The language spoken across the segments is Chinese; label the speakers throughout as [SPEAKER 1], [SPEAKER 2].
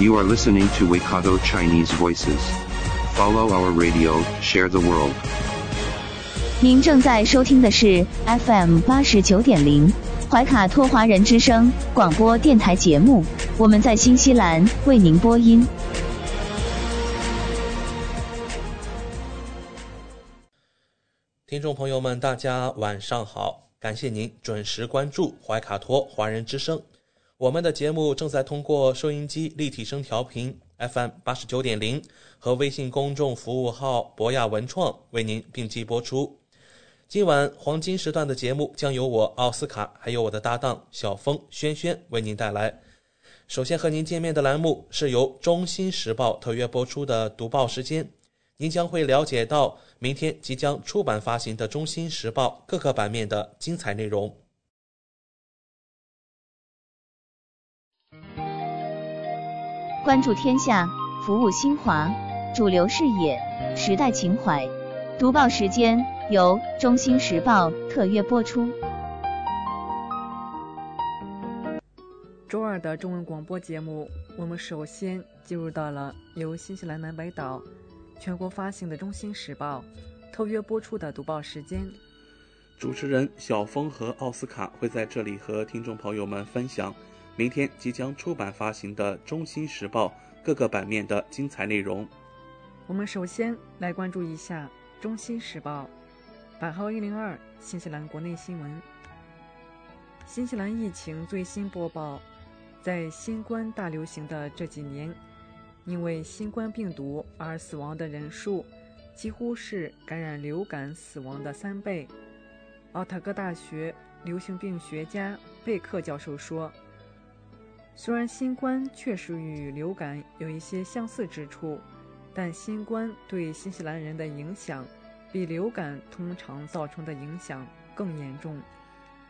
[SPEAKER 1] You are listening to Waikato Chinese Voices. Follow our radio, share the world.
[SPEAKER 2] 您正在收听的是 FM 八十九点零怀卡托华人之声广播电台节目，我们在新西兰为您播音。
[SPEAKER 3] 听众朋友们，大家晚上好！感谢您准时关注怀卡托华人之声。我们的节目正在通过收音机立体声调频 FM 八十九点零和微信公众服务号博雅文创为您并机播出。今晚黄金时段的节目将由我奥斯卡还有我的搭档小峰、轩轩为您带来。首先和您见面的栏目是由中新时报特约播出的读报时间，您将会了解到明天即将出版发行的《中新时报》各个版面的精彩内容。
[SPEAKER 2] 关注天下，服务新华，主流视野，时代情怀。读报时间由中新时报特约播出。
[SPEAKER 4] 周二的中文广播节目，我们首先进入到了由新西兰南北岛全国发行的《中新时报》特约播出的读报时间。
[SPEAKER 3] 主持人小峰和奥斯卡会在这里和听众朋友们分享明天即将出版发行的《中新时报》各个版面的精彩内容。
[SPEAKER 4] 我们首先来关注一下《中新时报》版号一零二新西兰国内新闻。新西兰疫情最新播报，在新冠大流行的这几年，因为新冠病毒而死亡的人数几乎是感染流感死亡的三倍。奥塔哥大学流行病学家贝克教授说：“虽然新冠确实与流感有一些相似之处，但新冠对新西兰人的影响比流感通常造成的影响更严重。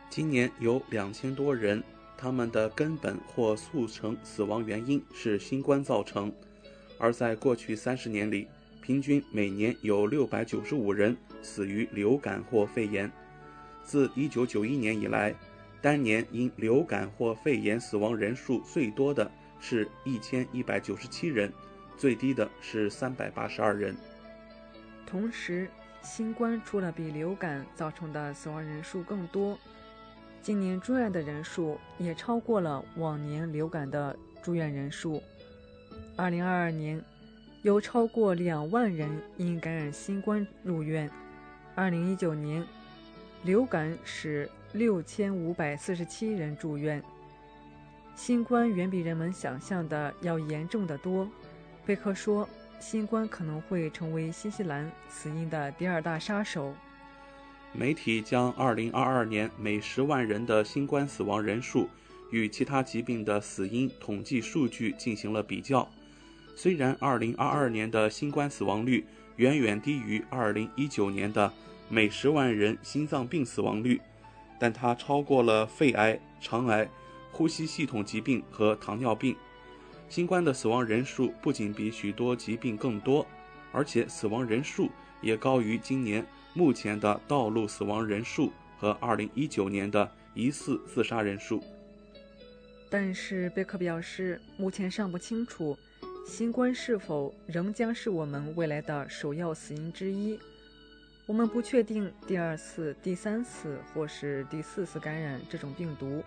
[SPEAKER 3] 今年有两千多人，他们的根本或速成死亡原因是新冠造成，而在过去三十年里，平均每年有六百九十五人死于流感或肺炎。自一九九一年以来，当年因流感或肺炎死亡人数最多的是一千一百九十七人，最低的是三百八十二人。
[SPEAKER 4] 同时，新冠除了比流感造成的死亡人数更多，今年住院的人数也超过了往年流感的住院人数。二零二二年，有超过两万人因感染新冠入院。二零一九年，流感使六千五百四十七人住院。新冠远比人们想象的要严重的多。贝克说，新冠可能会成为新西兰死因的第二大杀手。
[SPEAKER 3] 媒体将2022年每十万人的新冠死亡人数与其他疾病的死因统计数据进行了比较。虽然2022年的新冠死亡率远远低于2019年的每十万人心脏病死亡率，但它超过了肺癌、肠癌、呼吸系统疾病和糖尿病。新冠的死亡人数不仅比许多疾病更多，而且死亡人数也高于今年目前的道路死亡人数和2019年的疑似自杀人数。
[SPEAKER 4] 但是贝克表示，目前尚不清楚新冠是否仍将是我们未来的首要死因之一。我们不确定第二次、第三次或是第四次感染这种病毒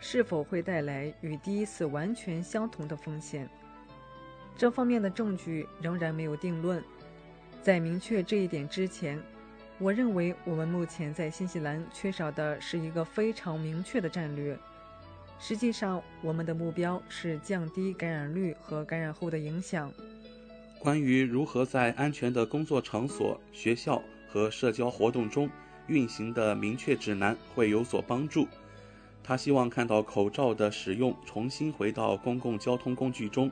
[SPEAKER 4] 是否会带来与第一次完全相同的风险。这方面的证据仍然没有定论。在明确这一点之前，我认为我们目前在新西兰缺少的是一个非常明确的战略。实际上，我们的目标是降低感染率和感染后的影响。
[SPEAKER 3] 关于如何在安全的工作场所、学校和社交活动中运行的明确指南会有所帮助。他希望看到口罩的使用重新回到公共交通工具中。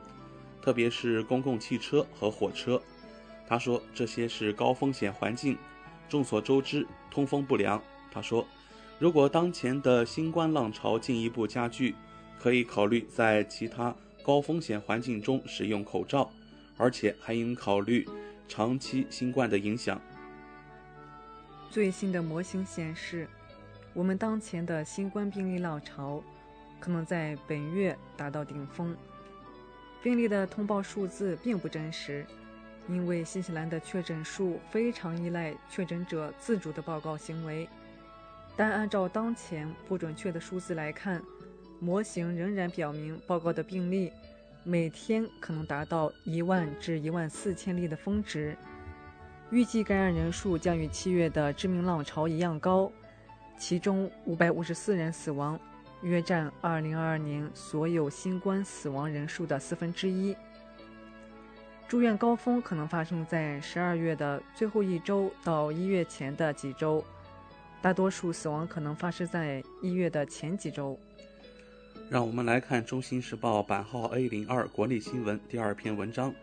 [SPEAKER 3] 特别是公共汽车和火车。他说这些是高风险环境。众所周知，通风不良。他说，如果当前的新冠浪潮进一步加剧，可以考虑在其他高风险环境中使用口罩，而且还应考虑长期新冠的影响。
[SPEAKER 4] 最新的模型显示，我们当前的新冠病例浪潮可能在本月达到顶峰。病例的通报数字并不真实。因为新西兰的确诊数非常依赖确诊者自主的报告行为，但按照当前不准确的数字来看，模型仍然表明报告的病例每天可能达到一万至一万四千例的峰值。预计感染人数将与七月的致命浪潮一样高，其中五百五十四人死亡，约占二零二二年所有新冠死亡人数的四分之一。住院高峰可能发生在十二月的最后一周到一月前的几周，大多数死亡可能发生在一月的前几周。
[SPEAKER 3] 让我们来看《中新时报》版号 A 零二国内新闻第二篇文章：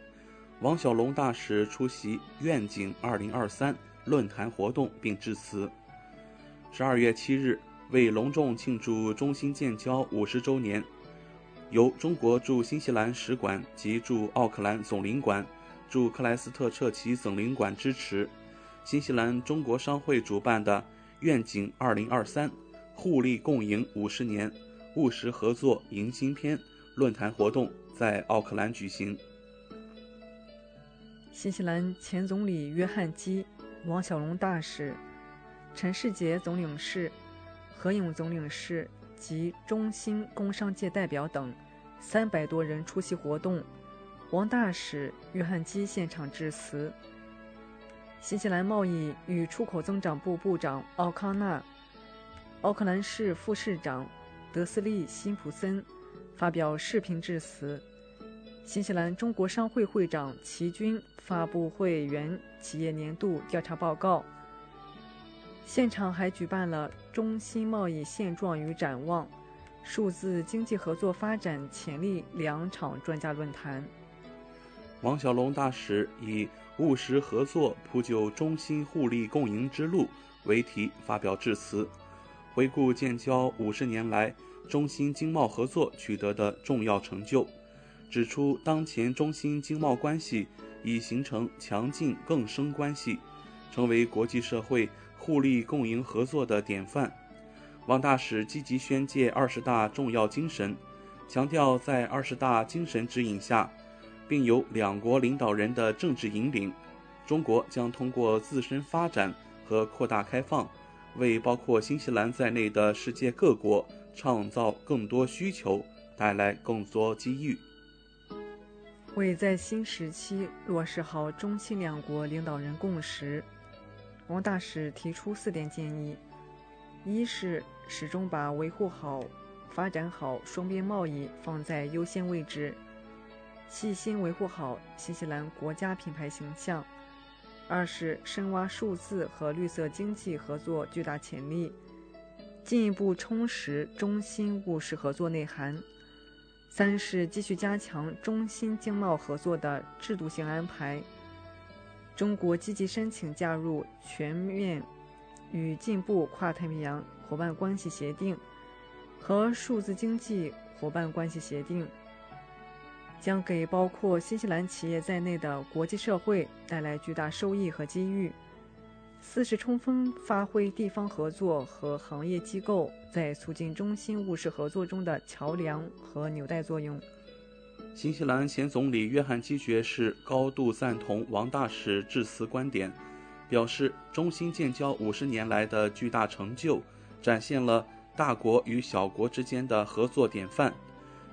[SPEAKER 3] 王小龙大使出席“愿景二零二三”论坛活动并致辞。十二月七日，为隆重庆祝中新建交五十周年。由中国驻新西兰使馆及驻奥克兰总领馆、驻克莱斯特彻奇总领馆支持，新西兰中国商会主办的“愿景二零二三，互利共赢五十年，务实合作迎新篇”论坛活动在奥克兰举行。
[SPEAKER 4] 新西兰前总理约翰基、王小龙大使、陈世杰总领事、何勇总领事。及中新工商界代表等三百多人出席活动，王大使约翰基现场致辞。新西兰贸易与出口增长部部长奥康纳、奥克兰市副市长德斯利辛普森发表视频致辞。新西兰中国商会会长齐军发布会员企业年度调查报告。现场还举办了中新贸易现状与展望、数字经济合作发展潜力两场专家论坛。
[SPEAKER 3] 王小龙大使以“务实合作，铺就中新互利共赢之路”为题发表致辞，回顾建交五十年来中新经贸合作取得的重要成就，指出当前中新经贸关系已形成强劲更生关系，成为国际社会。互利共赢合作的典范，王大使积极宣介二十大重要精神，强调在二十大精神指引下，并由两国领导人的政治引领，中国将通过自身发展和扩大开放，为包括新西兰在内的世界各国创造更多需求，带来更多机遇。
[SPEAKER 4] 为在新时期落实好中新两国领导人共识。王大使提出四点建议：一是始终把维护好、发展好双边贸易放在优先位置，细心维护好新西兰国家品牌形象；二是深挖数字和绿色经济合作巨大潜力，进一步充实中新务实合作内涵；三是继续加强中新经贸合作的制度性安排。中国积极申请加入全面与进步跨太平洋伙伴关系协定和数字经济伙伴关系协定，将给包括新西兰企业在内的国际社会带来巨大收益和机遇。四是充分发挥地方合作和行业机构在促进中新务实合作中的桥梁和纽带作用。
[SPEAKER 3] 新西兰前总理约翰基爵士高度赞同王大使致辞观点，表示中新建交五十年来的巨大成就，展现了大国与小国之间的合作典范。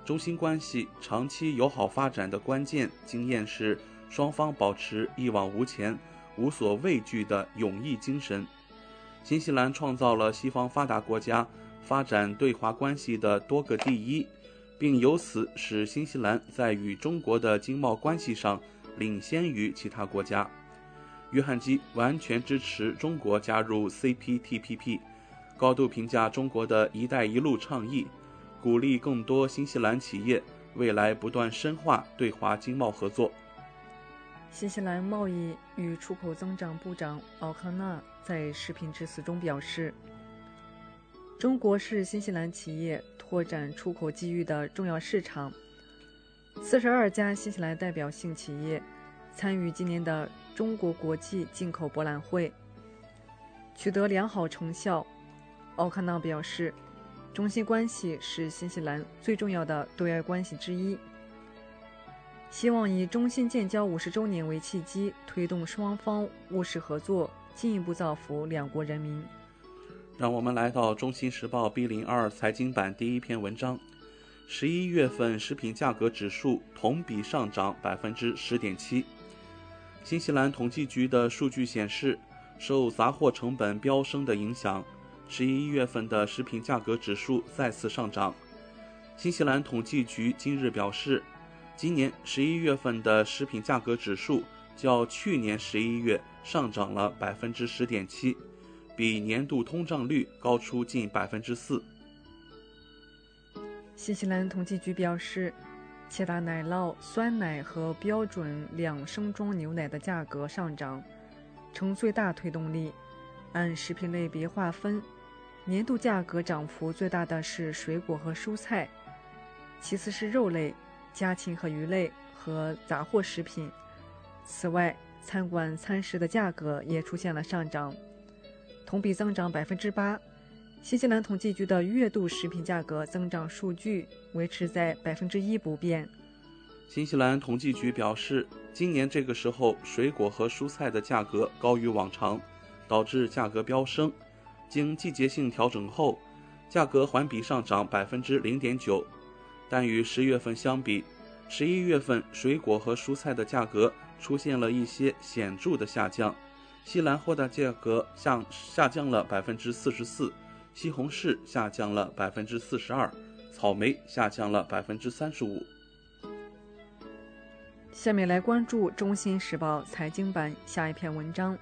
[SPEAKER 3] 中新关系长期友好发展的关键经验是双方保持一往无前、无所畏惧的勇毅精神。新西兰创造了西方发达国家发展对华关系的多个第一。并由此使新西兰在与中国的经贸关系上领先于其他国家。约翰基完全支持中国加入 CPTPP，高度评价中国的一带一路倡议，鼓励更多新西兰企业未来不断深化对华经贸合作。
[SPEAKER 4] 新西兰贸易与出口增长部长奥康纳在视频致辞中表示：“中国是新西兰企业拓展出口机遇的重要市场。四十二家新西兰代表性企业参与今年的中国国际进口博览会，取得良好成效。”奥康纳表示：“中新关系是新西兰最重要的对外关系之一。”希望以中新建交五十周年为契机，推动双方务实合作，进一步造福两国人民。
[SPEAKER 3] 让我们来到《中新时报》B 零二财经版第一篇文章：十一月份食品价格指数同比上涨百分之十点七。新西兰统计局的数据显示，受杂货成本飙升的影响，十一月份的食品价格指数再次上涨。新西兰统计局今日表示。今年十一月份的食品价格指数较去年十一月上涨了百分之十点七，比年度通胀率高出近百分之四。
[SPEAKER 4] 新西兰统计局表示，切达奶酪、酸奶和标准两升装牛奶的价格上涨，呈最大推动力。按食品类别划分，年度价格涨幅最大的是水果和蔬菜，其次是肉类。家禽和鱼类和杂货食品。此外，餐馆餐食的价格也出现了上涨，同比增长百分之八。新西兰统计局的月度食品价格增长数据维持在百分之一不变。
[SPEAKER 3] 新西兰统计局表示，今年这个时候水果和蔬菜的价格高于往常，导致价格飙升。经季节性调整后，价格环比上涨百分之零点九。但与十月份相比，十一月份水果和蔬菜的价格出现了一些显著的下降。西兰花的价格下下降了百分之四十四，西红柿下降了百分之四十二，草莓下降了百分之三十五。
[SPEAKER 4] 下面来关注《中新时报》财经版下一篇文章：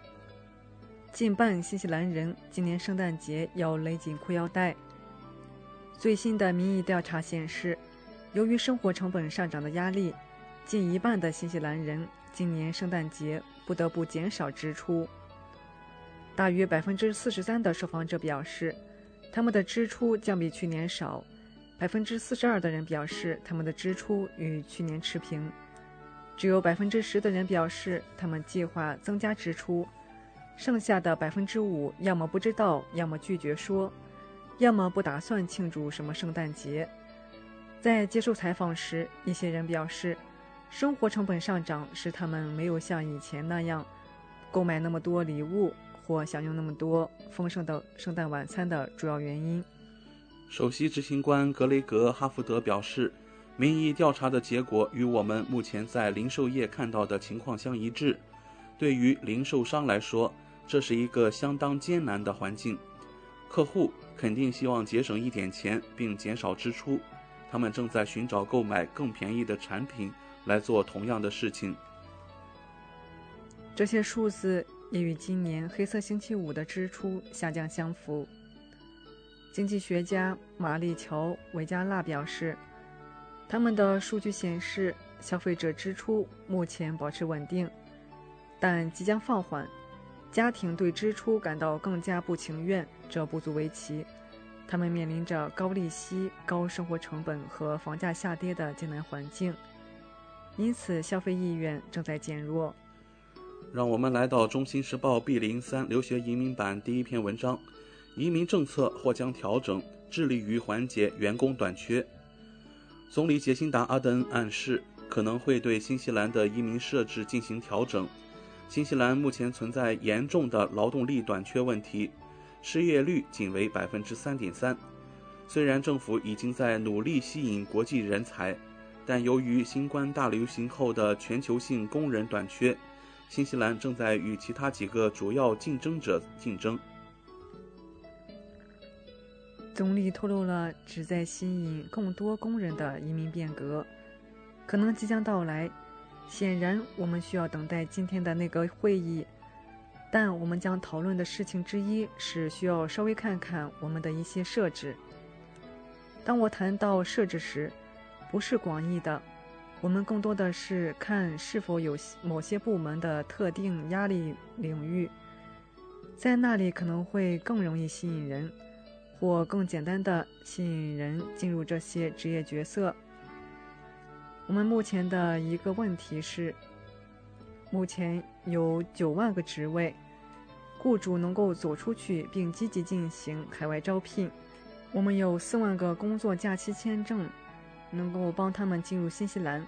[SPEAKER 4] 近半新西兰人今年圣诞节要勒紧裤腰带。最新的民意调查显示。由于生活成本上涨的压力，近一半的新西兰人今年圣诞节不得不减少支出。大约百分之四十三的受访者表示，他们的支出将比去年少；百分之四十二的人表示，他们的支出与去年持平；只有百分之十的人表示他们计划增加支出；剩下的百分之五要么不知道，要么拒绝说，要么不打算庆祝什么圣诞节。在接受采访时，一些人表示，生活成本上涨使他们没有像以前那样购买那么多礼物或享用那么多丰盛的圣诞晚餐的主要原因。
[SPEAKER 3] 首席执行官格雷格·哈福德表示，民意调查的结果与我们目前在零售业看到的情况相一致。对于零售商来说，这是一个相当艰难的环境。客户肯定希望节省一点钱并减少支出。他们正在寻找购买更便宜的产品来做同样的事情。
[SPEAKER 4] 这些数字也与今年黑色星期五的支出下降相符。经济学家玛丽乔·维加纳表示，他们的数据显示，消费者支出目前保持稳定，但即将放缓。家庭对支出感到更加不情愿，这不足为奇。他们面临着高利息、高生活成本和房价下跌的艰难环境，因此消费意愿正在减弱。
[SPEAKER 3] 让我们来到《中新时报》B 零三留学移民版第一篇文章：移民政策或将调整，致力于缓解员工短缺。总理杰辛达·阿德恩暗示，可能会对新西兰的移民设置进行调整。新西兰目前存在严重的劳动力短缺问题。失业率仅为百分之三点三。虽然政府已经在努力吸引国际人才，但由于新冠大流行后的全球性工人短缺，新西兰正在与其他几个主要竞争者竞争。
[SPEAKER 4] 总理透露了旨在吸引更多工人的移民变革，可能即将到来。显然，我们需要等待今天的那个会议。但我们将讨论的事情之一是需要稍微看看我们的一些设置。当我谈到设置时，不是广义的，我们更多的是看是否有某些部门的特定压力领域，在那里可能会更容易吸引人，或更简单的吸引人进入这些职业角色。我们目前的一个问题是，目前有九万个职位，雇主能够走出去并积极进行海外招聘。我们有四万个工作假期签证，能够帮他们进入新西兰，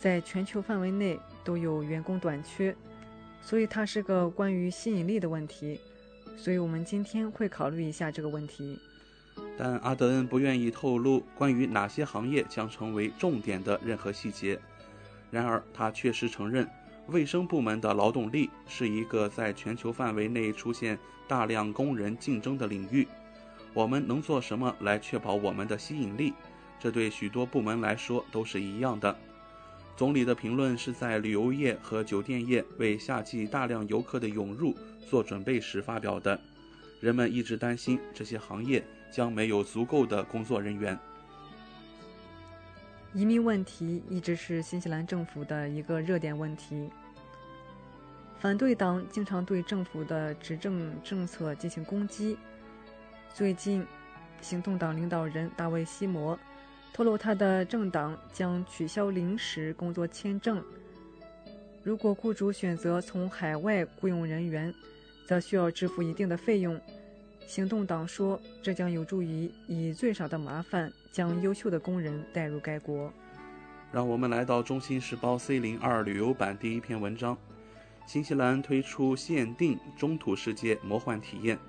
[SPEAKER 4] 在全球范围内都有员工短缺，所以它是个关于吸引力的问题。所以我们今天会考虑一下这个问题。
[SPEAKER 3] 但阿德恩不愿意透露关于哪些行业将成为重点的任何细节。然而，他确实承认，卫生部门的劳动力是一个在全球范围内出现大量工人竞争的领域。我们能做什么来确保我们的吸引力？这对许多部门来说都是一样的。总理的评论是在旅游业和酒店业为夏季大量游客的涌入做准备时发表的。人们一直担心这些行业。将没有足够的工作人员。
[SPEAKER 4] 移民问题一直是新西兰政府的一个热点问题。反对党经常对政府的执政政策进行攻击。最近，行动党领导人大卫·西摩透露，他的政党将取消临时工作签证。如果雇主选择从海外雇佣人员，则需要支付一定的费用。行动党说，这将有助于以最少的麻烦将优秀的工人带入该国。
[SPEAKER 3] 让我们来到《中新时报》C 零二旅游版第一篇文章：新西兰推出限定中土世界魔幻体验，《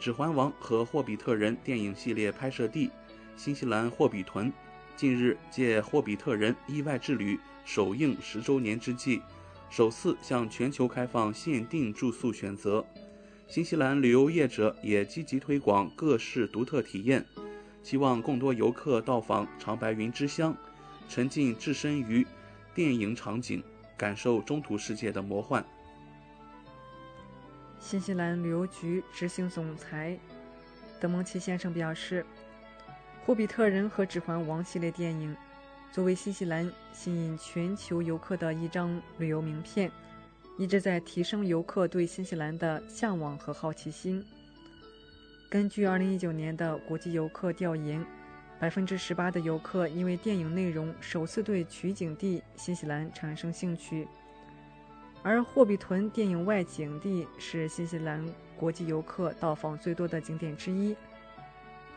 [SPEAKER 3] 指环王》和《霍比特人》电影系列拍摄地新西兰霍比屯，近日借《霍比特人：意外之旅》首映十周年之际，首次向全球开放限定住宿选择。新西兰旅游业者也积极推广各式独特体验，希望更多游客到访长白云之乡，沉浸置身于电影场景，感受中土世界的魔幻。
[SPEAKER 4] 新西兰旅游局执行总裁德蒙奇先生表示，《霍比特人》和《指环王》系列电影作为新西兰吸引全球游客的一张旅游名片。一直在提升游客对新西兰的向往和好奇心。根据2019年的国际游客调研，百分之十八的游客因为电影内容首次对取景地新西兰产生兴趣，而霍比屯电影外景地是新西兰国际游客到访最多的景点之一。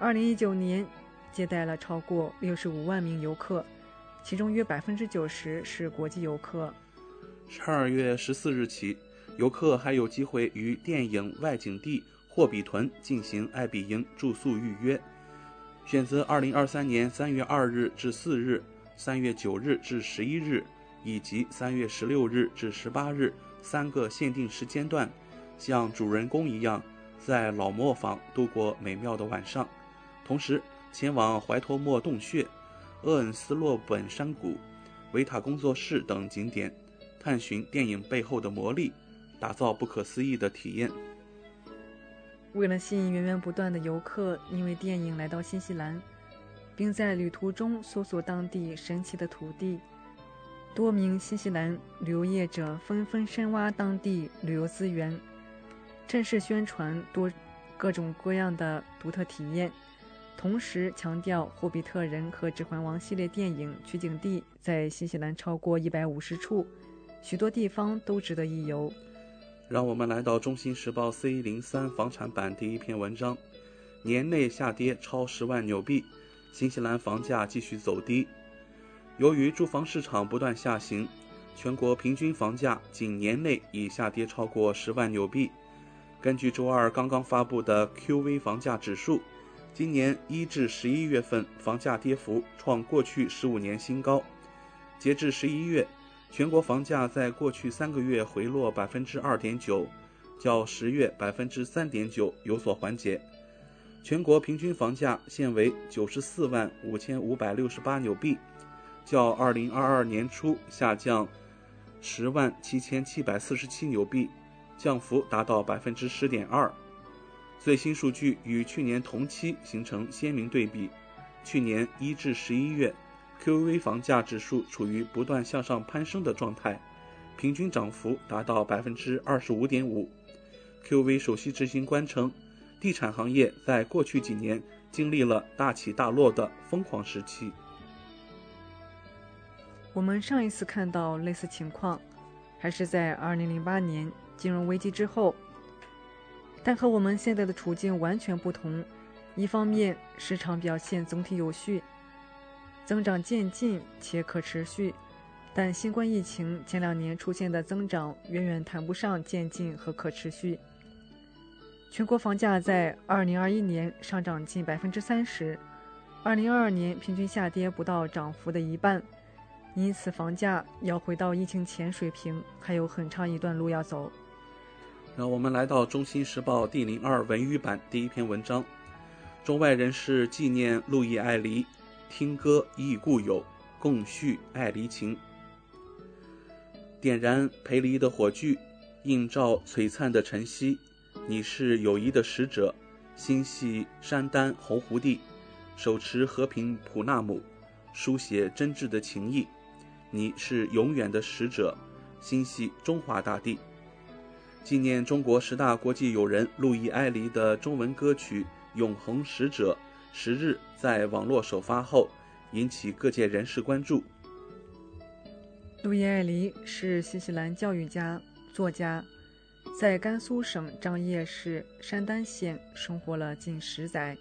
[SPEAKER 4] 2019年接待了超过65万名游客，其中约百分之九十是国际游客。
[SPEAKER 3] 十二月十四日起，游客还有机会与电影外景地霍比屯进行爱比营住宿预约，选择二零二三年三月二日至四日、三月九日至十一日以及三月十六日至十八日三个限定时间段，像主人公一样在老磨坊度过美妙的晚上，同时前往怀托莫洞穴、厄恩斯洛本山谷、维塔工作室等景点。探寻电影背后的魔力，打造不可思议的体验。
[SPEAKER 4] 为了吸引源源不断的游客，因为电影来到新西兰，并在旅途中搜索当地神奇的土地，多名新西兰旅游业者纷纷深挖当地旅游资源，正式宣传多各种各样的独特体验，同时强调《霍比特人》和《指环王》系列电影取景地在新西兰超过一百五十处。许多地方都值得一游。
[SPEAKER 3] 让我们来到《中新时报》C 零三房产版第一篇文章：年内下跌超十万纽币，新西兰房价继续走低。由于住房市场不断下行，全国平均房价仅年内已下跌超过十万纽币。根据周二刚刚发布的 QV 房价指数，今年一至十一月份房价跌幅创过去十五年新高。截至十一月。全国房价在过去三个月回落百分之二点九，较十月百分之三点九有所缓解。全国平均房价现为九十四万五千五百六十八纽币，较二零二二年初下降十万七千七百四十七纽币，降幅达到百分之十点二。最新数据与去年同期形成鲜明对比。去年一至十一月。QV 房价指数处于不断向上攀升的状态，平均涨幅达到百分之二十五点五。QV 首席执行官称，地产行业在过去几年经历了大起大落的疯狂时期。
[SPEAKER 4] 我们上一次看到类似情况，还是在二零零八年金融危机之后，但和我们现在的处境完全不同。一方面，市场表现总体有序，增长渐进且可持续；但新冠疫情前两年出现的增长远远谈不上渐进和可持续。全国房价在二零二一年上涨近百分之三十，二零二二年平均下跌不到涨幅的一半，因此房价要回到疫情前水平还有很长一段路要走。
[SPEAKER 3] 让我们来到《中新时报》第零二文娱版第一篇文章。中外人士纪念路易·艾黎，听歌忆故友，共叙爱离情。点燃裴离的火炬，映照璀璨的晨曦。你是友谊的使者，心系山丹红湖地，手持和平普纳姆，书写真挚的情谊。你是永远的使者，心系中华大地。纪念中国十大国际友人路易·艾黎的中文歌曲。永恒使者十日在网络首发后，引起各界人士关注。
[SPEAKER 4] 路易·艾黎是新西兰教育家、作家，在甘肃省张掖市山丹县生活了近十载。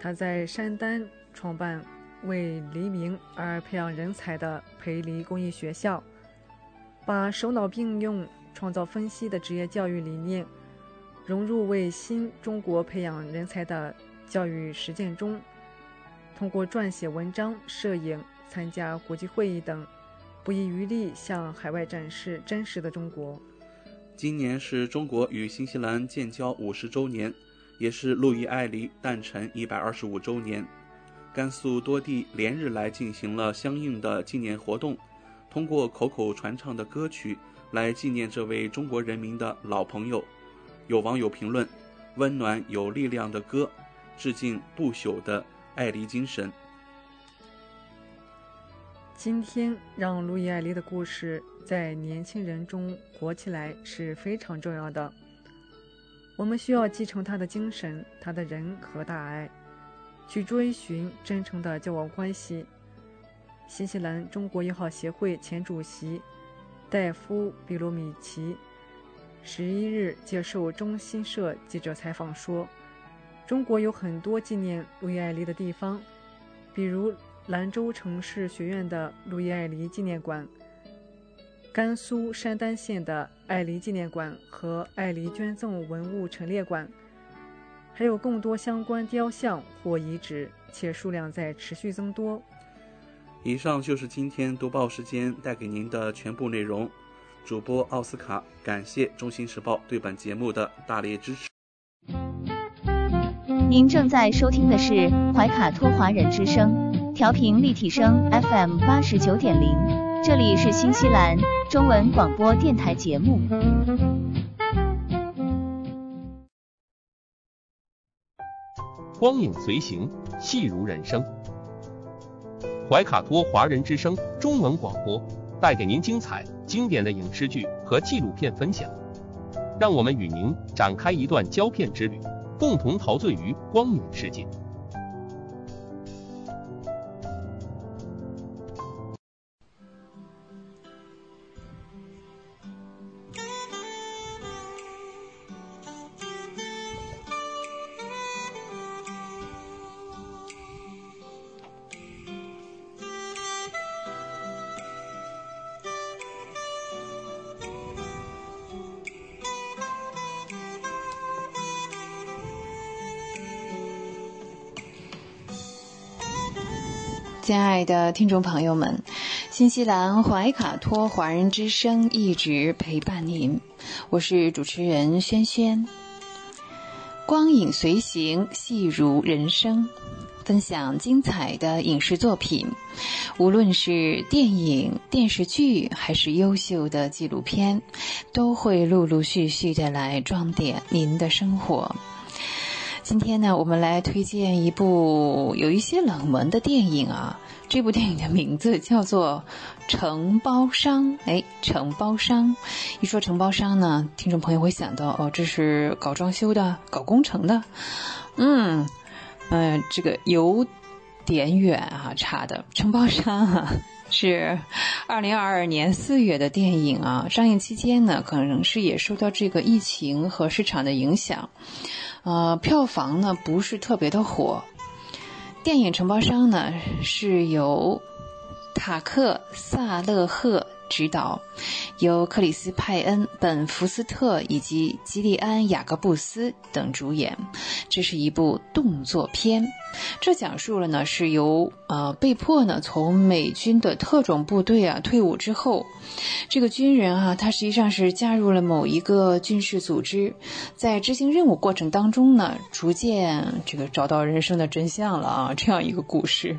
[SPEAKER 4] 他在山丹创办为黎明而培养人才的培黎公益学校，把手脑并用、创造分析的职业教育理念。融入为新中国培养人才的教育实践中，通过撰写文章、摄影、参加国际会议等，不遗余力向海外展示真实的中国。
[SPEAKER 3] 今年是中国与新西兰建交五十周年，也是路易·艾黎诞辰一百二十五周年。甘肃多地连日来进行了相应的纪念活动，通过口口传唱的歌曲来纪念这位中国人民的老朋友。有网友评论：“温暖有力量的歌，致敬不朽的爱离精神。”
[SPEAKER 4] 今天让路易·艾黎的故事在年轻人中火起来是非常重要的。我们需要继承他的精神、他的人和大爱，去追寻真诚的交往关系。新西兰中国友好协会前主席戴夫·比罗米奇。十一日接受中新社记者采访说：“中国有很多纪念路易·艾黎的地方，比如兰州城市学院的路易·艾黎纪念馆、甘肃山丹县的艾黎纪念馆和艾黎捐赠文物陈列馆，还有更多相关雕像或遗址，且数量在持续增多。”
[SPEAKER 3] 以上就是今天读报时间带给您的全部内容。主播奥斯卡，感谢《中心时报》对本节目的大力支持。
[SPEAKER 2] 您正在收听的是怀卡托华人之声，调频立体声 FM 八十九点零，这里是新西兰中文广播电台节目。
[SPEAKER 5] 光影随行，戏如人生。怀卡托华人之声中文广播。带给您精彩、经典的影视剧和纪录片分享，让我们与您展开一段胶片之旅，共同陶醉于光影世界。
[SPEAKER 6] 的听众朋友们，新西兰怀卡托华人之声一直陪伴您，我是主持人轩轩。光影随行，戏如人生，分享精彩的影视作品，无论是电影、电视剧，还是优秀的纪录片，都会陆陆续续的来装点您的生活。今天呢，我们来推荐一部有一些冷门的电影啊，这部电影的名字叫做《承包商》。哎，承包商，一说承包商呢，听众朋友会想到哦，这是搞装修的、搞工程的。嗯，嗯，这个有点远啊，差的。承包商啊，是二零二二年四月的电影啊，上映期间呢，可能是也受到这个疫情和市场的影响，呃，票房呢不是特别的火。电影承包商呢是由塔克萨勒赫执导，由克里斯派恩、本福斯特以及吉利安雅各布斯等主演。这是一部动作片，这讲述了呢是由呃被迫呢从美军的特种部队啊退伍之后，这个军人啊他实际上是加入了某一个军事组织，在执行任务过程当中呢，逐渐这个找到人生的真相了啊，这样一个故事。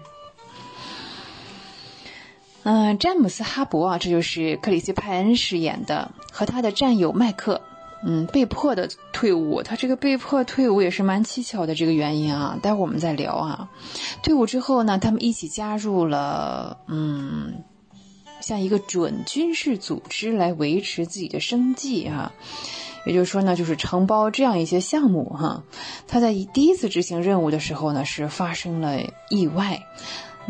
[SPEAKER 6] 嗯，詹姆斯哈伯啊，这就是克里斯派恩饰演的，和他的战友麦克，嗯，被迫的退伍。他这个被迫退伍也是蛮蹊跷的这个原因啊，待会儿我们再聊啊。退伍之后呢，他们一起加入了，嗯，像一个准军事组织来维持自己的生计啊。也就是说呢，就是承包这样一些项目哈。他在第一次执行任务的时候呢，是发生了意外。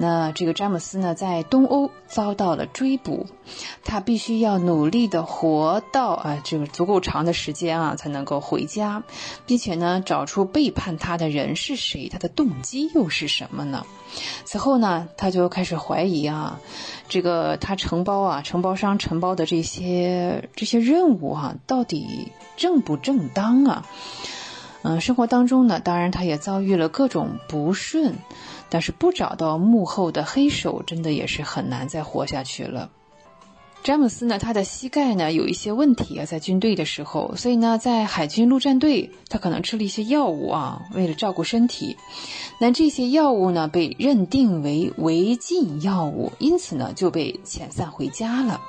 [SPEAKER 6] 那这个詹姆斯呢，在东欧遭到了追捕，他必须要努力的活到啊这个足够长的时间啊，才能够回家，并且呢，找出背叛他的人是谁，他的动机又是什么呢？此后呢，他就开始怀疑啊，这个他承包啊，承包商承包的这些这些任务啊，到底正不正当啊？嗯，生活当中呢，当然他也遭遇了各种不顺。但是不找到幕后的黑手，真的也是很难再活下去了。詹姆斯呢，他的膝盖呢有一些问题啊，在军队的时候，所以呢，在海军陆战队，他可能吃了一些药物啊，为了照顾身体。那这些药物呢，被认定为违禁药物，因此呢，就被遣散回家了。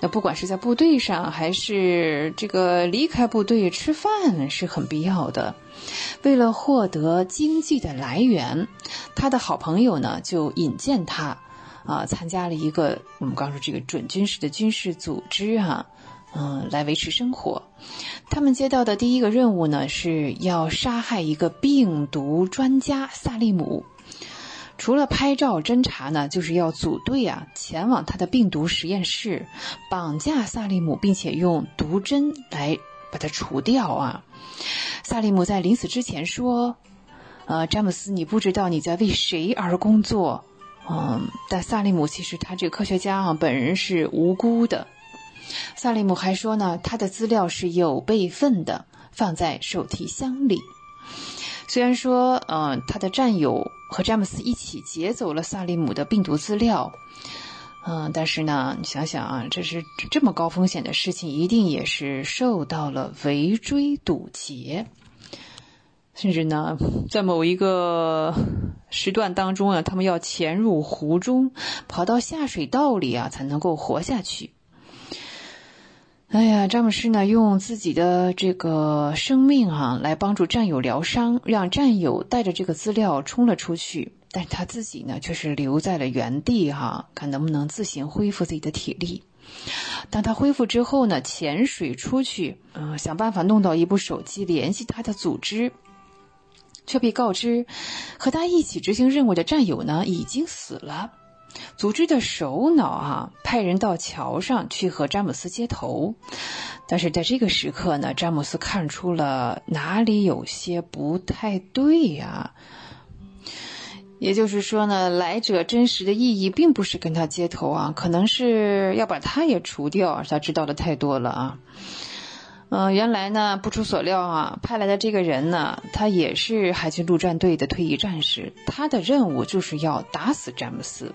[SPEAKER 6] 那不管是在部队上，还是这个离开部队吃饭，是很必要的。为了获得经济的来源，他的好朋友呢就引荐他，啊，参加了一个我们刚说这个准军事的军事组织哈，嗯，来维持生活。他们接到的第一个任务呢是要杀害一个病毒专家萨利姆。除了拍照侦查呢，就是要组队啊，前往他的病毒实验室，绑架萨利姆，并且用毒针来把他除掉啊。萨利姆在临死之前说：“呃，詹姆斯，你不知道你在为谁而工作。”嗯，但萨利姆其实他这个科学家啊，本人是无辜的。萨利姆还说呢，他的资料是有备份的，放在手提箱里。虽然说，嗯，他的战友和詹姆斯一起劫走了萨利姆的病毒资料，嗯，但是呢，你想想啊，这是这么高风险的事情，一定也是受到了围追堵截，甚至呢，在某一个时段当中啊，他们要潜入湖中，跑到下水道里啊，才能够活下去。哎呀，詹姆斯呢，用自己的这个生命啊，来帮助战友疗伤，让战友带着这个资料冲了出去，但他自己呢，却是留在了原地哈，看能不能自行恢复自己的体力。当他恢复之后呢，潜水出去，嗯，想办法弄到一部手机联系他的组织，却被告知，和他一起执行任务的战友呢，已经死了。组织的首脑啊，派人到桥上去和詹姆斯接头，但是在这个时刻呢，詹姆斯看出了哪里有些不太对呀。也就是说呢，来者真实的意义并不是跟他接头啊，可能是要把他也除掉。他知道的太多了啊。嗯，原来呢，不出所料啊，派来的这个人呢，他也是海军陆战队的退役战士，他的任务就是要打死詹姆斯。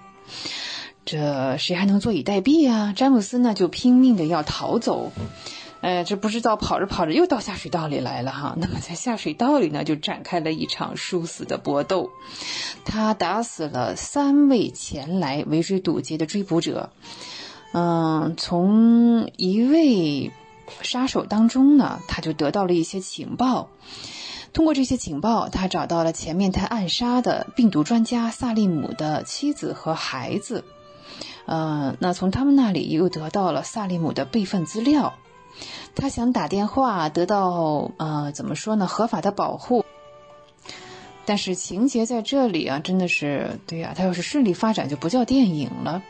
[SPEAKER 6] 这谁还能坐以待毙啊？詹姆斯呢就拼命的要逃走，哎，这不知道跑着跑着又到下水道里来了哈。那么在下水道里呢，就展开了一场殊死的搏斗。他打死了三位前来围追堵截的追捕者。嗯，从一位杀手当中呢，他就得到了一些情报。通过这些情报，他找到了前面他暗杀的病毒专家萨利姆的妻子和孩子。呃，那从他们那里又得到了萨利姆的备份资料。他想打电话得到呃，怎么说呢？合法的保护。但是情节在这里啊，真的是对呀。他要是顺利发展，就不叫电影了。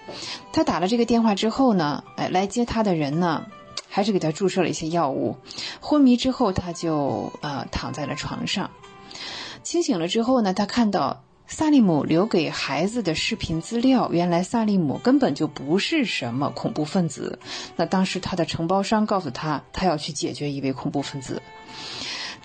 [SPEAKER 6] 他打了这个电话之后呢，哎，来接他的人呢，还是给他注射了一些药物。昏迷之后，他就呃躺在了床上。清醒了之后呢，他看到萨利姆留给孩子的视频资料。原来萨利姆根本就不是什么恐怖分子。那当时他的承包商告诉他，他要去解决一位恐怖分子。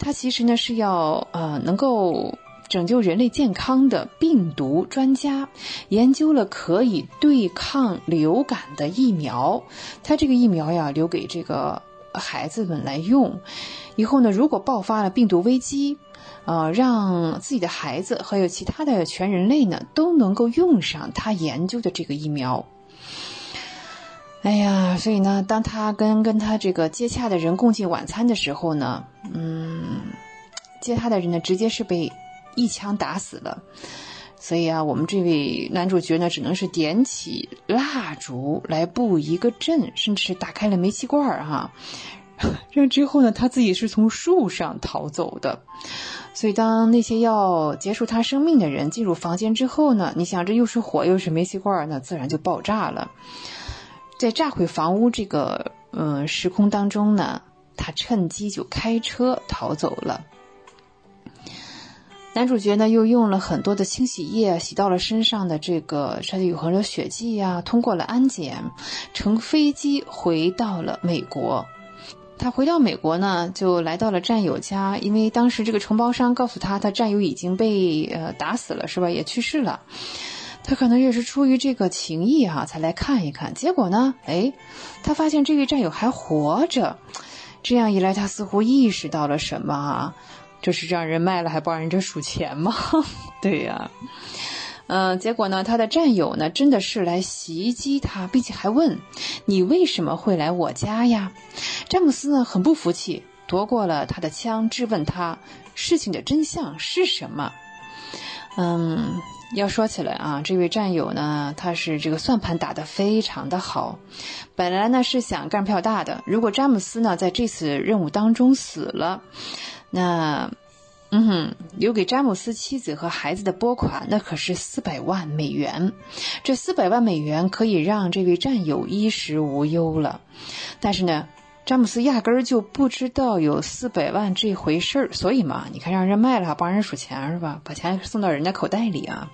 [SPEAKER 6] 他其实呢是要呃能够。拯救人类健康的病毒专家研究了可以对抗流感的疫苗，他这个疫苗呀留给这个孩子们来用，以后呢如果爆发了病毒危机，呃让自己的孩子还有其他的全人类呢都能够用上他研究的这个疫苗。哎呀，所以呢，当他跟跟他这个接洽的人共进晚餐的时候呢，嗯，接他的人呢直接是被。一枪打死了，所以啊，我们这位男主角呢，只能是点起蜡烛来布一个阵，甚至是打开了煤气罐儿哈。这之后呢，他自己是从树上逃走的。所以，当那些要结束他生命的人进入房间之后呢，你想这又是火又是煤气罐，那自然就爆炸了。在炸毁房屋这个嗯时空当中呢，他趁机就开车逃走了。男主角呢，又用了很多的清洗液洗到了身上的这个，它有很多血迹呀，通过了安检，乘飞机回到了美国。他回到美国呢，就来到了战友家，因为当时这个承包商告诉他，他战友已经被呃打死了，是吧？也去世了。他可能也是出于这个情谊哈，才来看一看。结果呢，哎，他发现这位战友还活着。这样一来，他似乎意识到了什么啊？这是让人卖了还帮人家数钱吗？对呀，嗯，结果呢，他的战友呢真的是来袭击他，并且还问你为什么会来我家呀？詹姆斯呢很不服气，夺过了他的枪，质问他事情的真相是什么。嗯，要说起来啊，这位战友呢，他是这个算盘打得非常的好，本来呢是想干票大的，如果詹姆斯呢在这次任务当中死了。那，嗯哼，留给詹姆斯妻子和孩子的拨款，那可是四百万美元。这四百万美元可以让这位战友衣食无忧了。但是呢，詹姆斯压根儿就不知道有四百万这回事儿，所以嘛，你看让人卖了，帮人数钱是吧？把钱送到人家口袋里啊。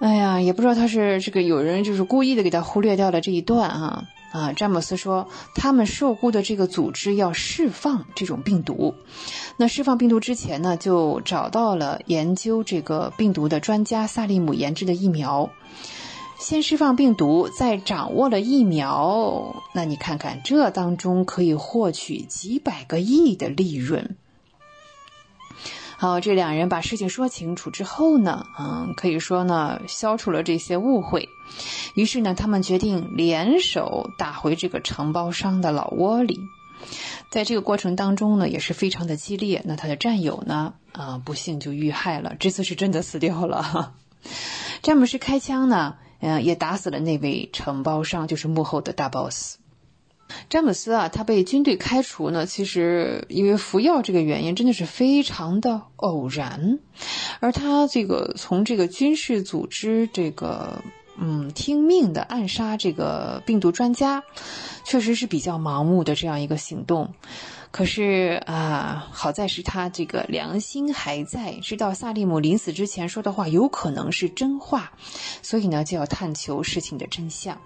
[SPEAKER 6] 哎呀，也不知道他是这个有人就是故意的给他忽略掉了这一段啊。啊，詹姆斯说，他们受雇的这个组织要释放这种病毒。那释放病毒之前呢，就找到了研究这个病毒的专家萨利姆研制的疫苗。先释放病毒，再掌握了疫苗。那你看看，这当中可以获取几百个亿的利润。好，这两人把事情说清楚之后呢，嗯，可以说呢，消除了这些误会。于是呢，他们决定联手打回这个承包商的老窝里。在这个过程当中呢，也是非常的激烈。那他的战友呢，啊，不幸就遇害了。这次是真的死掉了。詹姆斯开枪呢，嗯，也打死了那位承包商，就是幕后的大 boss。詹姆斯啊，他被军队开除呢，其实因为服药这个原因，真的是非常的偶然。而他这个从这个军事组织这个嗯听命的暗杀这个病毒专家，确实是比较盲目的这样一个行动。可是啊，好在是他这个良心还在，知道萨利姆临死之前说的话有可能是真话，所以呢就要探求事情的真相。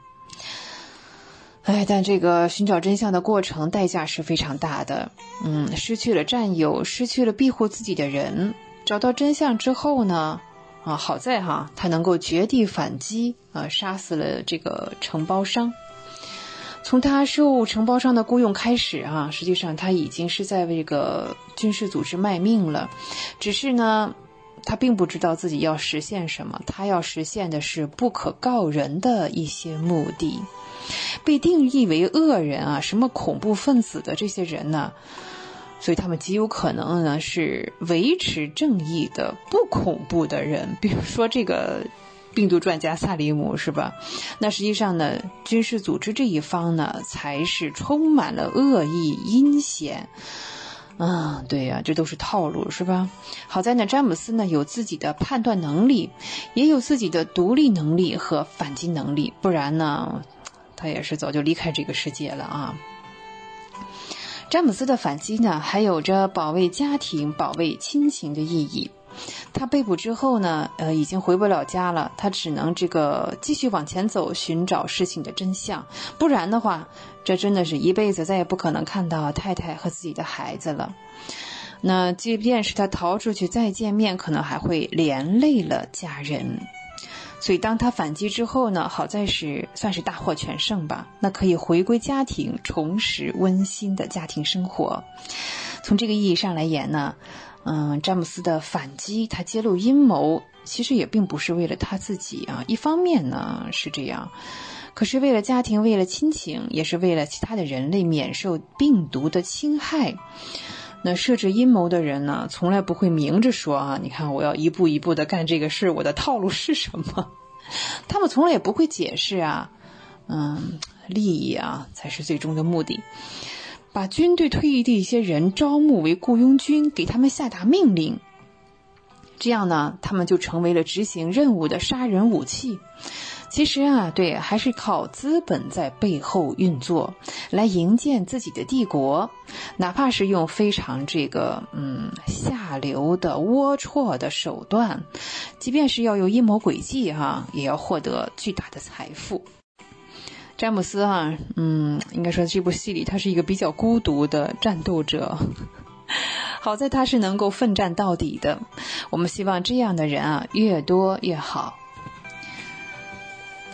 [SPEAKER 6] 哎，但这个寻找真相的过程代价是非常大的。嗯，失去了战友，失去了庇护自己的人。找到真相之后呢，啊，好在哈，他能够绝地反击，啊，杀死了这个承包商。从他受承包商的雇佣开始，啊，实际上他已经是在为这个军事组织卖命了。只是呢，他并不知道自己要实现什么，他要实现的是不可告人的一些目的。被定义为恶人啊，什么恐怖分子的这些人呢？所以他们极有可能呢是维持正义的不恐怖的人。比如说这个病毒专家萨利姆是吧？那实际上呢，军事组织这一方呢才是充满了恶意阴险。嗯，对呀，这都是套路，是吧？好在呢，詹姆斯呢有自己的判断能力，也有自己的独立能力和反击能力，不然呢，他也是早就离开这个世界了啊。詹姆斯的反击呢，还有着保卫家庭、保卫亲情的意义。他被捕之后呢，呃，已经回不了家了，他只能这个继续往前走，寻找事情的真相。不然的话，这真的是一辈子再也不可能看到太太和自己的孩子了。那即便是他逃出去再见面，可能还会连累了家人。所以当他反击之后呢，好在是算是大获全胜吧。那可以回归家庭，重拾温馨的家庭生活。从这个意义上来言呢。嗯，詹姆斯的反击，他揭露阴谋，其实也并不是为了他自己啊。一方面呢是这样，可是为了家庭，为了亲情，也是为了其他的人类免受病毒的侵害。那设置阴谋的人呢，从来不会明着说啊，你看我要一步一步的干这个事，我的套路是什么？他们从来也不会解释啊，嗯，利益啊才是最终的目的。把军队退役的一些人招募为雇佣军，给他们下达命令。这样呢，他们就成为了执行任务的杀人武器。其实啊，对，还是靠资本在背后运作，来营建自己的帝国。哪怕是用非常这个嗯下流的龌龊的手段，即便是要用阴谋诡计哈，也要获得巨大的财富。詹姆斯啊，嗯，应该说这部戏里他是一个比较孤独的战斗者，好在他是能够奋战到底的。我们希望这样的人啊越多越好。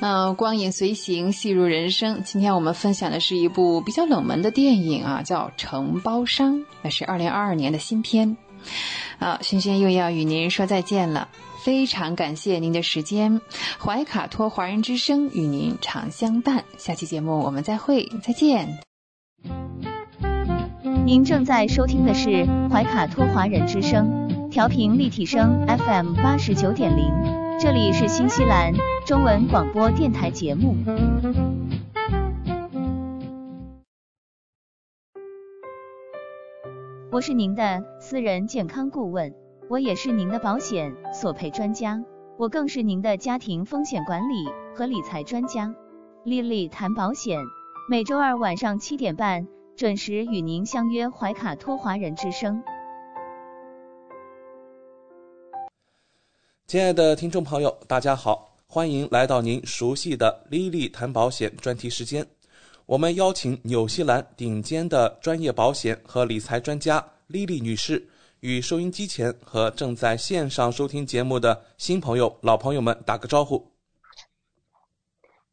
[SPEAKER 6] 嗯光影随行，戏入人生。今天我们分享的是一部比较冷门的电影啊，叫《承包商》，那是二零二二年的新片。好，轩轩又要与您说再见了。非常感谢您的时间，怀卡托华人之声与您常相伴。下期节目我们再会，再见。
[SPEAKER 2] 您正在收听的是怀卡托华人之声，调频立体声 FM 八十九点零，这里是新西兰中文广播电台节目。我是您的私人健康顾问。我也是您的保险索赔专家，我更是您的家庭风险管理和理财专家。丽丽谈保险，每周二晚上七点半准时与您相约怀卡托华人之声。
[SPEAKER 3] 亲爱的听众朋友，大家好，欢迎来到您熟悉的莉莉谈保险专题时间。我们邀请纽西兰顶尖的专业保险和理财专家莉莉女士。与收音机前和正在线上收听节目的新朋友、老朋友们打个招呼。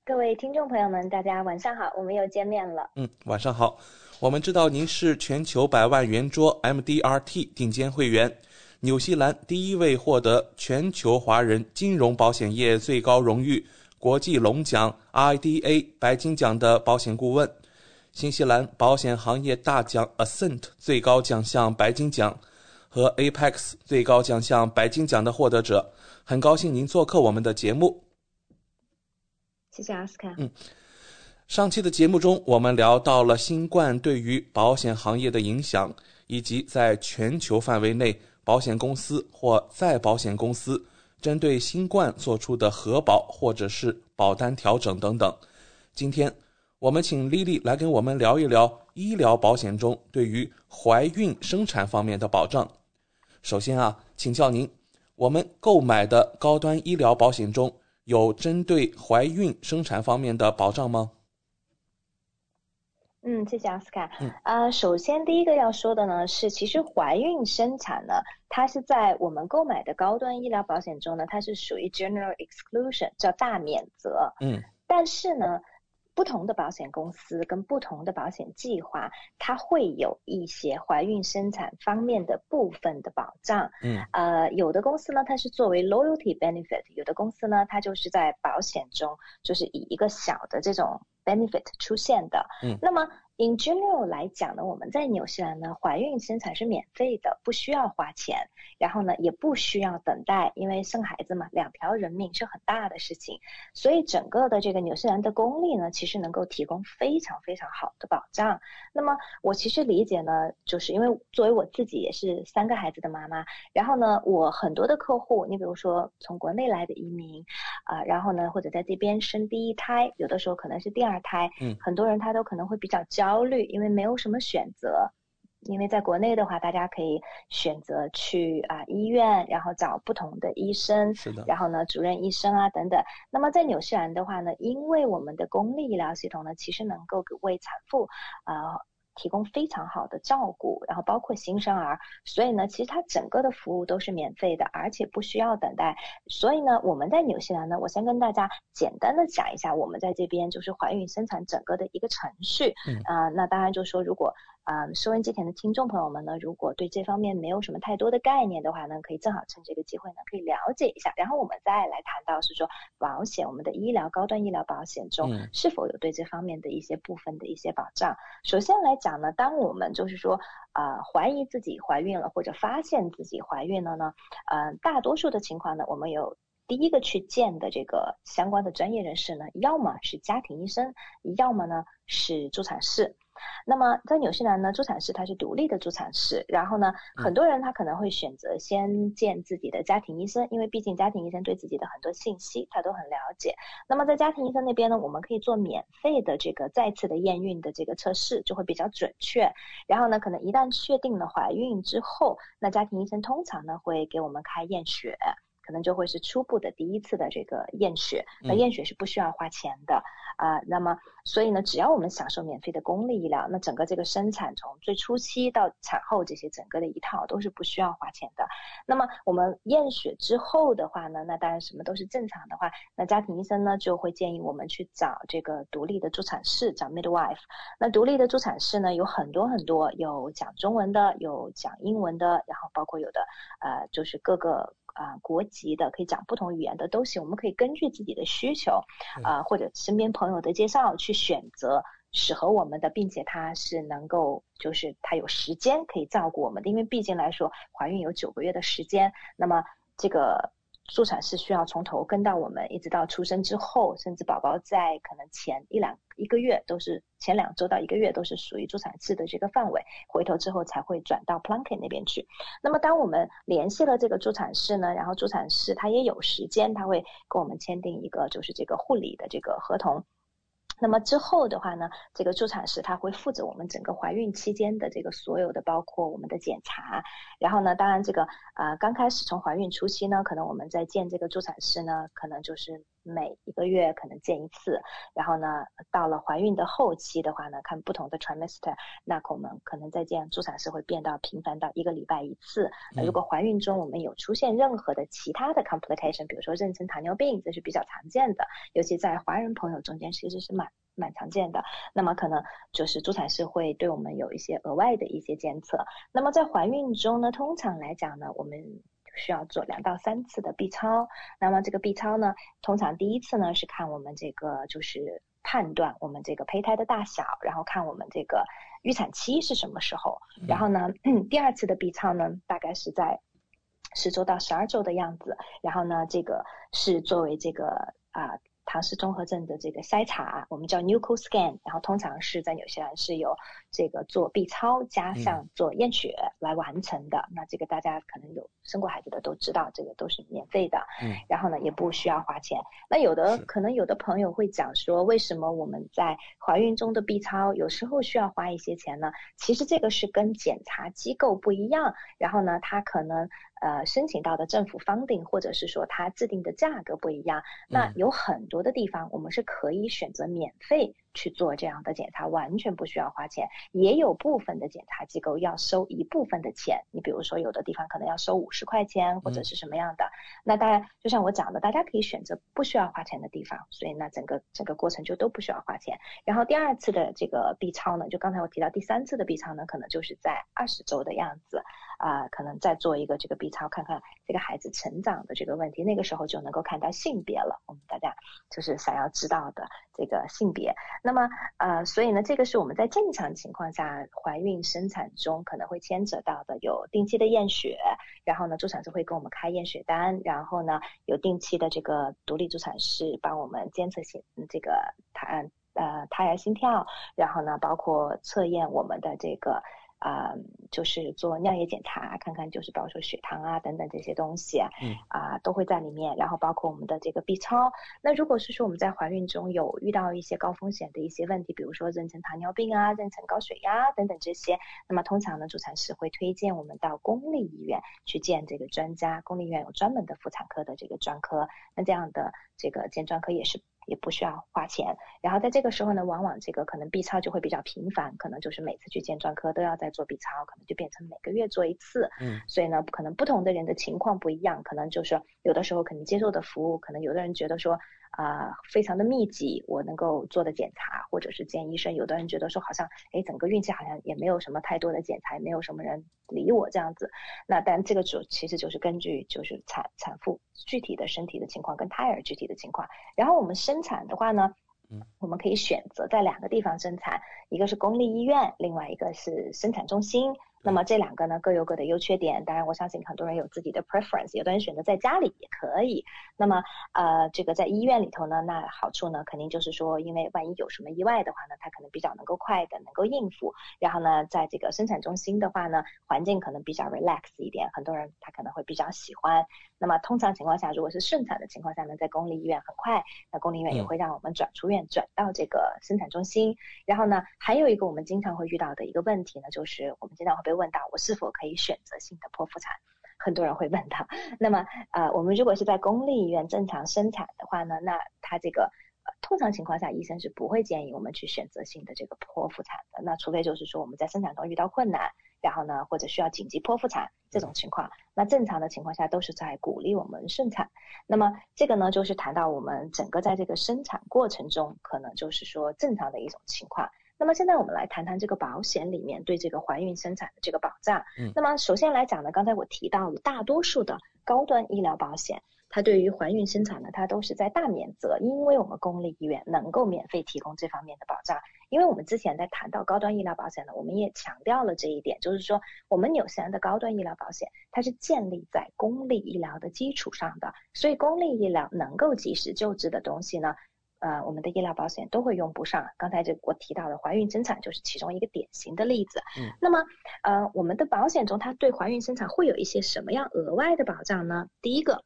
[SPEAKER 7] 各位听众朋友们，大家晚上好，我们又见面了。
[SPEAKER 3] 嗯，晚上好。我们知道您是全球百万圆桌 MDRT 顶尖会员，纽西兰第一位获得全球华人金融保险业最高荣誉国际龙奖 IDA 白金奖的保险顾问，新西兰保险行业大奖 Ascent 最高奖项白金奖。和 Apex 最高奖项白金奖的获得者，很高兴您做客我们的节目。
[SPEAKER 7] 谢谢阿斯卡。
[SPEAKER 3] 嗯，上期的节目中，我们聊到了新冠对于保险行业的影响，以及在全球范围内保险公司或再保险公司针对新冠做出的核保或者是保单调整等等。今天，我们请丽丽来跟我们聊一聊医疗保险中对于怀孕生产方面的保障。首先啊，请教您，我们购买的高端医疗保险中有针对怀孕生产方面的保障吗？
[SPEAKER 7] 嗯，谢谢奥斯卡。嗯，呃，首先第一个要说的呢是，其实怀孕生产呢，它是在我们购买的高端医疗保险中呢，它是属于 general exclusion，叫大免责。
[SPEAKER 3] 嗯，
[SPEAKER 7] 但是呢。不同的保险公司跟不同的保险计划，它会有一些怀孕生产方面的部分的保障。
[SPEAKER 3] 嗯，
[SPEAKER 7] 呃，有的公司呢，它是作为 loyalty benefit；有的公司呢，它就是在保险中就是以一个小的这种 benefit 出现的。
[SPEAKER 3] 嗯，
[SPEAKER 7] 那么 in general 来讲呢，我们在纽西兰呢，怀孕生产是免费的，不需要花钱，然后呢，也不需要等待，因为生孩子嘛，两条人命是很大的事情，所以整个的这个纽西兰的公立呢，其实能够提供非常非常好的保障。那么我其实理解呢，就是因为作为我自己也是三个孩子的妈妈，然后呢，我很多的客户，你比如说从国内来的移民，啊，然后呢，或者在这边生第一胎，有的时候可能是第二胎，嗯，很多人他都可能会比较焦。焦虑，因为没有什么选择。因为在国内的话，大家可以选择去啊医院，然后找不同的医生，
[SPEAKER 3] 是的。
[SPEAKER 7] 然后呢，主任医生啊等等。那么在纽西兰的话呢，因为我们的公立医疗系统呢，其实能够为产妇啊。提供非常好的照顾，然后包括新生儿，所以呢，其实它整个的服务都是免费的，而且不需要等待。所以呢，我们在纽西兰呢，我先跟大家简单的讲一下我们在这边就是怀孕生产整个的一个程序。嗯啊，那当然就说如果。啊，收音机前的听众朋友们呢，如果对这方面没有什么太多的概念的话呢，可以正好趁这个机会呢，可以了解一下。然后我们再来谈到是说保险，我们的医疗高端医疗保险中是否有对这方面的一些部分的一些保障。首先来讲呢，当我们就是说啊怀疑自己怀孕了或者发现自己怀孕了呢，呃，大多数的情况呢，我们有第一个去见的这个相关的专业人士呢，要么是家庭医生，要么呢是助产士。那么在纽西兰呢，助产士他是独立的助产士，然后呢，很多人他可能会选择先见自己的家庭医生，因为毕竟家庭医生对自己的很多信息他都很了解。那么在家庭医生那边呢，我们可以做免费的这个再次的验孕的这个测试，就会比较准确。然后呢，可能一旦确定了怀孕之后，那家庭医生通常呢会给我们开验血。可能就会是初步的第一次的这个验血，那验血是不需要花钱的啊。那么，所以呢，只要我们享受免费的公立医疗，那整个这个生产从最初期到产后这些整个的一套都是不需要花钱的。那么我们验血之后的话呢，那当然什么都是正常的话，那家庭医生呢就会建议我们去找这个独立的助产士，找 midwife。那独立的助产士呢有很多很多，有讲中文的，有讲英文的，然后包括有的呃就是各个。啊，国籍的可以讲不同语言的都行，我们可以根据自己的需求，啊或者身边朋友的介绍去选择适合我们的，并且他是能够就是他有时间可以照顾我们的，因为毕竟来说怀孕有九个月的时间，那么这个。助产士需要从头跟到我们，一直到出生之后，甚至宝宝在可能前一两一个月都是前两周到一个月都是属于助产士的这个范围，回头之后才会转到 Plunket 那边去。那么当我们联系了这个助产士呢，然后助产士他也有时间，他会跟我们签订一个就是这个护理的这个合同。那么之后的话呢，这个助产士他会负责我们整个怀孕期间的这个所有的，包括我们的检查。然后呢，当然这个呃，刚开始从怀孕初期呢，可能我们在见这个助产师呢，可能就是。每一个月可能见一次，然后呢，到了怀孕的后期的话呢，看不同的 trimester，那我们可能再见助产士会变到频繁到一个礼拜一次。那如果怀孕中我们有出现任何的其他的 complication，比如说妊娠糖尿病，这是比较常见的，尤其在华人朋友中间其实是蛮蛮常见的。那么可能就是助产士会对我们有一些额外的一些监测。那么在怀孕中呢，通常来讲呢，我们需要做两到三次的 B 超，那么这个 B 超呢，通常第一次呢是看我们这个就是判断我们这个胚胎的大小，然后看我们这个预产期是什么时候，然后呢，第二次的 B 超呢大概是在十周到十二周的样子，然后呢，这个是作为这个啊。唐氏综合症的这个筛查，我们叫 Nuco Scan，然后通常是在纽西兰是由这个做 B 超加上做验血来完成的。那这个大家可能有生过孩子的都知道，这个都是免费的。嗯，然后呢也不需要花钱。那有的可能有的朋友会讲说，为什么我们在怀孕中的 B 超有时候需要花一些钱呢？其实这个是跟检查机构不一样，然后呢它可能。呃，申请到的政府 funding，或者是说它制定的价格不一样，那有很多的地方我们是可以选择免费。去做这样的检查完全不需要花钱，也有部分的检查机构要收一部分的钱。你比如说有的地方可能要收五十块钱或者是什么样的。那当然，就像我讲的，大家可以选择不需要花钱的地方，所以那整个整个过程就都不需要花钱。然后第二次的这个 B 超呢，就刚才我提到第三次的 B 超呢，可能就是在二十周的样子啊，可能再做一个这个 B 超，看看这个孩子成长的这个问题，那个时候就能够看到性别了。我们大家就是想要知道的这个性别。那么呃，所以呢，这个是我们在正常情况下怀孕生产中可能会牵扯到的，有定期的验血，然后呢，助产师会给我们开验血单，然后呢，有定期的这个独立助产师帮我们监测心这个胎呃胎儿心跳，然后呢，包括测验我们的这个。啊，就是做尿液检查，看看就是比如说血糖啊等等这些东西，嗯，啊都会在里面。然后包括我们的这个 B 超。那如果是说我们在怀孕中有遇到一些高风险的一些问题，比如说妊娠糖尿病啊、妊娠高血压等等这些，那么通常呢，助产师会推荐我们到公立医院去见这个专家。公立医院有专门的妇产科的这个专科，那这样的这个见专科也是。也不需要花钱，然后在这个时候呢，往往这个可能 B 超就会比较频繁，可能就是每次去见专科都要在做 B 超，可能就变成每个月做一次。嗯，所以呢，可能不同的人的情况不一样，可能就是有的时候可能接受的服务，可能有的人觉得说。啊，非常的密集，我能够做的检查，或者是见医生。有的人觉得说，好像，哎，整个孕期好像也没有什么太多的检查，也没有什么人理我这样子。那但这个主其实就是根据就是产产妇具体的身体的情况跟胎儿具体的情况。然后我们生产的话呢，嗯，我们可以选择在两个地方生产，一个是公立医院，另外一个是生产中心。那么这两个呢各有各的优缺点，当然我相信很多人有自己的 preference，有的人选择在家里也可以。那么呃这个在医院里头呢，那好处呢肯定就是说，因为万一有什么意外的话呢，它可能比较能够快的能够应付。然后呢，在这个生产中心的话呢，环境可能比较 relax 一点，很多人他可能会比较喜欢。那么通常情况下，如果是顺产的情况下呢，在公立医院很快，那公立医院也会让我们转出院转到这个生产中心。然后呢，还有一个我们经常会遇到的一个问题呢，就是我们经常会被会问到我是否可以选择性的剖腹产，很多人会问到。那么，呃，我们如果是在公立医院正常生产的话呢，那他这个，通常情况下医生是不会建议我们去选择性的这个剖腹产的。那除非就是说我们在生产中遇到困难，然后呢，或者需要紧急剖腹产这种情况，那正常的情况下都是在鼓励我们顺产。那么这个呢，就是谈到我们整个在这个生产过程中，可能就是说正常的一种情况。那么现在我们来谈谈这个保险里面对这个怀孕生产的这个保障。嗯，那么首先来讲呢，刚才我提到了大多数的高端医疗保险，它对于怀孕生产呢，它都是在大免责，因为我们公立医院能够免费提供这方面的保障。因为我们之前在谈到高端医疗保险呢，我们也强调了这一点，就是说我们纽西兰的高端医疗保险，它是建立在公立医疗的基础上的，所以公立医疗能够及时救治的东西呢。呃，我们的医疗保险都会用不上。刚才这我提到的怀孕生产就是其中一个典型的例子。嗯，那么呃，我们的保险中它对怀孕生产会有一些什么样额外的保障呢？第一个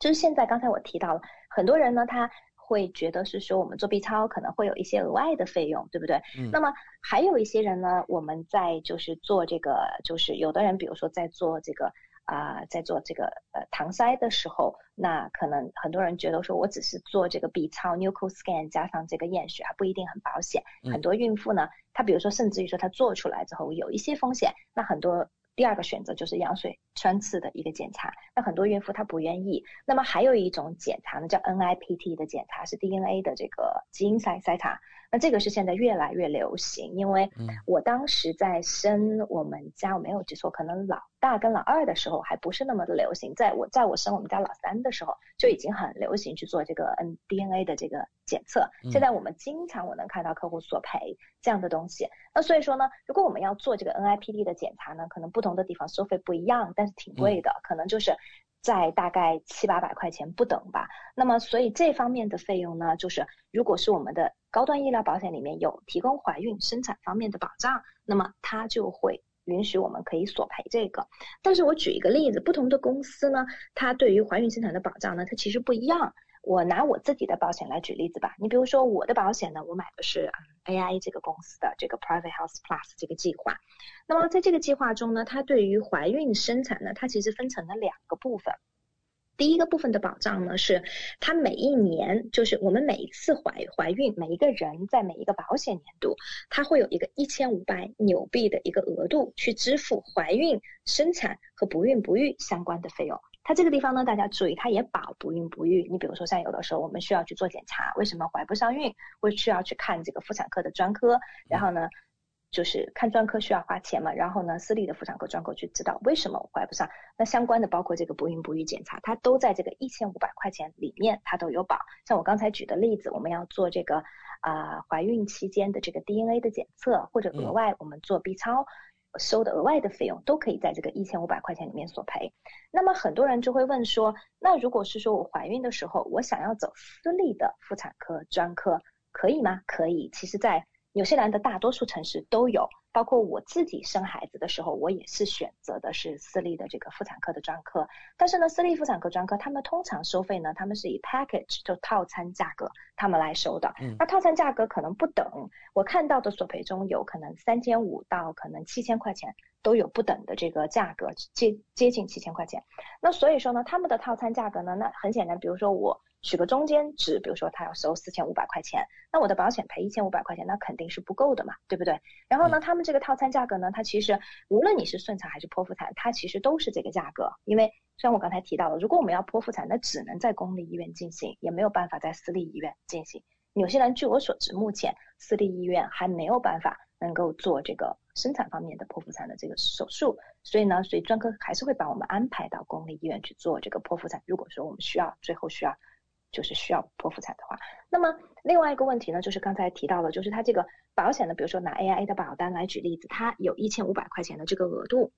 [SPEAKER 7] 就是现在刚才我提到了，很多人呢他会觉得是说我们做 B 超可能会有一些额外的费用，对不对？嗯，那么还有一些人呢，我们在就是做这个，就是有的人比如说在做这个。啊，在做这个呃搪塞的时候，那可能很多人觉得说我只是做这个 B 超 nuchal scan 加上这个验血还不一定很保险。很多孕妇呢，她比如说甚至于说她做出来之后有一些风险，那很多第二个选择就是羊水穿刺的一个检查。那很多孕妇她不愿意。那么还有一种检查呢，叫 NIPT 的检查，是 DNA 的这个基因筛筛查。那这个是现在越来越流行，因为我当时在生我们家，我没有记错，可能老大跟老二的时候还不是那么的流行，在我在我生我们家老三的时候就已经很流行去做这个 N DNA 的这个检测。现在我们经常我能看到客户索赔这样的东西。那所以说呢，如果我们要做这个 NIPT 的检查呢，可能不同的地方收费不一样，但是挺贵的，可能就是在大概七八百块钱不等吧。那么所以这方面的费用呢，就是如果是我们的。高端医疗保险里面有提供怀孕生产方面的保障，那么它就会允许我们可以索赔这个。但是我举一个例子，不同的公司呢，它对于怀孕生产的保障呢，它其实不一样。我拿我自己的保险来举例子吧。你比如说我的保险呢，我买的是 AI 这个公司的这个 Private Health Plus 这个计划。那么在这个计划中呢，它对于怀孕生产呢，它其实分成了两个部分。第一个部分的保障呢，是它每一年，就是我们每一次怀怀孕，每一个人在每一个保险年度，它会有一个一千五百纽币的一个额度去支付怀孕、生产和不孕不育相关的费用。它这个地方呢，大家注意，它也保不孕不育。你比如说，像有的时候我们需要去做检查，为什么怀不上孕，会需要去看这个妇产科的专科，然后呢？就是看专科需要花钱嘛，然后呢，私立的妇产科专科去知道为什么我怀不上，那相关的包括这个不孕不育检查，它都在这个一千五百块钱里面，它都有保。像我刚才举的例子，我们要做这个啊怀孕期间的这个 DNA 的检测，或者额外我们做 B 超收的额外的费用，都可以在这个一千五百块钱里面索赔。那么很多人就会问说，那如果是说我怀孕的时候，我想要走私立的妇产科专科，可以吗？可以。其实，在纽西兰的大多数城市都有，包括我自己生孩子的时候，我也是选择的是私立的这个妇产科的专科。但是呢，私立妇产科专科他们通常收费呢，他们是以 package 就套餐价格他们来收的。那套餐价格可能不等，我看到的索赔中有可能三千五到可能七千块钱都有不等的这个价格，接接近七千块钱。那所以说呢，他们的套餐价格呢，那很显然，比如说我。取个中间值，比如说他要收四千五百块钱，那我的保险赔一千五百块钱，那肯定是不够的嘛，对不对？然后呢，他们这个套餐价格呢，它其实无论你是顺产还是剖腹产，它其实都是这个价格。因为像我刚才提到了，如果我们要剖腹产，那只能在公立医院进行，也没有办法在私立医院进行。纽西兰据我所知，目前私立医院还没有办法能够做这个生产方面的剖腹产的这个手术，所以呢，所以专科还是会把我们安排到公立医院去做这个剖腹产。如果说我们需要，最后需要。就是需要剖腹产的话，那么另外一个问题呢，就是刚才提到了，就是它这个保险呢，比如说拿 AIA 的保单来举例子，它有一千五百块钱的这个额度。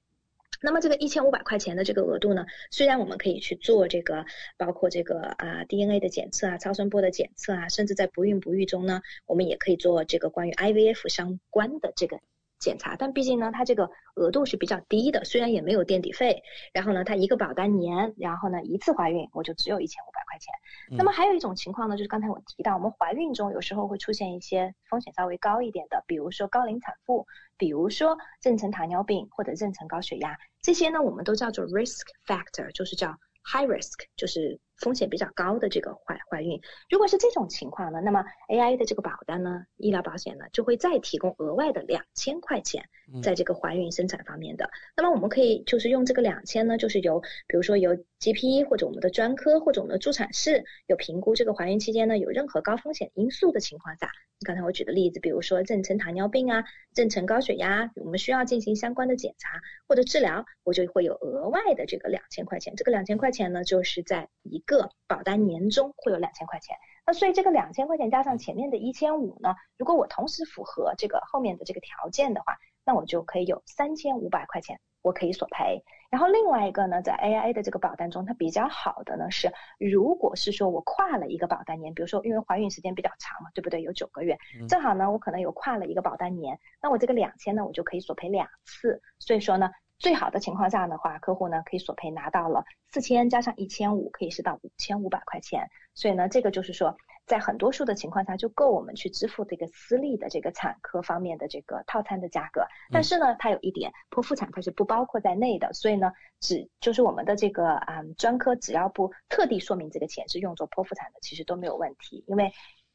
[SPEAKER 7] 那么这个一千五百块钱的这个额度呢，虽然我们可以去做这个，包括这个啊 DNA 的检测啊、超声波的检测啊，甚至在不孕不育中呢，我们也可以做这个关于 IVF 相关的这个。检查，但毕竟呢，它这个额度是比较低的，虽然也没有垫底费，然后呢，它一个保单年，然后呢，一次怀孕我就只有一千五百块钱。那么还有一种情况呢，就是刚才我提到，我们怀孕中有时候会出现一些风险稍微高一点的，比如说高龄产妇，比如说妊娠糖尿病或者妊娠高血压，这些呢我们都叫做 risk factor，就是叫 high risk，就是。风险比较高的这个怀怀孕，如果是这种情况呢，那么 A I 的这个保单呢，医疗保险呢，就会再提供额外的两千块钱，在这个怀孕生产方面的。那么我们可以就是用这个两千呢，就是由比如说由 G P 或者我们的专科或者我们的助产士有评估这个怀孕期间呢有任何高风险因素的情况下，刚才我举的例子，比如说妊娠糖尿病啊、妊娠高血压，我们需要进行相关的检查或者治疗，我就会有额外的这个两千块钱。这个两千块钱呢，就是在一个保单年终会有两千块钱，那所以这个两千块钱加上前面的一千五呢，如果我同时符合这个后面的这个条件的话，那我就可以有三千五百块钱我可以索赔。然后另外一个呢，在 AIA 的这个保单中，它比较好的呢是，如果是说我跨了一个保单年，比如说因为怀孕时间比较长嘛，对不对？有九个月，正好呢我可能有跨了一个保单年，那我这个两千呢我就可以索赔两次。所以说呢。最好的情况下的话，客户呢可以索赔拿到了四千加上一千五，可以是到五千五百块钱。所以呢，这个就是说，在很多数的情况下就够我们去支付这个私立的这个产科方面的这个套餐的价格。但是呢，它有一点，剖腹产它是不包括在内的。所以呢，只就是我们的这个啊专科，只要不特地说明这个钱是用作剖腹产的，其实都没有问题，因为。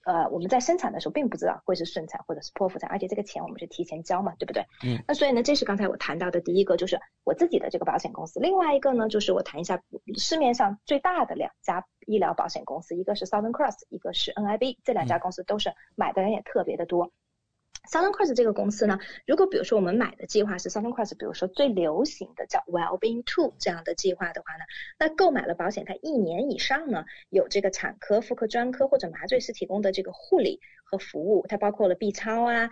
[SPEAKER 7] 呃，我们在生产的时候并不知道会是顺产或者是剖腹产，而且这个钱我们是提前交嘛，对不对？嗯。那所以呢，这是刚才我谈到的第一个，就是我自己的这个保险公司。另外一个呢，就是我谈一下市面上最大的两家医疗保险公司，一个是 Southern Cross，一个是 NIB，这两家公司都是买的人也特别的多。Southern Cross 这个公司呢，如果比如说我们买的计划是 Southern Cross，比如说最流行的叫 Wellbeing Two 这样的计划的话呢，那购买了保险，它一年以上呢有这个产科、妇科专科或者麻醉师提供的这个护理和服务，它包括了 B 超啊、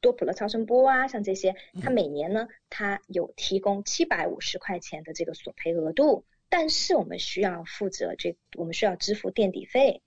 [SPEAKER 7] 多普勒超声波啊，像这些，它每年呢它有提供七百五十块钱的这个索赔额度，但是我们需要负责这，我们需要支付垫底费。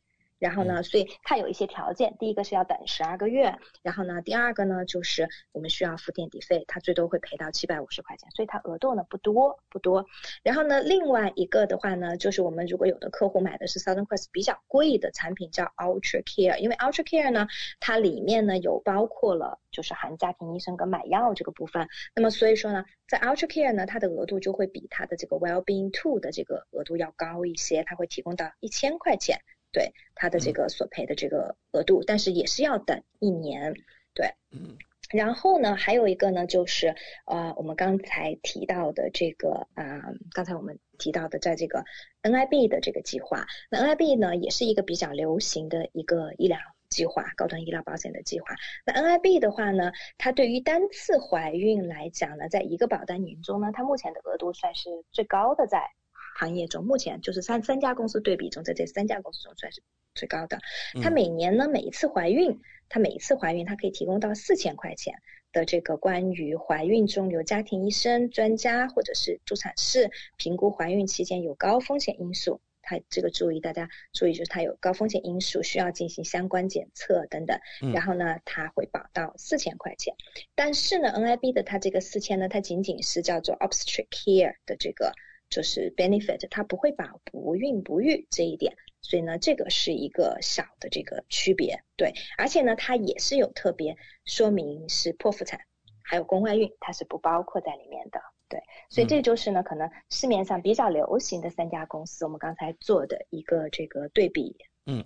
[SPEAKER 7] 然后呢，所以它有一些条件，第一个是要等十二个月，然后呢，第二个呢就是我们需要付垫底费，它最多会赔到七百五十块钱，所以它额度呢不多不多。然后呢，另外一个的话呢，就是我们如果有的客户买的是 Southern Cross 比较贵的产品叫 Ultra Care，因为 Ultra Care 呢，它里面呢有包括了就是含家庭医生跟买药这个部分，那么所以说呢，在 Ultra Care 呢，它的额度就会比它的这个 Wellbeing Two 的这个额度要高一些，它会提供到一千块钱。对他的这个索赔的这个额度，但是也是要等一年。对，嗯，然后呢，还有一个呢，就是呃，我们刚才提到的这个啊，刚才我们提到的，在这个 NIB 的这个计划，那 NIB 呢，也是一个比较流行的一个医疗计划，高端医疗保险的计划。那 NIB 的话呢，它对于单次怀孕来讲呢，在一个保单年中呢，它目前的额度算是最高的，在行业中，目前就是三三家公司对比中，在这三家公司中算是最高的。它每年呢，每一次怀孕，它每一次怀孕，它可以提供到四千块钱的这个关于怀孕中由家庭医生、专家或者是助产士评估怀孕期间有高风险因素。它这个注意，大家注意，就是它有高风险因素，需要进行相关检测等等。然后呢，它会保到四千块钱。但是呢，NIB 的它这个四千呢，它仅仅是叫做 obstetric care 的这个就是 benefit，它不会把不孕不育这一点。所以呢，这个是一个小的这个区别。对，而且呢，它也是有特别说明是剖腹产，还有宫外孕，它是不包括在里面的。对，所以这就是呢，可能市面上比较流行的三家公司，我们刚才做的一个这个对比。
[SPEAKER 3] 嗯，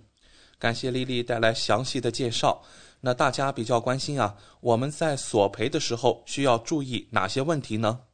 [SPEAKER 3] 感谢丽丽带来详细的介绍。那大家比较关心啊，我们在索赔的时候需要注意哪些问题呢？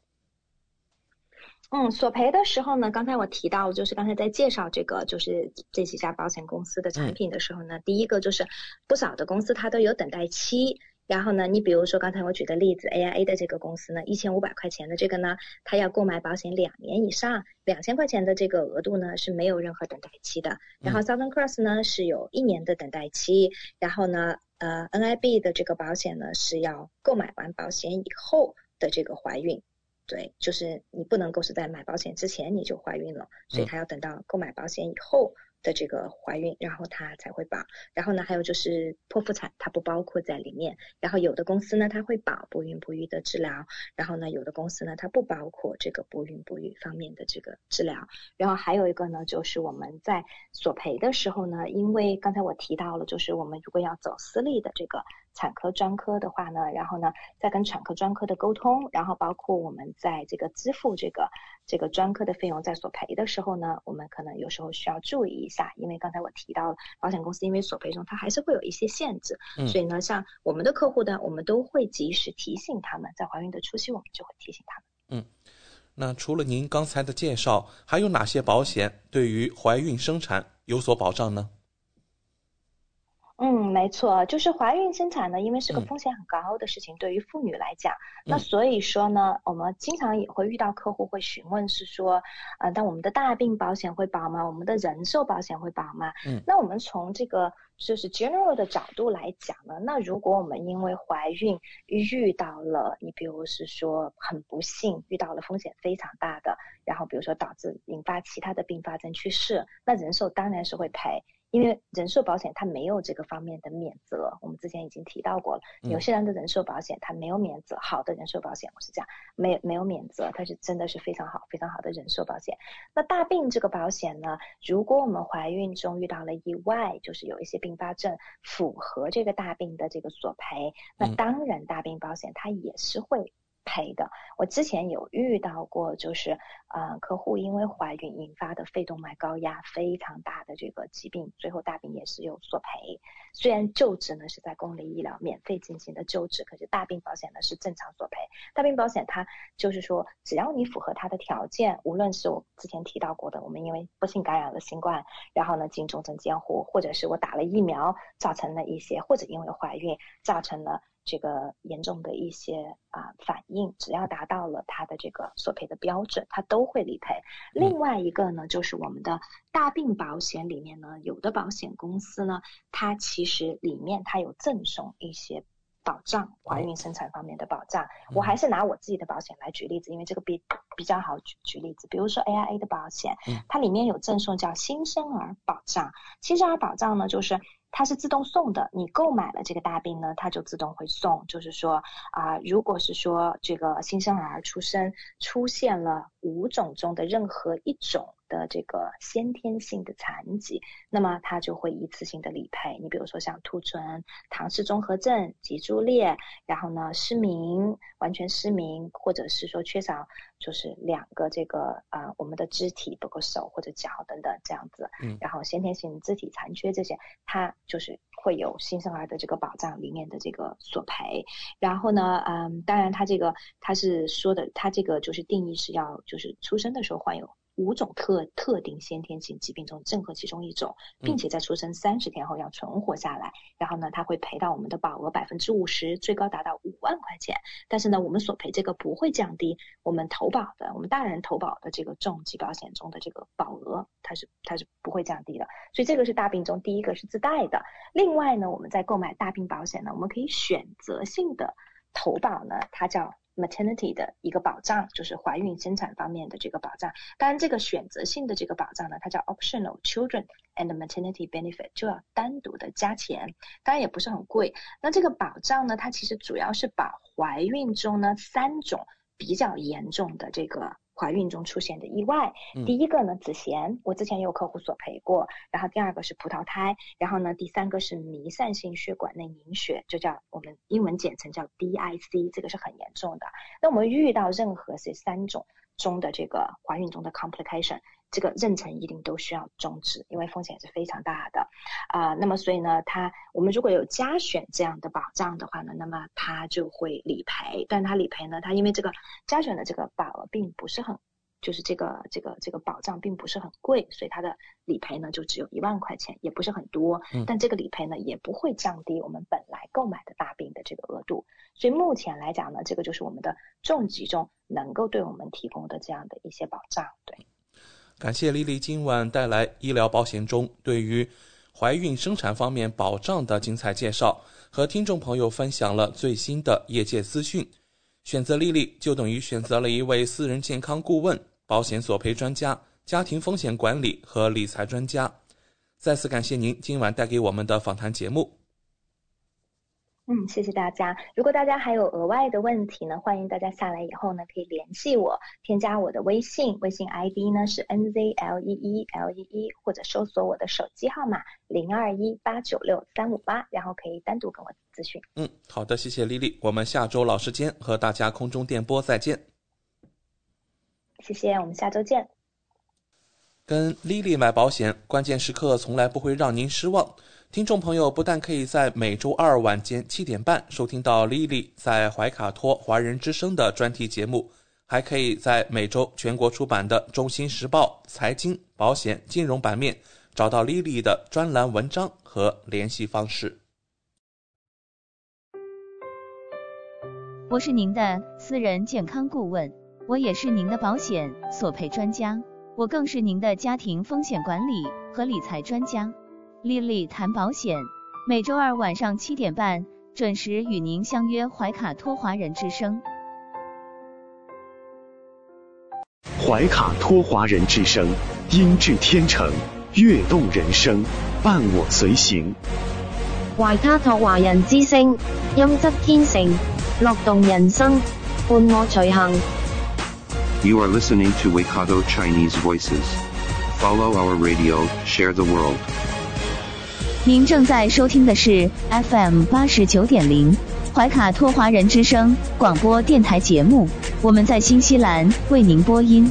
[SPEAKER 7] 嗯，索赔的时候呢，刚才我提到，就是刚才在介绍这个就是这几家保险公司的产品的时候呢，第一个就是不少的公司它都有等待期。然后呢，你比如说刚才我举的例子，AIA 的这个公司呢，一千五百块钱的这个呢，它要购买保险两年以上，两千块钱的这个额度呢是没有任何等待期的。然后 Southern Cross 呢是有一年的等待期，然后呢，呃，NIB 的这个保险呢是要购买完保险以后的这个怀孕，对，就是你不能够是在买保险之前你就怀孕了，所以他要等到购买保险以后。的这个怀孕，然后他才会保。然后呢，还有就是剖腹产，它不包括在里面。然后有的公司呢，它会保不孕不育的治疗。然后呢，有的公司呢，它不包括这个不孕不育方面的这个治疗。然后还有一个呢，就是我们在索赔的时候呢，因为刚才我提到了，就是我们如果要走私立的这个。产科专科的话呢，然后呢，再跟产科专科的沟通，然后包括我们在这个支付这个这个专科的费用，在索赔的时候呢，我们可能有时候需要注意一下，因为刚才我提到了保险公司因为索赔中它还是会有一些限制，所以呢，像我们的客户呢，我们都会及时提醒他们，在怀孕的初期我们就会提醒他
[SPEAKER 3] 们。嗯，那除了您刚才的介绍，还有哪些保险对于怀孕生产有所保障呢？
[SPEAKER 7] 嗯，没错，就是怀孕生产呢，因为是个风险很高的事情，对于妇女来讲，那所以说呢，我们经常也会遇到客户会询问，是说，呃，那我们的大病保险会保吗？我们的人寿保险会保吗？嗯，那我们从这个就是 general 的角度来讲呢，那如果我们因为怀孕遇到了，你比如是说很不幸遇到了风险非常大的，然后比如说导致引发其他的并发症去世，那人寿当然是会赔。因为人寿保险它没有这个方面的免责，我们之前已经提到过了。有些人的人寿保险它没有免责，好的人寿保险我是这样，没没有免责，它是真的是非常好非常好的人寿保险。那大病这个保险呢，如果我们怀孕中遇到了意外，就是有一些并发症符合这个大病的这个索赔，那当然大病保险它也是会。赔的，我之前有遇到过，就是呃，客户因为怀孕引发的肺动脉高压非常大的这个疾病，最后大病也是有索赔。虽然救治呢是在公立医疗免费进行的救治，可是大病保险呢是正常索赔。大病保险它就是说，只要你符合它的条件，无论是我之前提到过的，我们因为不幸感染了新冠，然后呢进重症监护，或者是我打了疫苗造成的一些，或者因为怀孕造成了。这个严重的一些啊反应，只要达到了它的这个索赔的标准，它都会理赔。另外一个呢，就是我们的大病保险里面呢，有的保险公司呢，它其实里面它有赠送一些保障，怀孕生产方面的保障。我还是拿我自己的保险来举例子，因为这个比比较好举举例子。比如说 AIA 的保险，它里面有赠送叫新生儿保障。新生儿保障呢，就是。它是自动送的，你购买了这个大病呢，它就自动会送。就是说啊，如果是说这个新生儿出生出现了五种中的任何一种的这个先天性的残疾，那么它就会一次性的理赔。你比如说像兔唇、唐氏综合症、脊柱裂，然后呢失明、完全失明，或者是说缺少就是两个这个啊我们的肢体，包括手或者脚等等这样子，嗯，然后先天性肢体残缺这些，它。就是会有新生儿的这个保障里面的这个索赔，然后呢，嗯，当然他这个他是说的，他这个就是定义是要就是出生的时候患有五种特特定先天性疾病中任何其中一种，并且在出生三十天后要存活下来，然后呢，他会赔到我们的保额百分之五十，最高达到五万块钱。但是呢，我们索赔这个不会降低我们投保的，我们大人投保的这个重疾保险中的这个保额，它是它是不会降低的。所以这个是大病中第一个是自带的。另外呢，我们在购买大病保险呢，我们可以选择性的投保呢，它叫。Maternity 的一个保障，就是怀孕生产方面的这个保障。当然，这个选择性的这个保障呢，它叫 optional children and maternity benefit，就要单独的加钱。当然也不是很贵。那这个保障呢，它其实主要是把怀孕中呢三种比较严重的这个。怀孕中出现的意外，第一个呢子痫，我之前也有客户索赔过。然后第二个是葡萄胎，然后呢第三个是弥散性血管内凝血，就叫我们英文简称叫 DIC，这个是很严重的。那我们遇到任何这三种中的这个怀孕中的 complication。这个妊娠一定都需要终止，因为风险是非常大的，啊，那么所以呢，它我们如果有加选这样的保障的话呢，那么它就会理赔，但它理赔呢，它因为这个加选的这个保额并不是很，就是这个这个这个保障并不是很贵，所以它的理赔呢就只有一万块钱，也不是很多，但这个理赔呢也不会降低我们本来购买的大病的这个额度，所以目前来讲呢，这个就是我们的重疾中能够对我们提供的这样的一些保障，对。
[SPEAKER 3] 感谢丽丽今晚带来医疗保险中对于怀孕生产方面保障的精彩介绍，和听众朋友分享了最新的业界资讯。选择丽丽就等于选择了一位私人健康顾问、保险索赔专家、家庭风险管理和理财专家。再次感谢您今晚带给我们的访谈节目。
[SPEAKER 7] 嗯，谢谢大家。如果大家还有额外的问题呢，欢迎大家下来以后呢，可以联系我，添加我的微信，微信 ID 呢是 N Z L E E L E E，或者搜索我的手机号码零二一八九六三五八，然后可以单独跟我咨询。
[SPEAKER 3] 嗯，好的，谢谢丽丽，我们下周老时间和大家空中电波再见。
[SPEAKER 7] 谢谢，我们下周见。
[SPEAKER 3] 跟丽丽买保险，关键时刻从来不会让您失望。听众朋友不但可以在每周二晚间七点半收听到 Lily 在怀卡托华人之声的专题节目，还可以在每周全国出版的《中新时报》财经、保险、金融版面找到 Lily 的专栏文章和联系方式。
[SPEAKER 2] 我是您的私人健康顾问，我也是您的保险索赔专家，我更是您的家庭风险管理和理财专家。丽丽谈保险，每周二晚上七点半准时与您相约怀卡托华人之声。
[SPEAKER 8] 怀卡托华人之声，音质天成，悦动人生，伴我随行。
[SPEAKER 9] 怀卡托华人之声，音质天成，乐动人生，伴我随行。
[SPEAKER 1] You are listening to Waikato Chinese Voices. Follow our radio, share the world.
[SPEAKER 2] 您正在收听的是 FM 八十九点零怀卡托华人之声广播电台节目，我们在新西兰为您播音。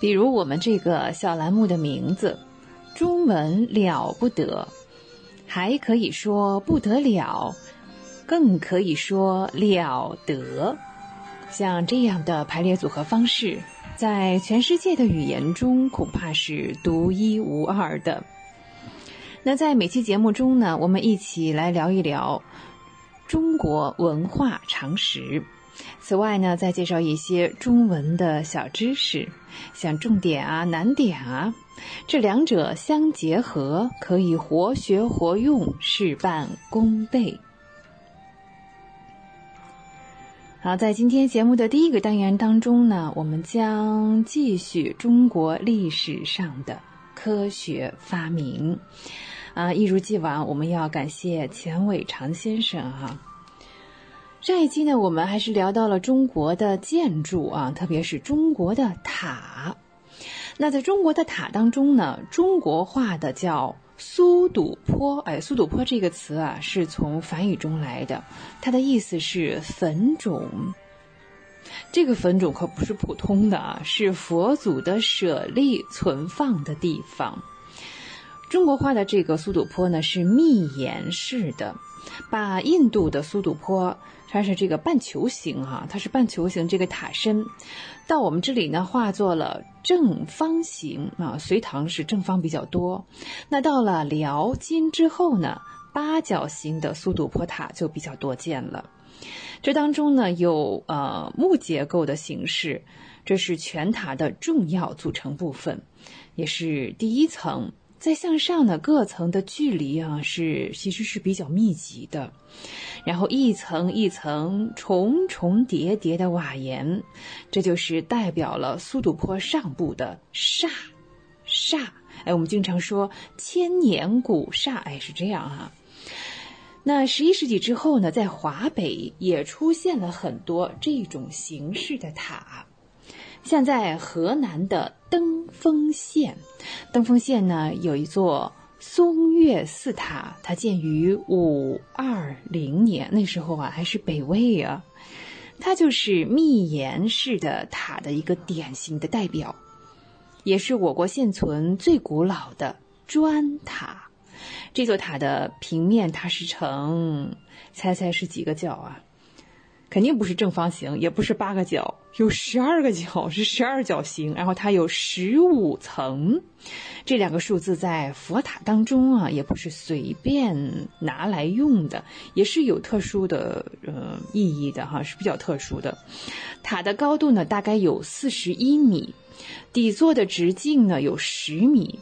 [SPEAKER 6] 比如我们这个小栏目的名字“中文了不得”，还可以说不得了，更可以说了得。像这样的排列组合方式，在全世界的语言中恐怕是独一无二的。那在每期节目中呢，我们一起来聊一聊中国文化常识。此外呢，再介绍一些中文的小知识，像重点啊、难点啊，这两者相结合，可以活学活用，事半功倍。好，在今天节目的第一个单元当中呢，我们将继续中国历史上的科学发明。啊，一如既往，我们要感谢钱伟长先生哈。上一期呢，我们还是聊到了中国的建筑啊，特别是中国的塔。那在中国的塔当中呢，中国画的叫苏堵坡。哎，苏堵坡这个词啊，是从梵语中来的，它的意思是坟冢。这个坟冢可不是普通的啊，是佛祖的舍利存放的地方。中国画的这个苏堵坡呢，是密檐式的，把印度的苏堵坡。它是这个半球形哈，它是半球形这个塔身，到我们这里呢化作了正方形啊。隋唐是正方比较多，那到了辽金之后呢，八角形的苏堵坡塔就比较多见了。这当中呢有呃木结构的形式，这是全塔的重要组成部分，也是第一层。在向上呢，各层的距离啊是其实是比较密集的，然后一层一层重重叠叠的瓦檐，这就是代表了苏堵坡上部的煞煞。哎，我们经常说千年古刹，哎是这样哈。那十一世纪之后呢，在华北也出现了很多这种形式的塔。像在河南的登封县，登封县呢有一座松岳寺塔，它建于五二零年，那时候啊还是北魏啊，它就是密檐式的塔的一个典型的代表，也是我国现存最古老的砖塔。这座塔的平面它是呈，猜猜是几个角啊？肯定不是正方形，也不是八个角，有十二个角，是十二角形。然后它有十五层，这两个数字在佛塔当中啊，也不是随便拿来用的，也是有特殊的呃意义的哈，是比较特殊的。塔的高度呢，大概有四十一米，底座的直径呢有十米，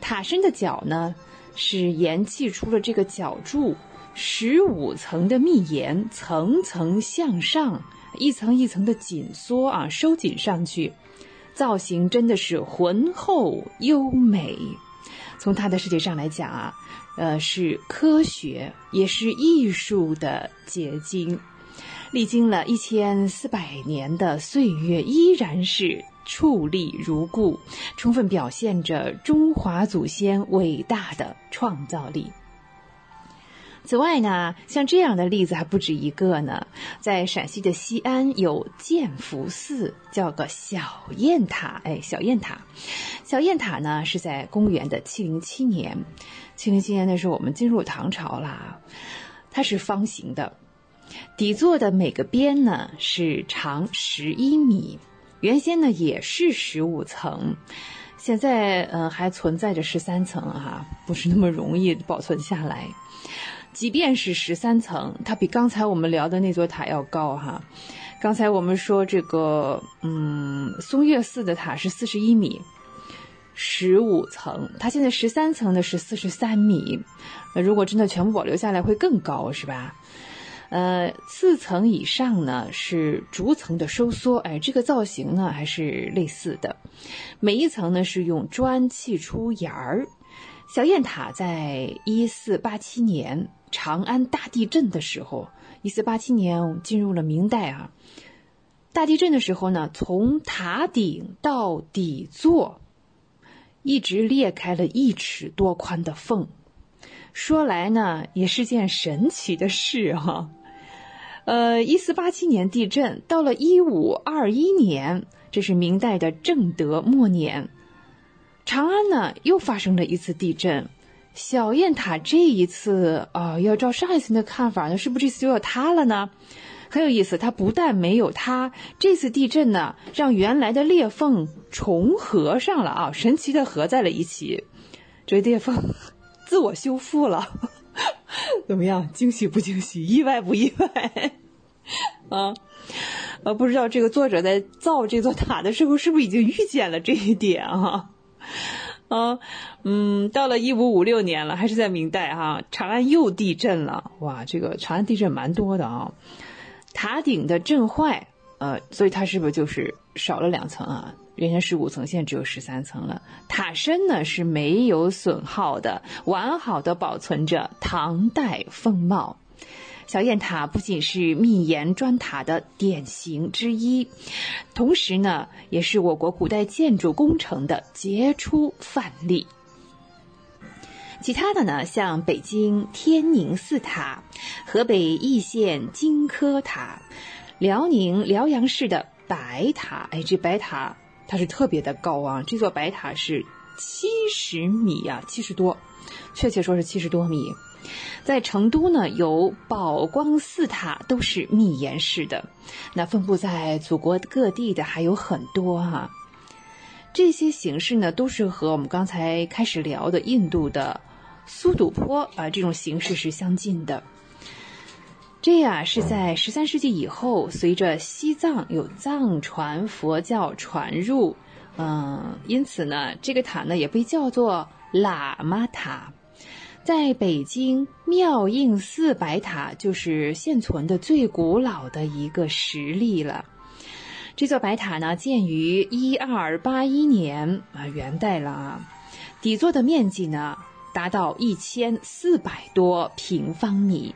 [SPEAKER 6] 塔身的角呢是延砌出了这个角柱。十五层的密檐，层层向上，一层一层的紧缩啊，收紧上去，造型真的是浑厚优美。从它的世界上来讲啊，呃，是科学也是艺术的结晶。历经了一千四百年的岁月，依然是矗立如故，充分表现着中华祖先伟大的创造力。此外呢，像这样的例子还不止一个呢。在陕西的西安有建福寺，叫个小雁塔。哎，小雁塔，小雁塔呢是在公元的七零七年。七零七年那时候我们进入唐朝啦。它是方形的，底座的每个边呢是长十一米。原先呢也是十五层，现在嗯还存在着十三层哈，不是那么容易保存下来。即便是十三层，它比刚才我们聊的那座塔要高哈。刚才我们说这个，嗯，松岳寺的塔是四十一米，十五层，它现在十三层的是四十三米。那如果真的全部保留下来，会更高，是吧？呃，四层以上呢是逐层的收缩，哎，这个造型呢还是类似的。每一层呢是用砖砌出檐儿。小雁塔在一四八七年。长安大地震的时候，一四八七年进入了明代啊。大地震的时候呢，从塔顶到底座，一直裂开了一尺多宽的缝。说来呢，也是件神奇的事哈。呃，一四八七年地震，到了一五二一年，这是明代的正德末年，长安呢又发生了一次地震。小雁塔这一次啊，要照上一次的看法，那是不是这次就要塌了呢？很有意思，它不但没有塌，这次地震呢，让原来的裂缝重合上了啊，神奇的合在了一起，这裂缝自我修复了。怎么样？惊喜不惊喜？意外不意外？啊，呃，不知道这个作者在造这座塔的时候，是不是已经预见了这一点啊？啊，嗯，到了一五五六年了，还是在明代哈，长安又地震了。哇，这个长安地震蛮多的啊。塔顶的震坏，呃，所以它是不是就是少了两层啊？原先十五层，现在只有十三层了。塔身呢是没有损耗的，完好的保存着唐代风貌。小雁塔不仅是密檐砖塔的典型之一，同时呢，也是我国古代建筑工程的杰出范例。其他的呢，像北京天宁寺塔、河北易县金科塔、辽宁辽阳市的白塔，哎，这白塔它是特别的高啊！这座白塔是七十米啊，七十多，确切说是七十多米。在成都呢，有宝光寺塔，都是密檐式的。那分布在祖国各地的还有很多哈。这些形式呢，都是和我们刚才开始聊的印度的苏堵坡啊这种形式是相近的。这呀是在十三世纪以后，随着西藏有藏传佛教传入，嗯，因此呢，这个塔呢也被叫做喇嘛塔。在北京妙应寺白塔就是现存的最古老的一个实例了。这座白塔呢，建于一二八一年啊，元代了啊。底座的面积呢，达到一千四百多平方米。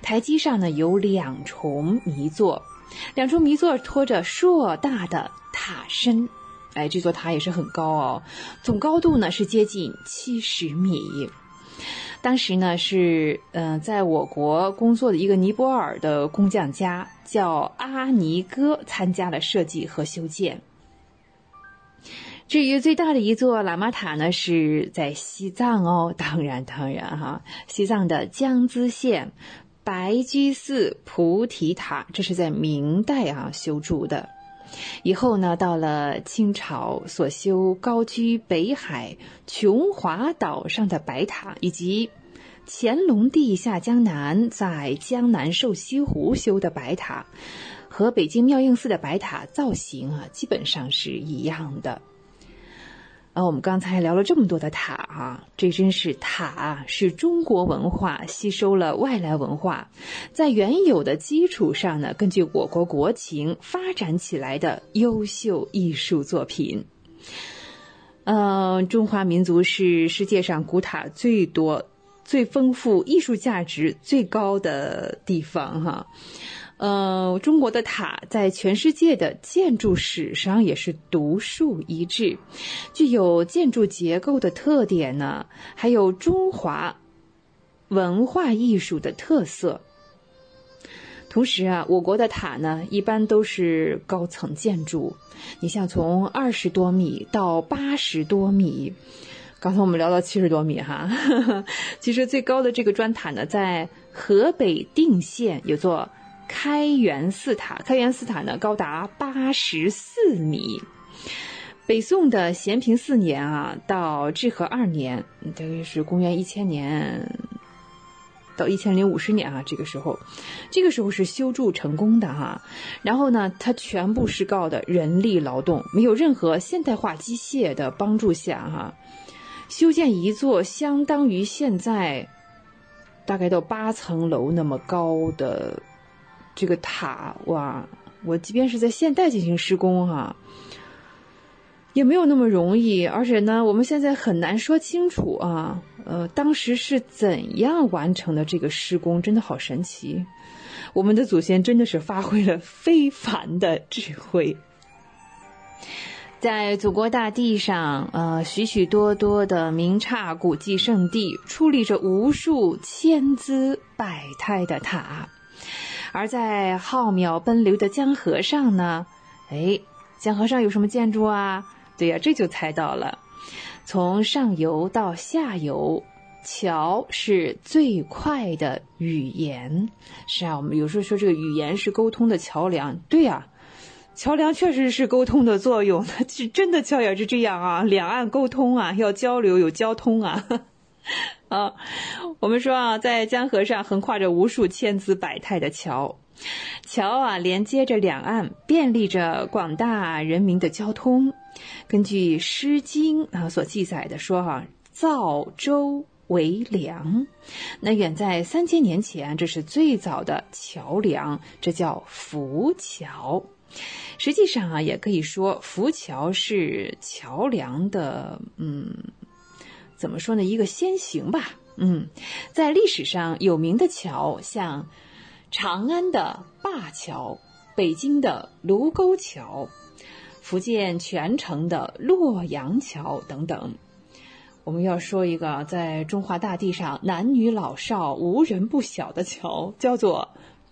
[SPEAKER 6] 台基上呢，有两重迷座，两重迷座托着硕大的塔身。哎，这座塔也是很高哦，总高度呢是接近七十米。当时呢是嗯，在我国工作的一个尼泊尔的工匠家叫阿尼哥参加了设计和修建。至于最大的一座喇嘛塔呢，是在西藏哦，当然当然哈，西藏的江孜县白居寺菩提塔，这是在明代啊修筑的。以后呢，到了清朝所修高居北海琼华岛上的白塔，以及乾隆帝下江南在江南瘦西湖修的白塔，和北京妙应寺的白塔造型啊，基本上是一样的。啊，我们刚才聊了这么多的塔啊，这真是塔是中国文化吸收了外来文化，在原有的基础上呢，根据我国国情发展起来的优秀艺术作品。嗯，中华民族是世界上古塔最多、最丰富、艺术价值最高的地方哈。呃，中国的塔在全世界的建筑史上也是独树一帜，具有建筑结构的特点呢，还有中华文化艺术的特色。同时啊，我国的塔呢，一般都是高层建筑，你像从二十多米到八十多米，刚才我们聊到七十多米哈，其实最高的这个砖塔呢，在河北定县有座。开元寺塔，开元寺塔呢高达八十四米。北宋的咸平四年啊，到至和二年，大约是公元一千年到一千零五十年啊，这个时候，这个时候是修筑成功的哈。然后呢，它全部是靠的人力劳动，没有任何现代化机械的帮助下哈，修建一座相当于现在大概到八层楼那么高的。这个塔哇，我即便是在现代进行施工哈，也没有那么容易。而且呢，我们现在很难说清楚啊，呃，当时是怎样完成的这个施工，真的好神奇。我们的祖先真的是发挥了非凡的智慧，在祖国大地上，呃，许许多多的名刹古迹圣地，矗立着无数千姿百态的塔。而在浩渺奔流的江河上呢，哎，江河上有什么建筑啊？对呀，这就猜到了。从上游到下游，桥是最快的语言。是啊，我们有时候说这个语言是沟通的桥梁。对呀，桥梁确实是沟通的作用。是 真的，桥也是这样啊，两岸沟通啊，要交流有交通啊。啊，我们说啊，在江河上横跨着无数千姿百态的桥，桥啊连接着两岸，便利着广大人民的交通。根据《诗经》啊所记载的说哈，造舟为梁。那远在三千年前，这是最早的桥梁，这叫浮桥。实际上啊，也可以说浮桥是桥梁的，嗯，怎么说呢？一个先行吧。嗯，在历史上有名的桥，像长安的灞桥、北京的卢沟桥、福建泉城的洛阳桥等等。我们要说一个在中华大地上男女老少无人不晓的桥，叫做。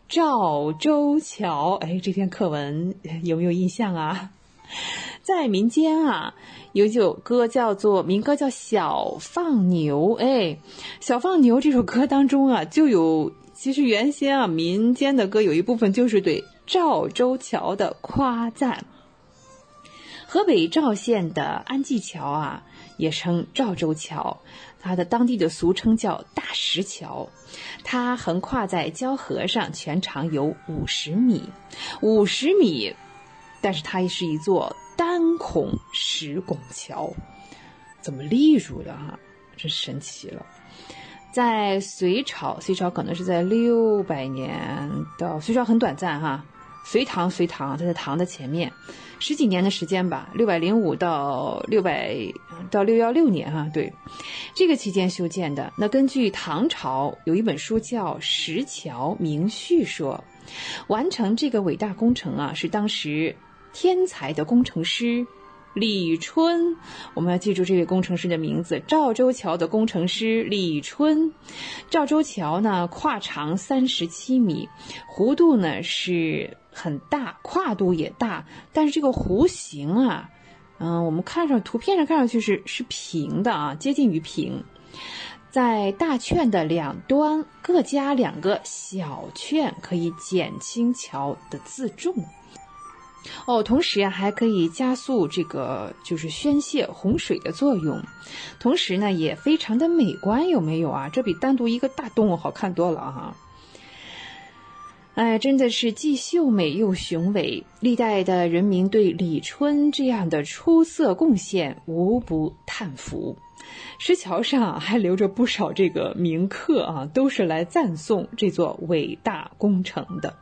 [SPEAKER 6] 赵州桥，哎，这篇课文有没有印象啊？在民间啊，有一首歌叫做民歌，叫《小放牛》。哎，《小放牛》这首歌当中啊，就有其实原先啊，民间的歌有一部分就是对赵州桥的夸赞。河北赵县的安济桥啊，也称赵州桥。它的当地的俗称叫大石桥，它横跨在交河上，全长有五十米，五十米，但是它是一座单孔石拱桥，怎么立住的哈？真神奇了。在隋朝，隋朝可能是在六百年到隋朝很短暂哈，隋唐，隋唐，它在唐的前面。十几年的时间吧，六百零五到六百到六幺六年哈，对，这个期间修建的。那根据唐朝有一本书叫《石桥明序》说，完成这个伟大工程啊，是当时天才的工程师。李春，我们要记住这位工程师的名字。赵州桥的工程师李春。赵州桥呢，跨长三十七米，弧度呢是很大，跨度也大。但是这个弧形啊，嗯，我们看上图片上看上去是是平的啊，接近于平。在大券的两端各加两个小券，可以减轻桥的自重。哦，同时呀，还可以加速这个就是宣泄洪水的作用，同时呢，也非常的美观，有没有啊？这比单独一个大动物好看多了哈。哎，真的是既秀美又雄伟，历代的人民对李春这样的出色贡献无不叹服。石桥上还留着不少这个铭刻啊，都是来赞颂这座伟大工程的。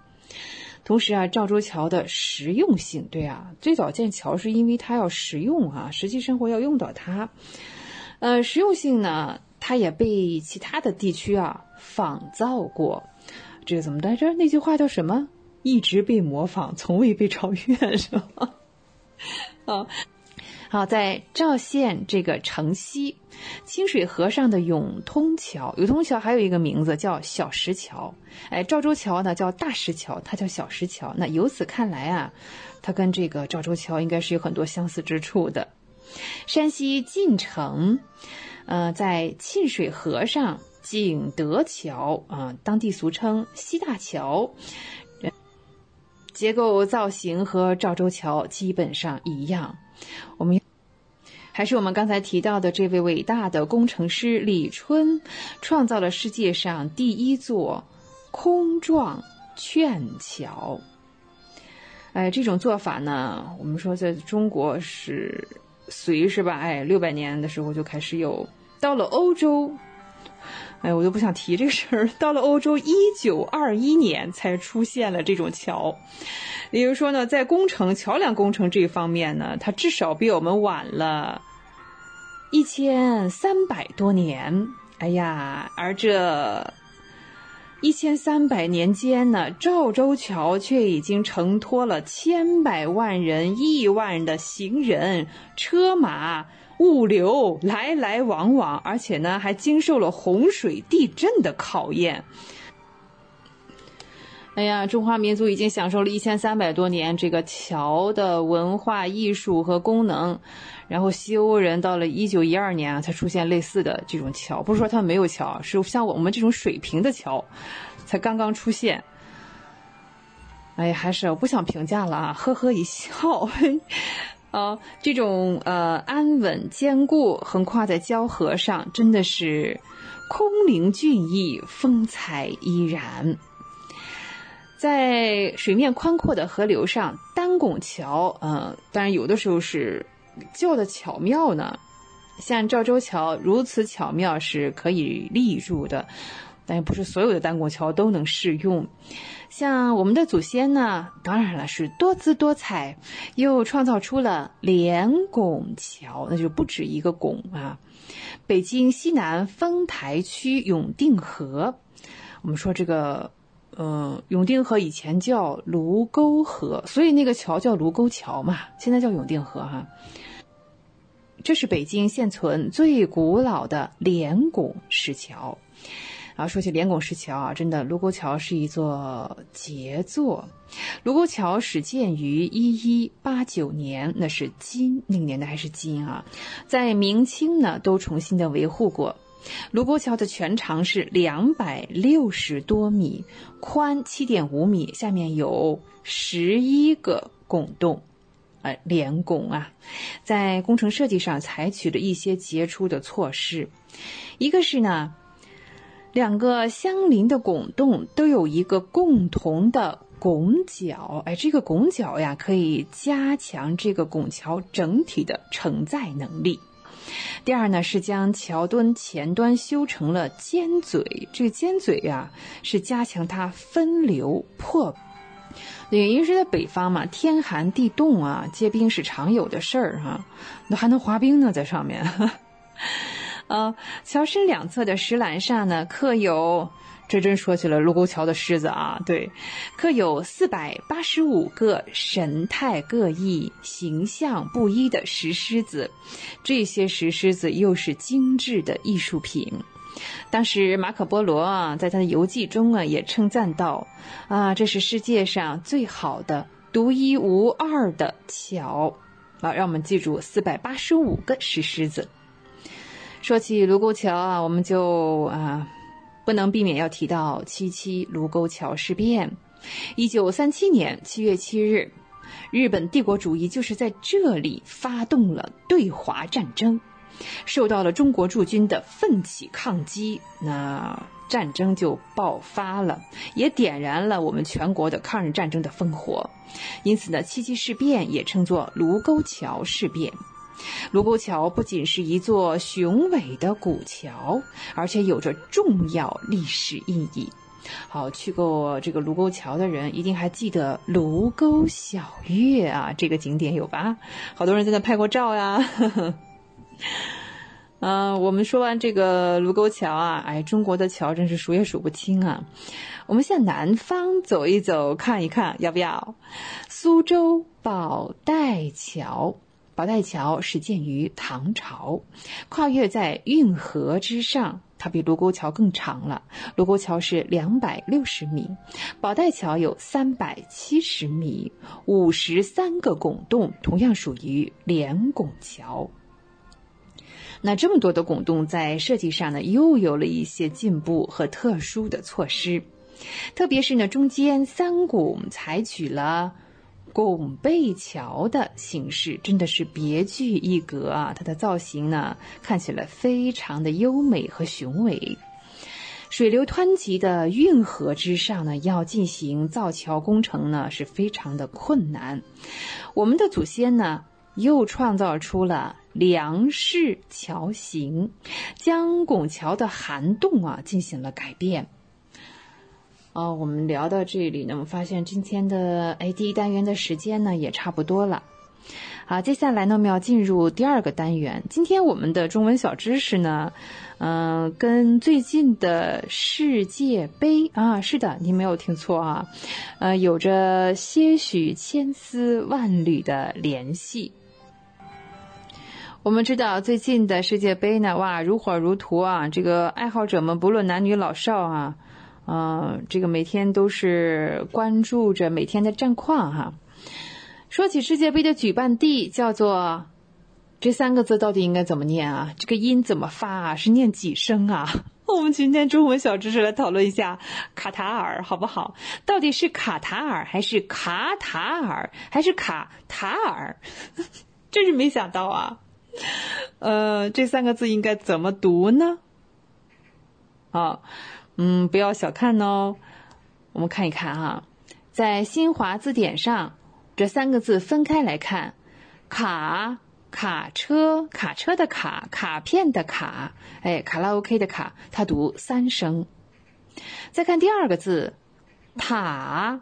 [SPEAKER 6] 同时啊，赵州桥的实用性，对啊，最早建桥是因为它要实用啊，实际生活要用到它。呃，实用性呢，它也被其他的地区啊仿造过。这个怎么来着？那句话叫什么？一直被模仿，从未被超越，是吧？啊。好，在赵县这个城西，清水河上的永通桥，永通桥还有一个名字叫小石桥。哎，赵州桥呢叫大石桥，它叫小石桥。那由此看来啊，它跟这个赵州桥应该是有很多相似之处的。山西晋城，呃，在沁水河上景德桥啊，当地俗称西大桥，结构造型和赵州桥基本上一样。我们还是我们刚才提到的这位伟大的工程师李春，创造了世界上第一座空状券桥。哎，这种做法呢，我们说在中国是隋是吧？哎，六百年的时候就开始有，到了欧洲。哎，我都不想提这个事儿。到了欧洲，一九二一年才出现了这种桥，也就是说呢，在工程桥梁工程这一方面呢，它至少比我们晚了一千三百多年。哎呀，而这一千三百年间呢，赵州桥却已经承托了千百万人、亿万的行人、车马。物流来来往往，而且呢，还经受了洪水、地震的考验。哎呀，中华民族已经享受了一千三百多年这个桥的文化艺术和功能，然后西欧人到了一九一二年啊，才出现类似的这种桥。不是说他们没有桥，是像我们这种水平的桥，才刚刚出现。哎呀，还是我不想评价了啊，呵呵一笑。哦，这种呃安稳坚固，横跨在交河上，真的是空灵俊逸，风采依然。在水面宽阔的河流上，单拱桥，嗯，当然有的时候是叫的巧妙呢。像赵州桥如此巧妙是可以立住的，但也不是所有的单拱桥都能适用。像我们的祖先呢，当然了是多姿多彩，又创造出了连拱桥，那就不止一个拱啊。北京西南丰台区永定河，我们说这个，呃，永定河以前叫卢沟河，所以那个桥叫卢沟桥嘛，现在叫永定河哈。这是北京现存最古老的连拱石桥。啊，说起连拱石桥啊，真的，卢沟桥是一座杰作。卢沟桥始建于一一八九年，那是金那个年代还是金啊？在明清呢，都重新的维护过。卢沟桥的全长是两百六十多米，宽七点五米，下面有十一个拱洞，呃，连拱啊，在工程设计上采取了一些杰出的措施，一个是呢。两个相邻的拱洞都有一个共同的拱角，哎，这个拱角呀可以加强这个拱桥整体的承载能力。第二呢是将桥墩前端修成了尖嘴，这个尖嘴呀是加强它分流破。因为是在北方嘛，天寒地冻啊，结冰是常有的事儿哈，那还能滑冰呢，在上面。啊，桥身两侧的石栏上呢，刻有，这真说起了卢沟桥的狮子啊，对，刻有四百八十五个神态各异、形象不一的石狮子，这些石狮子又是精致的艺术品。当时马可波罗啊，在他的游记中啊，也称赞道：“啊，这是世界上最好的、独一无二的桥。”啊，让我们记住四百八十五个石狮子。说起卢沟桥啊，我们就啊不能避免要提到七七卢沟桥事变。一九三七年七月七日，日本帝国主义就是在这里发动了对华战争，受到了中国驻军的奋起抗击，那战争就爆发了，也点燃了我们全国的抗日战争的烽火。因此呢，七七事变也称作卢沟桥事变。卢沟桥不仅是一座雄伟的古桥，而且有着重要历史意义。好，去过这个卢沟桥的人一定还记得卢沟晓月啊，这个景点有吧？好多人在那拍过照呀。嗯，我们说完这个卢沟桥啊，哎，中国的桥真是数也数不清啊。我们向南方走一走，看一看，要不要？苏州宝带桥。宝带桥始建于唐朝，跨越在运河之上，它比卢沟桥更长了。卢沟桥是两百六十米，宝带桥有三百七十米，五十三个拱洞，同样属于连拱桥。那这么多的拱洞，在设计上呢，又有了一些进步和特殊的措施，特别是呢，中间三拱采取了。拱背桥的形式真的是别具一格啊！它的造型呢，看起来非常的优美和雄伟。水流湍急的运河之上呢，要进行造桥工程呢，是非常的困难。我们的祖先呢，又创造出了梁式桥型，将拱桥的涵洞啊进行了改变。哦，我们聊到这里呢，我们发现今天的哎第一单元的时间呢也差不多了。好，接下来呢我们要进入第二个单元。今天我们的中文小知识呢，嗯，跟最近的世界杯啊，是的，你没有听错啊，呃，有着些许千丝万缕的联系。我们知道最近的世界杯呢，哇，如火如荼啊，这个爱好者们不论男女老少啊。嗯，这个每天都是关注着每天的战况哈。说起世界杯的举办地，叫做这三个字到底应该怎么念啊？这个音怎么发啊？是念几声啊？我们今天中文小知识来讨论一下卡塔尔好不好？到底是卡塔尔还是卡塔尔还是卡塔尔？真是没想到啊。呃，这三个字应该怎么读呢？啊，嗯，不要小看哦。我们看一看哈，在新华字典上，这三个字分开来看，卡卡车卡车的卡卡片的卡，哎，卡拉 OK 的卡，它读三声。再看第二个字，塔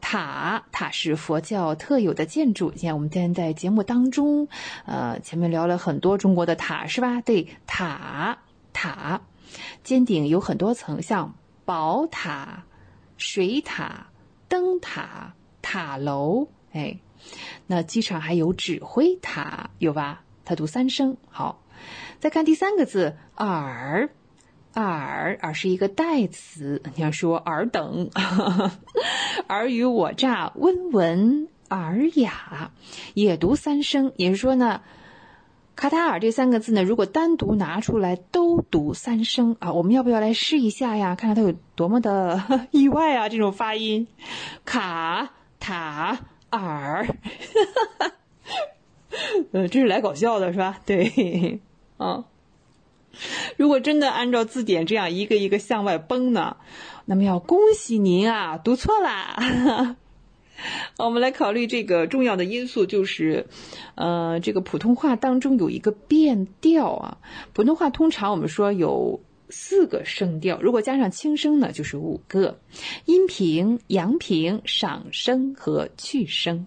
[SPEAKER 6] 塔塔是佛教特有的建筑。你看，我们今天在节目当中，呃，前面聊了很多中国的塔，是吧？对，塔塔，尖顶有很多层，像宝塔。水塔、灯塔、塔楼，哎，那机场还有指挥塔，有吧？它读三声。好，再看第三个字“尔”，“尔”“尔”是一个代词，你要说“尔等”，尔虞我诈，温文尔雅，也读三声。也就是说呢。卡塔尔这三个字呢，如果单独拿出来都读三声啊，我们要不要来试一下呀？看看它有多么的 意外啊！这种发音，卡塔尔，呃，这是来搞笑的是吧？对，啊，如果真的按照字典这样一个一个向外崩呢，那么要恭喜您啊，读错啦。我们来考虑这个重要的因素，就是，呃，这个普通话当中有一个变调啊。普通话通常我们说有四个声调，如果加上轻声呢，就是五个：阴平、阳平、上声和去声。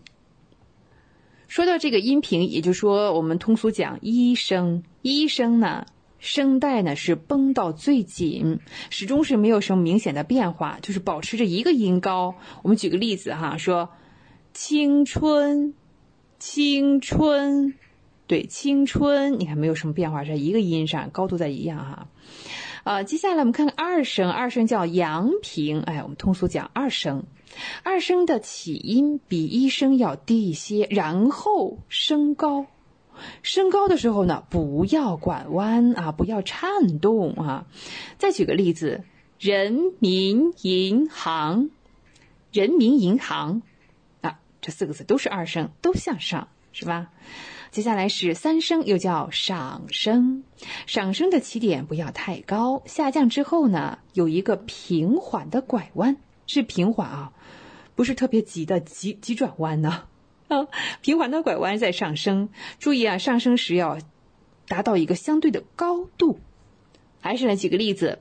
[SPEAKER 6] 说到这个阴平，也就是说我们通俗讲一声，一声呢。声带呢是绷到最紧，始终是没有什么明显的变化，就是保持着一个音高。我们举个例子哈，说青春，青春，对，青春，你看没有什么变化，在一个音上，高度在一样哈。啊，接下来我们看看二声，二声叫阳平，哎，我们通俗讲二声，二声的起音比一声要低一些，然后升高。升高的时候呢，不要拐弯啊，不要颤动啊。再举个例子，人民银行，人民银行啊，这四个字都是二声，都向上，是吧？接下来是三声，又叫上升。上升的起点不要太高，下降之后呢，有一个平缓的拐弯，是平缓啊，不是特别急的急急转弯呢。啊 平缓的拐弯在上升，注意啊，上升时要达到一个相对的高度。还是来举个例子，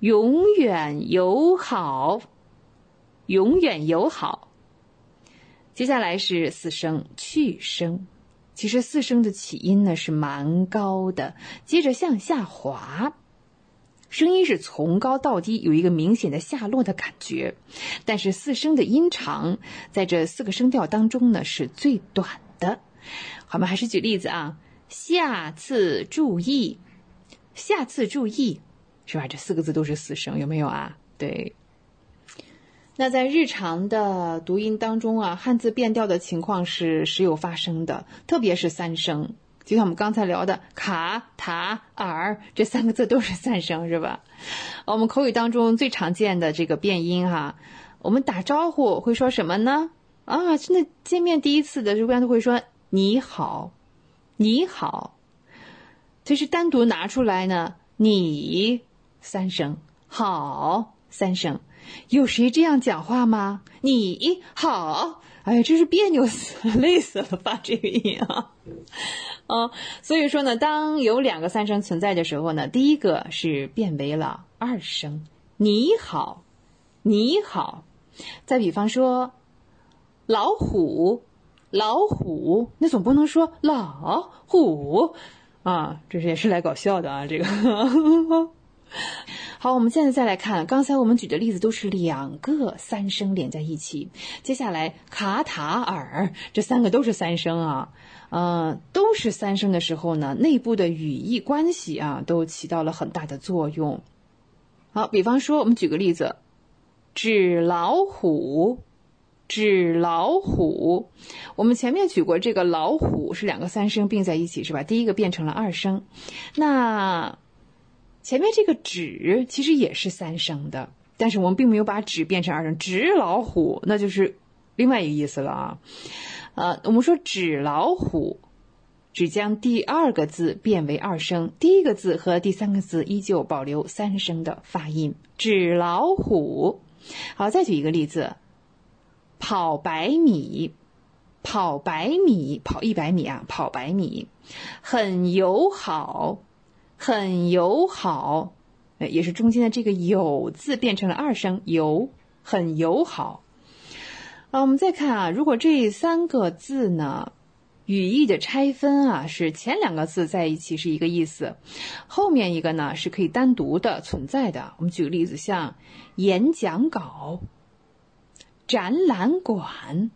[SPEAKER 6] 永远友好，永远友好。接下来是四声去声，其实四声的起音呢是蛮高的，接着向下滑。声音是从高到低，有一个明显的下落的感觉，但是四声的音长在这四个声调当中呢是最短的。好吗？还是举例子啊，下次注意，下次注意，是吧？这四个字都是四声，有没有啊？对。那在日常的读音当中啊，汉字变调的情况是时有发生的，特别是三声。就像我们刚才聊的“卡塔尔”这三个字都是三声，是吧？我们口语当中最常见的这个变音哈，我们打招呼会说什么呢？啊，真的见面第一次的，一般都会说“你好，你好”。其实单独拿出来呢，“你”三声，“好”三声，有谁这样讲话吗？“你好”。哎呀，真是别扭死了，累死了，发这个音啊，啊，所以说呢，当有两个三声存在的时候呢，第一个是变为了二声，你好，你好。再比方说，老虎，老虎，那总不能说老虎啊，这是也是来搞笑的啊，这个。好，我们现在再来看，刚才我们举的例子都是两个三声连在一起。接下来卡塔尔这三个都是三声啊，嗯，都是三声的时候呢，内部的语义关系啊都起到了很大的作用。好，比方说我们举个例子，纸老虎，纸老虎，我们前面举过这个老虎是两个三声并在一起是吧？第一个变成了二声，那。前面这个“纸”其实也是三声的，但是我们并没有把“纸”变成二声，“纸老虎”那就是另外一个意思了啊。呃，我们说纸老虎，只将第二个字变为二声，第一个字和第三个字依旧保留三声的发音。纸老虎。好，再举一个例子，跑百米，跑百米，跑一百米啊，跑百米，很友好，很友好，也是中间的这个“友”字变成了二声，友，很友好。啊，我们再看啊，如果这三个字呢，语义的拆分啊，是前两个字在一起是一个意思，后面一个呢是可以单独的存在的。我们举个例子，像演讲稿、展览馆。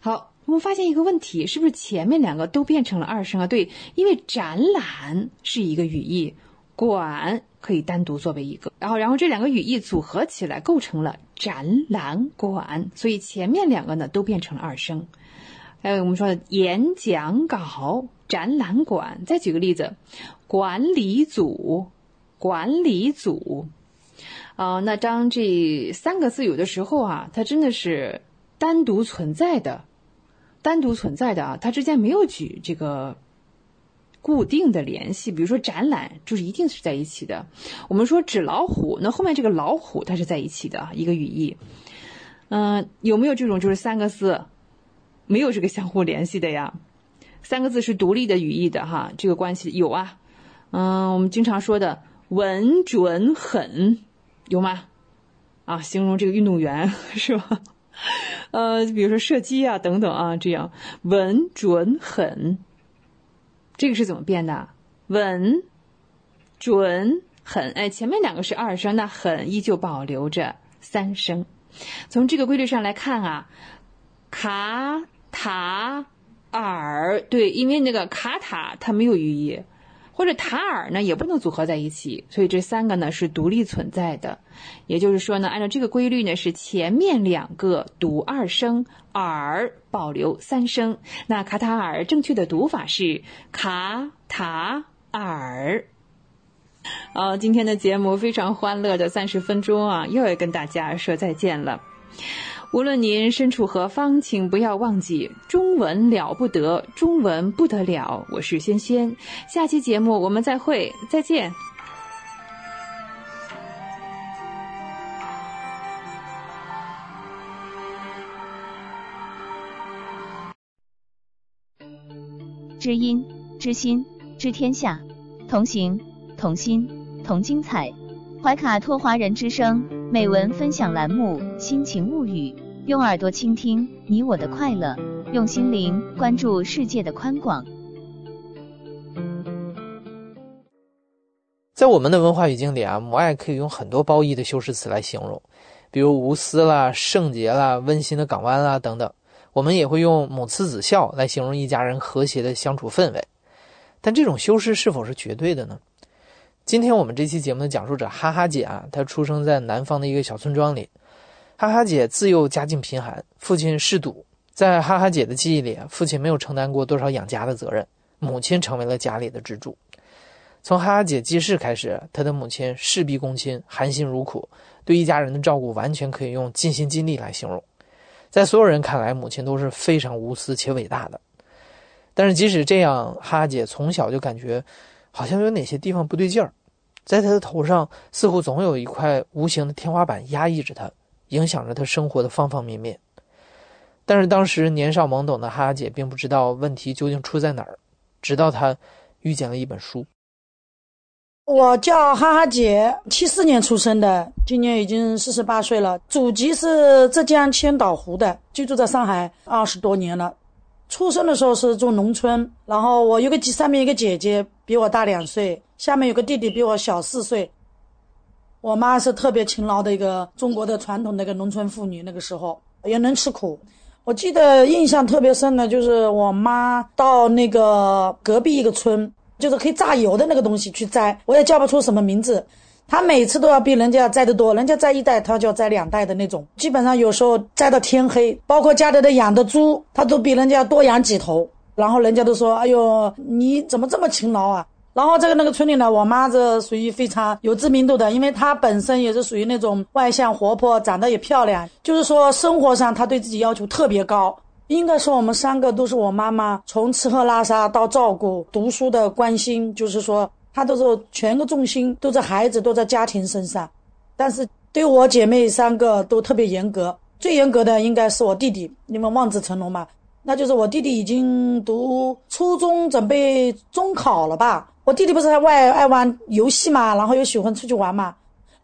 [SPEAKER 6] 好，我们发现一个问题，是不是前面两个都变成了二声啊？对，因为展览是一个语义，馆。可以单独作为一个，然后，然后这两个语义组合起来构成了展览馆，所以前面两个呢都变成了二声。还有我们说的演讲稿、展览馆。再举个例子，管理组、管理组。啊，那当这三个字有的时候啊，它真的是单独存在的，单独存在的啊，它之间没有举这个。固定的联系，比如说展览，就是一定是在一起的。我们说纸老虎，那后面这个老虎它是在一起的一个语义。嗯，有没有这种就是三个字没有这个相互联系的呀？三个字是独立的语义的哈，这个关系有啊。嗯，我们经常说的稳准狠有吗？啊，形容这个运动员 是吧？呃，比如说射击啊等等啊，这样稳准狠。这个是怎么变的？稳、准、狠，哎，前面两个是二声，那狠依旧保留着三声。从这个规律上来看啊，卡塔尔，对，因为那个卡塔它没有寓意。或者塔尔呢也不能组合在一起，所以这三个呢是独立存在的。也就是说呢，按照这个规律呢，是前面两个读二声，尔保留三声。那卡塔尔正确的读法是卡塔尔。好，今天的节目非常欢乐的三十分钟啊，又要跟大家说再见了。无论您身处何方，请不要忘记中文了不得，中文不得了。我是轩轩，下期节目我们再会，再见。
[SPEAKER 2] 知音，知心，知天下，同行，同心，同精彩。怀卡托华人之声美文分享栏目《心情物语》，用耳朵倾听你我的快乐，用心灵关注世界的宽广。
[SPEAKER 10] 在我们的文化语境里啊，母爱可以用很多褒义的修饰词来形容，比如无私啦、圣洁啦、温馨的港湾啦等等。我们也会用母慈子孝来形容一家人和谐的相处氛围。但这种修饰是否是绝对的呢？今天我们这期节目的讲述者哈哈姐啊，她出生在南方的一个小村庄里。哈哈姐自幼家境贫寒，父亲嗜赌。在哈哈姐的记忆里，父亲没有承担过多少养家的责任，母亲成为了家里的支柱。从哈哈姐记事开始，她的母亲事必躬亲，含辛茹苦，对一家人的照顾完全可以用尽心尽力来形容。在所有人看来，母亲都是非常无私且伟大的。但是即使这样，哈哈姐从小就感觉。好像有哪些地方不对劲儿，在他的头上似乎总有一块无形的天花板压抑着他，影响着他生活的方方面面。但是当时年少懵懂的哈哈姐并不知道问题究竟出在哪儿，直到她遇见了一本书。
[SPEAKER 11] 我叫哈哈姐，七四年出生的，今年已经四十八岁了，祖籍是浙江千岛湖的，居住在上海二十多年了。出生的时候是住农村，然后我有个上面一个姐姐比我大两岁，下面有个弟弟比我小四岁。我妈是特别勤劳的一个中国的传统的一个农村妇女，那个时候也能吃苦。我记得印象特别深的就是我妈到那个隔壁一个村，就是可以榨油的那个东西去摘，我也叫不出什么名字。他每次都要比人家摘得多，人家摘一袋，他就要摘两袋的那种。基本上有时候摘到天黑，包括家里的养的猪，他都比人家多养几头。然后人家都说：“哎呦，你怎么这么勤劳啊？”然后这个那个村里呢，我妈这属于非常有知名度的，因为她本身也是属于那种外向活泼，长得也漂亮，就是说生活上她对自己要求特别高。应该说我们三个都是我妈妈从吃喝拉撒到照顾、读书的关心，就是说她都是全个重心都在孩子、都在家庭身上。但是对我姐妹三个都特别严格，最严格的应该是我弟弟，你们望子成龙嘛。那就是我弟弟已经读初中，准备中考了吧？我弟弟不是还外爱玩游戏嘛，然后又喜欢出去玩嘛，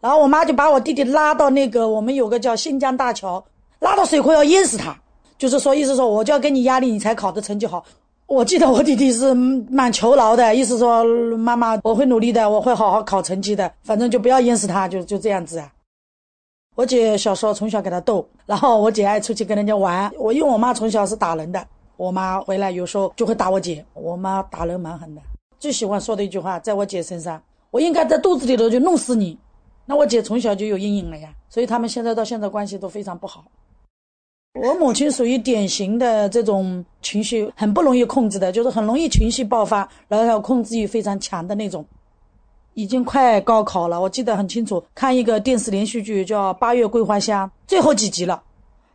[SPEAKER 11] 然后我妈就把我弟弟拉到那个我们有个叫新疆大桥，拉到水库要淹死他，就是说意思说我就要给你压力，你才考的成绩好。我记得我弟弟是蛮求饶的，意思说妈妈我会努力的，我会好好考成绩的，反正就不要淹死他，就就这样子啊。我姐小时候从小给她逗，然后我姐爱出去跟人家玩。我因为我妈从小是打人的，我妈回来有时候就会打我姐。我妈打人蛮狠的，最喜欢说的一句话，在我姐身上，我应该在肚子里头就弄死你。那我姐从小就有阴影了呀，所以他们现在到现在关系都非常不好。我母亲属于典型的这种情绪很不容易控制的，就是很容易情绪爆发，然后控制欲非常强的那种。已经快高考了，我记得很清楚，看一个电视连续剧叫《八月桂花香》，最后几集了。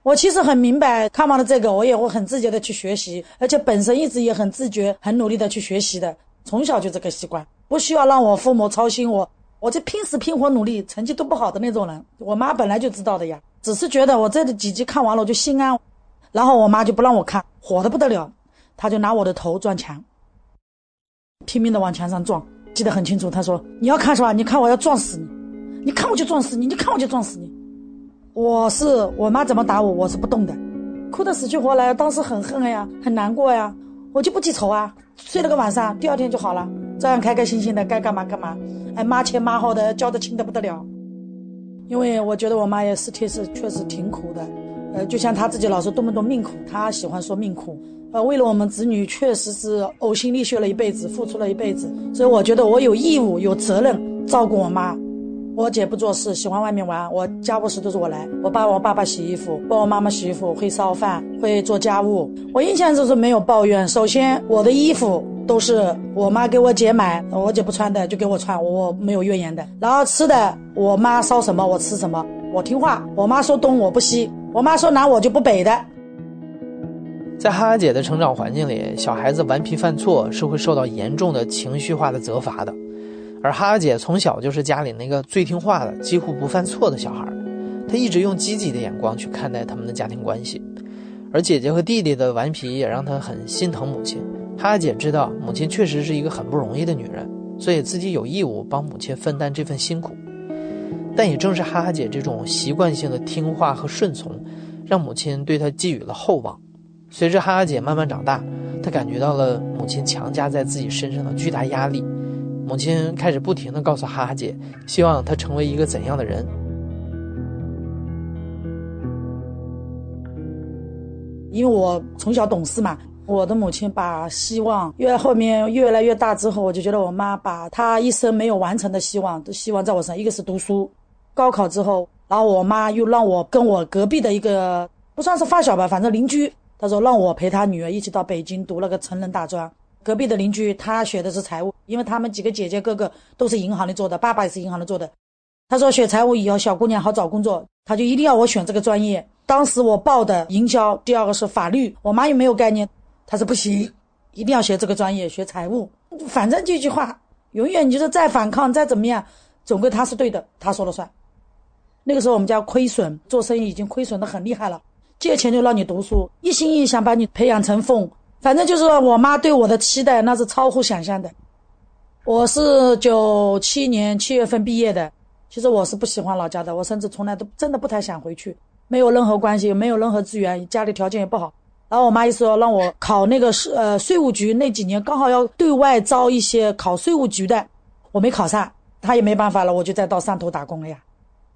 [SPEAKER 11] 我其实很明白，看完了这个，我也会很自觉的去学习，而且本身一直也很自觉、很努力的去学习的，从小就这个习惯，不需要让我父母操心我，我就拼死拼活努力，成绩都不好的那种人。我妈本来就知道的呀，只是觉得我这几集看完了我就心安，然后我妈就不让我看，火的不得了，她就拿我的头撞墙，拼命的往墙上撞。记得很清楚，他说：“你要看是吧？你看我要撞死你，你看我就撞死你，你看我就撞死你。”我是我妈怎么打我，我是不动的，哭得死去活来，当时很恨呀，很难过呀，我就不记仇啊，睡了个晚上，第二天就好了，照样开开心心的，该干嘛干嘛，哎，妈前妈后的，教得亲的不得了。因为我觉得我妈也是确实确实挺苦的，呃，就像她自己老说多么多命苦，她喜欢说命苦。呃，为了我们子女，确实是呕心沥血了一辈子，付出了一辈子，所以我觉得我有义务、有责任照顾我妈。我姐不做事，喜欢外面玩，我家务事都是我来，我帮我爸爸洗衣服，帮我妈妈洗衣服，会烧饭，会做家务。我印象就是没有抱怨。首先，我的衣服都是我妈给我姐买，我姐不穿的就给我穿，我没有怨言的。然后吃的，我妈烧什么我吃什么，我听话。我妈说东我不西，我妈说南我就不北的。
[SPEAKER 10] 在哈哈姐的成长环境里，小孩子顽皮犯错是会受到严重的情绪化的责罚的。而哈哈姐从小就是家里那个最听话的、几乎不犯错的小孩，她一直用积极的眼光去看待他们的家庭关系。而姐姐和弟弟的顽皮也让她很心疼母亲。哈哈姐知道母亲确实是一个很不容易的女人，所以自己有义务帮母亲分担这份辛苦。但也正是哈哈姐这种习惯性的听话和顺从，让母亲对她寄予了厚望。随着哈哈姐慢慢长大，她感觉到了母亲强加在自己身上的巨大压力。母亲开始不停地告诉哈哈姐，希望她成为一个怎样的人。
[SPEAKER 11] 因为我从小懂事嘛，我的母亲把希望越后面越来越大之后，我就觉得我妈把她一生没有完成的希望都希望在我身上。一个是读书，高考之后，然后我妈又让我跟我隔壁的一个不算是发小吧，反正邻居。他说让我陪他女儿一起到北京读了个成人大专。隔壁的邻居他学的是财务，因为他们几个姐姐哥哥都是银行里做的，爸爸也是银行里做的。他说学财务以后小姑娘好找工作，他就一定要我选这个专业。当时我报的营销，第二个是法律，我妈又没有概念，他说不行，一定要学这个专业，学财务。反正这句话，永远你就是再反抗再怎么样，总归他是对的，他说了算。那个时候我们家亏损，做生意已经亏损的很厉害了。借钱就让你读书，一心一意想把你培养成凤。反正就是我妈对我的期待那是超乎想象的。我是九七年七月份毕业的，其实我是不喜欢老家的，我甚至从来都真的不太想回去。没有任何关系，没有任何资源，家里条件也不好。然后我妈一说让我考那个税呃税务局，那几年刚好要对外招一些考税务局的，我没考上，她也没办法了，我就再到汕头打工了呀。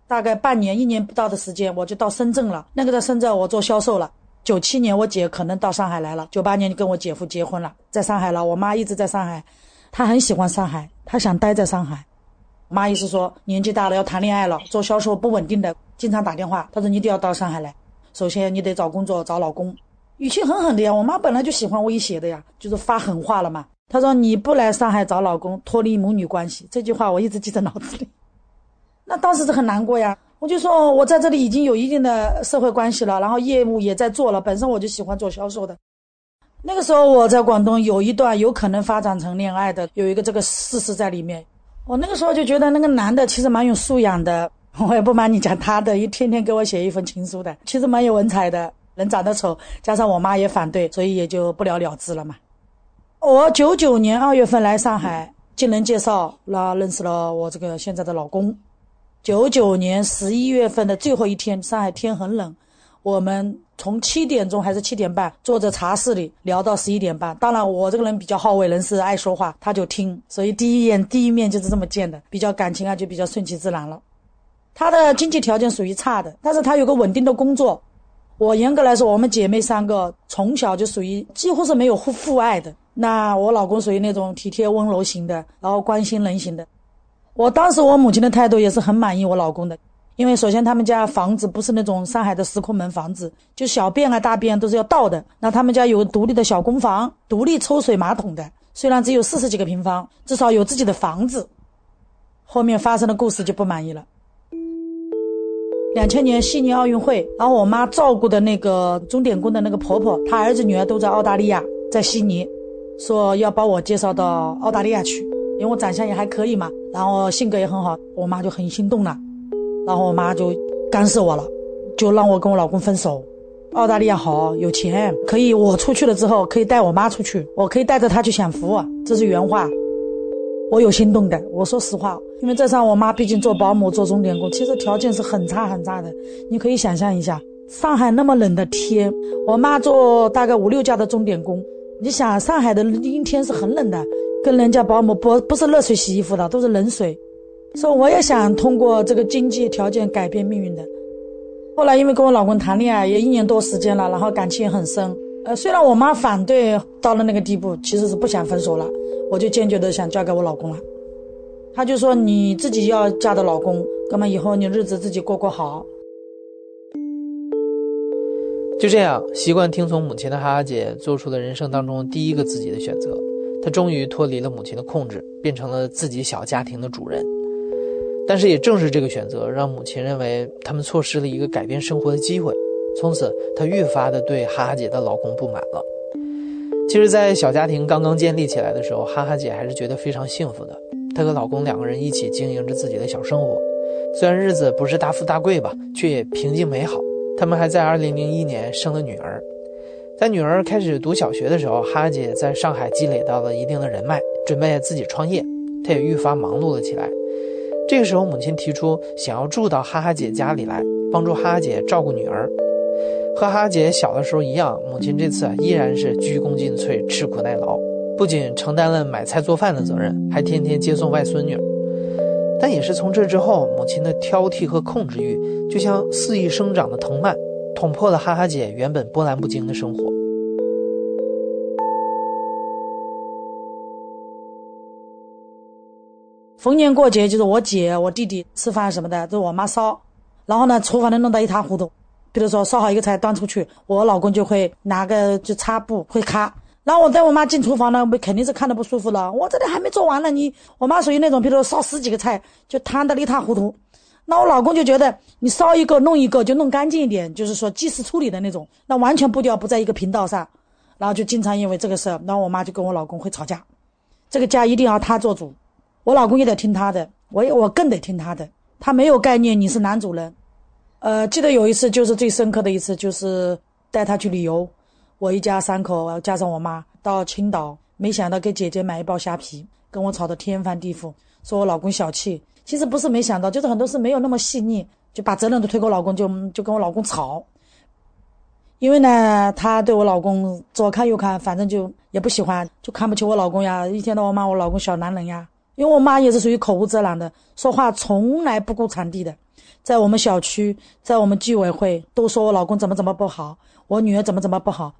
[SPEAKER 11] 大概半年、一年不到的时间，我就到深圳了。那个在深圳，我做销售了。九七年，我姐可能到上海来了。九八年就跟我姐夫结婚了，在上海了。我妈一直在上海，她很喜欢上海，她想待在上海。妈意思说，年纪大了要谈恋爱了，做销售不稳定的，经常打电话。她说你得要到上海来，首先你得找工作，找老公。语气狠狠的呀，我妈本来就喜欢威胁的呀，就是发狠话了嘛。她说你不来上海找老公，脱离母女关系。这句话我一直记在脑子里。那当时是很难过呀，我就说我在这里已经有一定的社会关系了，然后业务也在做了，本身我就喜欢做销售的。那个时候我在广东有一段有可能发展成恋爱的，有一个这个事实在里面。我那个时候就觉得那个男的其实蛮有素养的，我也不瞒你讲，他的一天天给我写一封情书的，其实蛮有文采的。人长得丑，加上我妈也反对，所以也就不了了之了嘛。我九九年二月份来上海，经人介绍，那认识了我这个现在的老公。九九年十一月份的最后一天，上海天很冷，我们从七点钟还是七点半坐在茶室里聊到十一点半。当然，我这个人比较好为人师，爱说话，他就听，所以第一眼第一面就是这么见的，比较感情啊，就比较顺其自然了。他的经济条件属于差的，但是他有个稳定的工作。我严格来说，我们姐妹三个从小就属于几乎是没有父父爱的。那我老公属于那种体贴温柔型的，然后关心人型的。我当时我母亲的态度也是很满意我老公的，因为首先他们家房子不是那种上海的石库门房子，就小便啊大便都是要倒的。那他们家有独立的小公房，独立抽水马桶的，虽然只有四十几个平方，至少有自己的房子。后面发生的故事就不满意了。两千年悉尼奥运会，然后我妈照顾的那个钟点工的那个婆婆，她儿子女儿都在澳大利亚，在悉尼，说要把我介绍到澳大利亚去，因为我长相也还可以嘛，然后性格也很好，我妈就很心动了，然后我妈就干涉我了，就让我跟我老公分手。澳大利亚好，有钱，可以我出去了之后可以带我妈出去，我可以带着她去享福，这是原话。我有心动的，我说实话，因为在上我妈毕竟做保姆做钟点工，其实条件是很差很差的。你可以想象一下，上海那么冷的天，我妈做大概五六家的钟点工，你想上海的阴天是很冷的，跟人家保姆不不是热水洗衣服的，都是冷水。说我也想通过这个经济条件改变命运的。后来因为跟我老公谈恋爱也一年多时间了，然后感情也很深。呃，虽然我妈反对到了那个地步，其实是不想分手了。我就坚决的想嫁给我老公了，他就说你自己要嫁的老公，那么以后你日子自己过过好。
[SPEAKER 10] 就这样，习惯听从母亲的哈哈姐做出了人生当中第一个自己的选择，她终于脱离了母亲的控制，变成了自己小家庭的主人。但是也正是这个选择，让母亲认为他们错失了一个改变生活的机会，从此她越发的对哈哈姐的老公不满了。其实，在小家庭刚刚建立起来的时候，哈哈姐还是觉得非常幸福的。她和老公两个人一起经营着自己的小生活，虽然日子不是大富大贵吧，却也平静美好。他们还在2001年生了女儿。在女儿开始读小学的时候，哈哈姐在上海积累到了一定的人脉，准备自己创业。她也愈发忙碌了起来。这个时候，母亲提出想要住到哈哈姐家里来，帮助哈哈姐照顾女儿。和哈哈姐小的时候一样，母亲这次依然是鞠躬尽瘁、吃苦耐劳，不仅承担了买菜做饭的责任，还天天接送外孙女。但也是从这之后，母亲的挑剔和控制欲就像肆意生长的藤蔓，捅破了哈哈姐原本波澜不惊的生活。
[SPEAKER 11] 逢年过节，就是我姐、我弟弟吃饭什么的，都是我妈烧，然后呢，厨房里弄得一塌糊涂。比如说烧好一个菜端出去，我老公就会拿个就擦布会擦。然后我带我妈进厨房呢，我肯定是看的不舒服了。我这里还没做完呢，你我妈属于那种，比如说烧十几个菜就摊得一塌糊涂。那我老公就觉得你烧一个弄一个就弄干净一点，就是说及时处理的那种，那完全步调不在一个频道上。然后就经常因为这个事儿，然后我妈就跟我老公会吵架。这个家一定要他做主，我老公也得听他的，我也我更得听他的。他没有概念，你是男主人。呃，记得有一次，就是最深刻的一次，就是带他去旅游，我一家三口加上我妈到青岛，没想到给姐姐买一包虾皮，跟我吵得天翻地覆，说我老公小气。其实不是没想到，就是很多事没有那么细腻，就把责任都推给我老公，就就跟我老公吵。因为呢，他对我老公左看右看，反正就也不喜欢，就看不起我老公呀，一天到晚骂我老公小男人呀。因为我妈也是属于口无遮拦的，说话从来不顾场地的。在我们小区，在我们居委会，都说我老公怎么怎么不好，我女儿怎么怎么不好，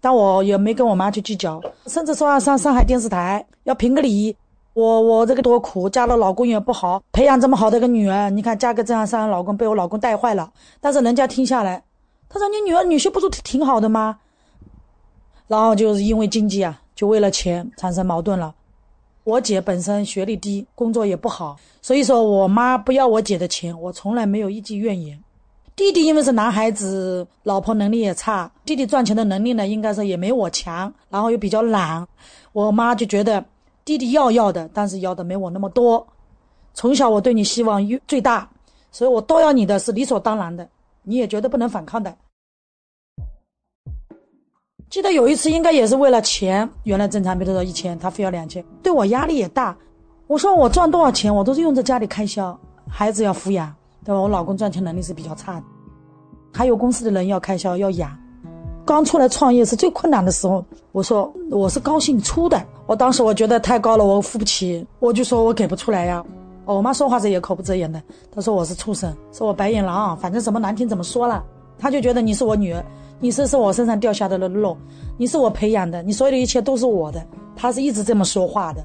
[SPEAKER 11] 但我也没跟我妈去计较，甚至说要上上海电视台要评个理。我我这个多苦，嫁了老公也不好，培养这么好的一个女儿，你看嫁个这样上老公，被我老公带坏了。但是人家听下来，他说你女儿女婿不是挺好的吗？然后就是因为经济啊，就为了钱产生矛盾了。我姐本身学历低，工作也不好，所以说我妈不要我姐的钱，我从来没有一句怨言。弟弟因为是男孩子，老婆能力也差，弟弟赚钱的能力呢，应该说也没我强，然后又比较懒，我妈就觉得弟弟要要的，但是要的没我那么多。从小我对你希望最大，所以我都要你的是理所当然的，你也绝对不能反抗的。记得有一次，应该也是为了钱，原来正常比如说一千，他非要两千，对我压力也大。我说我赚多少钱，我都是用在家里开销，孩子要抚养。对吧？我老公赚钱能力是比较差的，还有公司的人要开销要养。刚出来创业是最困难的时候，我说我是高兴出的。我当时我觉得太高了，我付不起，我就说我给不出来呀。我妈说话时也口不择言的，她说我是畜生，说我白眼狼，反正什么难听怎么说了。她就觉得你是我女儿，你是是我身上掉下的肉，你是我培养的，你所有的一切都是我的。她是一直这么说话的，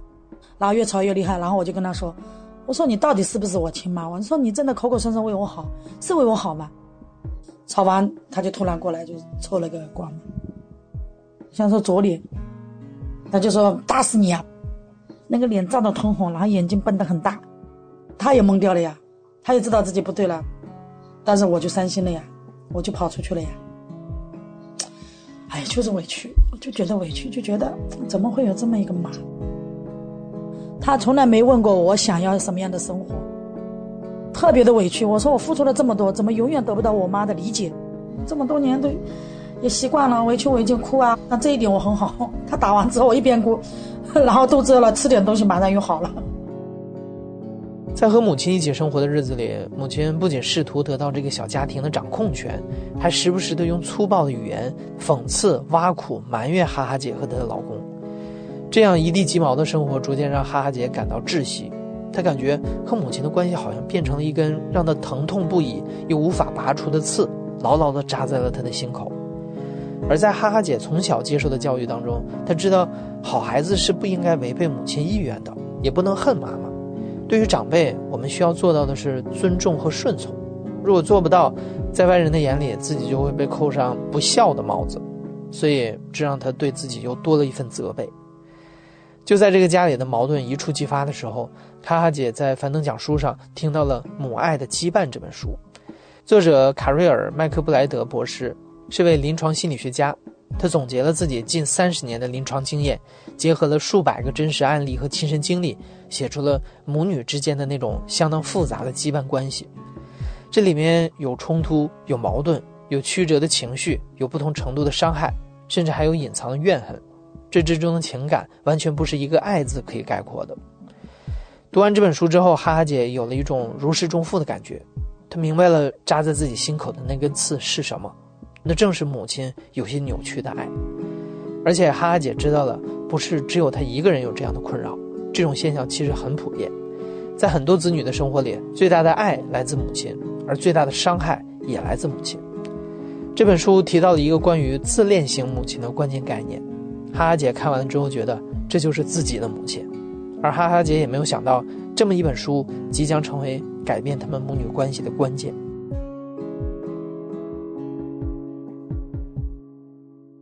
[SPEAKER 11] 然后越吵越厉害，然后我就跟她说。我说你到底是不是我亲妈？我说你真的口口声声为我好，是为我好吗？吵完他就突然过来就抽了个光，想说左脸，他就说打死你啊！那个脸涨得通红，然后眼睛瞪得很大，他也懵掉了呀，他也知道自己不对了，但是我就伤心了呀，我就跑出去了呀。哎，就是委屈，就觉得委屈，就觉得怎么会有这么一个妈？他从来没问过我想要什么样的生活，特别的委屈。我说我付出了这么多，怎么永远得不到我妈的理解？这么多年都也习惯了，委屈我已经哭啊。那这一点我很好。他打完之后，我一边哭，然后肚子饿了，吃点东西，马上又好了。
[SPEAKER 10] 在和母亲一起生活的日子里，母亲不仅试图得到这个小家庭的掌控权，还时不时的用粗暴的语言讽刺、挖苦、埋怨哈哈姐和她的老公。这样一地鸡毛的生活，逐渐让哈哈姐感到窒息。他感觉和母亲的关系好像变成了一根让他疼痛不已又无法拔出的刺，牢牢地扎在了他的心口。而在哈哈姐从小接受的教育当中，她知道好孩子是不应该违背母亲意愿的，也不能恨妈妈。对于长辈，我们需要做到的是尊重和顺从。如果做不到，在外人的眼里，自己就会被扣上不孝的帽子。所以，这让她对自己又多了一份责备。就在这个家里的矛盾一触即发的时候，哈哈姐在樊登讲书上听到了《母爱的羁绊》这本书。作者卡瑞尔·麦克布莱德博士是位临床心理学家，他总结了自己近三十年的临床经验，结合了数百个真实案例和亲身经历，写出了母女之间的那种相当复杂的羁绊关系。这里面有冲突，有矛盾，有曲折的情绪，有不同程度的伤害，甚至还有隐藏的怨恨。这之中的情感完全不是一个“爱”字可以概括的。读完这本书之后，哈哈姐有了一种如释重负的感觉。她明白了扎在自己心口的那根刺是什么，那正是母亲有些扭曲的爱。而且哈哈姐知道了，不是只有她一个人有这样的困扰，这种现象其实很普遍。在很多子女的生活里，最大的爱来自母亲，而最大的伤害也来自母亲。这本书提到了一个关于自恋型母亲的关键概念。哈哈姐看完之后，觉得这就是自己的母亲，而哈哈姐也没有想到，这么一本书即将成为改变他们母女关系的关键。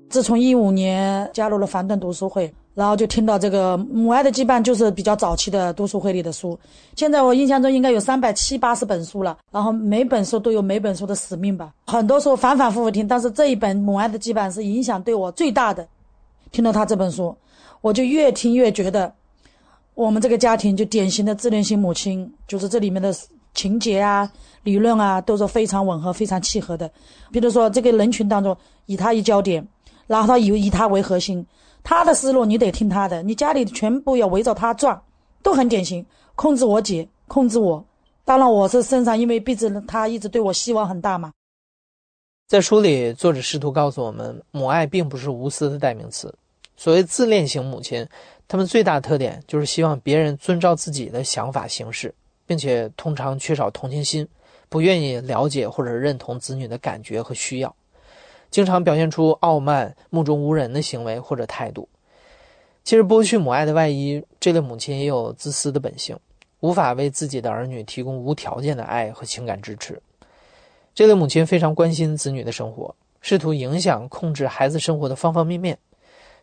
[SPEAKER 11] 自从一五年加入了樊顿读书会，然后就听到这个《母爱的羁绊》就是比较早期的读书会里的书。现在我印象中应该有三百七八十本书了，然后每本书都有每本书的使命吧。很多书反反复复听，但是这一本《母爱的羁绊》是影响对我最大的。听到他这本书，我就越听越觉得，我们这个家庭就典型的自恋型母亲，就是这里面的情节啊、理论啊，都是非常吻合、非常契合的。比如说，这个人群当中以他为焦点，然后他以以他为核心，他的思路你得听他的，你家里全部要围着他转，都很典型。控制我姐，控制我，当然我是身上，因为毕竟他一直对我希望很大嘛。
[SPEAKER 10] 在书里，作者试图告诉我们，母爱并不是无私的代名词。所谓自恋型母亲，他们最大的特点就是希望别人遵照自己的想法行事，并且通常缺少同情心，不愿意了解或者认同子女的感觉和需要，经常表现出傲慢、目中无人的行为或者态度。其实，剥去母爱的外衣，这类母亲也有自私的本性，无法为自己的儿女提供无条件的爱和情感支持。这类母亲非常关心子女的生活，试图影响、控制孩子生活的方方面面。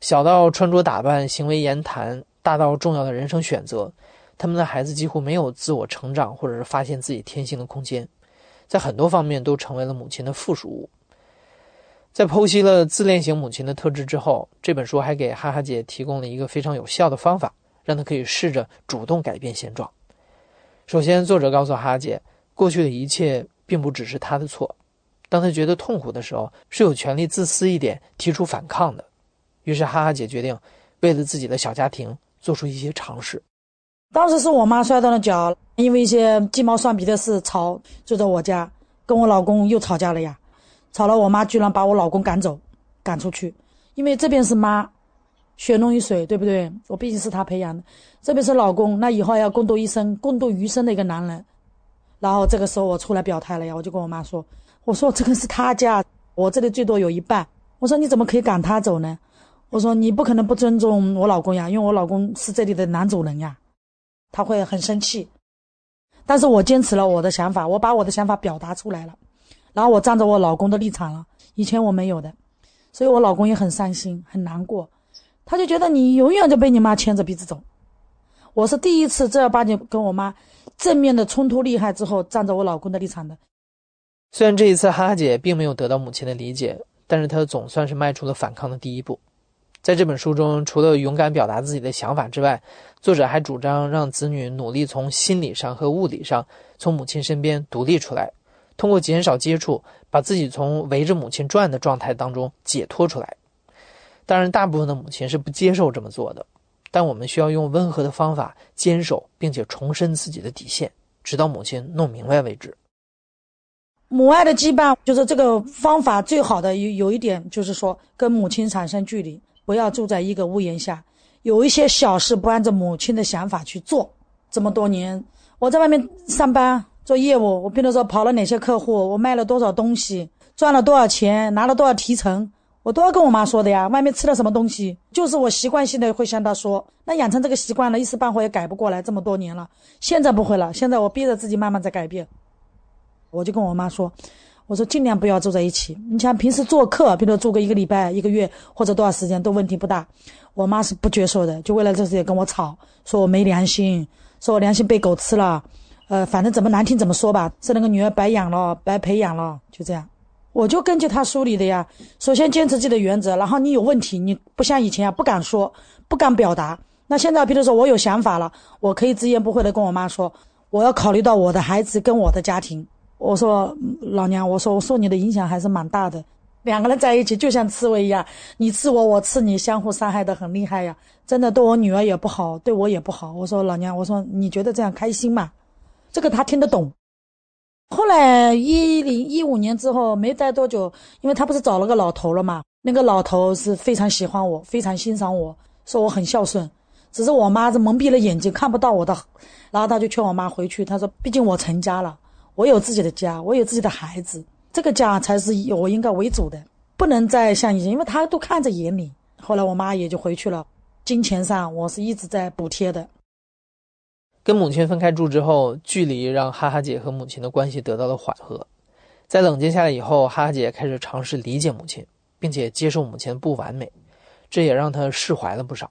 [SPEAKER 10] 小到穿着打扮、行为言谈，大到重要的人生选择，他们的孩子几乎没有自我成长或者是发现自己天性的空间，在很多方面都成为了母亲的附属物。在剖析了自恋型母亲的特质之后，这本书还给哈哈姐提供了一个非常有效的方法，让她可以试着主动改变现状。首先，作者告诉哈哈姐，过去的一切并不只是她的错。当她觉得痛苦的时候，是有权利自私一点，提出反抗的。于是，哈哈姐决定为了自己的小家庭做出一些尝试。
[SPEAKER 11] 当时是我妈摔断了脚，因为一些鸡毛蒜皮的事吵，就在我家跟我老公又吵架了呀。吵了，我妈居然把我老公赶走，赶出去，因为这边是妈，血浓于水，对不对？我毕竟是她培养的，这边是老公，那以后要共度一生、共度余生的一个男人。然后这个时候我出来表态了呀，我就跟我妈说：“我说这个是他家，我这里最多有一半。我说你怎么可以赶他走呢？我说你不可能不尊重我老公呀，因为我老公是这里的男主人呀，他会很生气。但是我坚持了我的想法，我把我的想法表达出来了。”然后我站着我老公的立场了，以前我没有的，所以我老公也很伤心很难过，他就觉得你永远就被你妈牵着鼻子走。我是第一次正儿八经跟我妈正面的冲突厉害之后，站着我老公的立场的。
[SPEAKER 10] 虽然这一次哈哈姐并没有得到母亲的理解，但是她总算是迈出了反抗的第一步。在这本书中，除了勇敢表达自己的想法之外，作者还主张让子女努力从心理上和物理上从母亲身边独立出来。通过减少接触，把自己从围着母亲转的状态当中解脱出来。当然，大部分的母亲是不接受这么做的，但我们需要用温和的方法坚守，并且重申自己的底线，直到母亲弄明白为止。
[SPEAKER 11] 母爱的羁绊就是这个方法最好的有有一点就是说，跟母亲产生距离，不要住在一个屋檐下。有一些小事不按照母亲的想法去做，这么多年我在外面上班。做业务，我比如说跑了哪些客户，我卖了多少东西，赚了多少钱，拿了多少提成，我都要跟我妈说的呀。外面吃了什么东西，就是我习惯性的会向她说。那养成这个习惯了，一时半会也改不过来。这么多年了，现在不会了。现在我逼着自己慢慢在改变。我就跟我妈说，我说尽量不要住在一起。你像平时做客，比如住个一个礼拜、一个月或者多少时间都问题不大。我妈是不接受的，就为了这事也跟我吵，说我没良心，说我良心被狗吃了。呃，反正怎么难听怎么说吧，是那个女儿白养了，白培养了，就这样。我就根据他梳理的呀，首先坚持自己的原则，然后你有问题，你不像以前啊，不敢说，不敢表达。那现在，比如说我有想法了，我可以直言不讳的跟我妈说，我要考虑到我的孩子跟我的家庭。我说老娘，我说我受你的影响还是蛮大的，两个人在一起就像刺猬一样，你刺我，我刺你，相互伤害的很厉害呀。真的对我女儿也不好，对我也不好。我说老娘，我说你觉得这样开心吗？这个他听得懂。后来一零一五年之后没待多久，因为他不是找了个老头了嘛？那个老头是非常喜欢我，非常欣赏我，说我很孝顺。只是我妈是蒙蔽了眼睛，看不到我的。然后他就劝我妈回去，他说：“毕竟我成家了，我有自己的家，我有自己的孩子，这个家才是以我应该为主的，不能再像以前，因为他都看在眼里。”后来我妈也就回去了。金钱上我是一直在补贴的。
[SPEAKER 10] 跟母亲分开住之后，距离让哈哈姐和母亲的关系得到了缓和。在冷静下来以后，哈哈姐开始尝试理解母亲，并且接受母亲不完美，这也让她释怀了不少。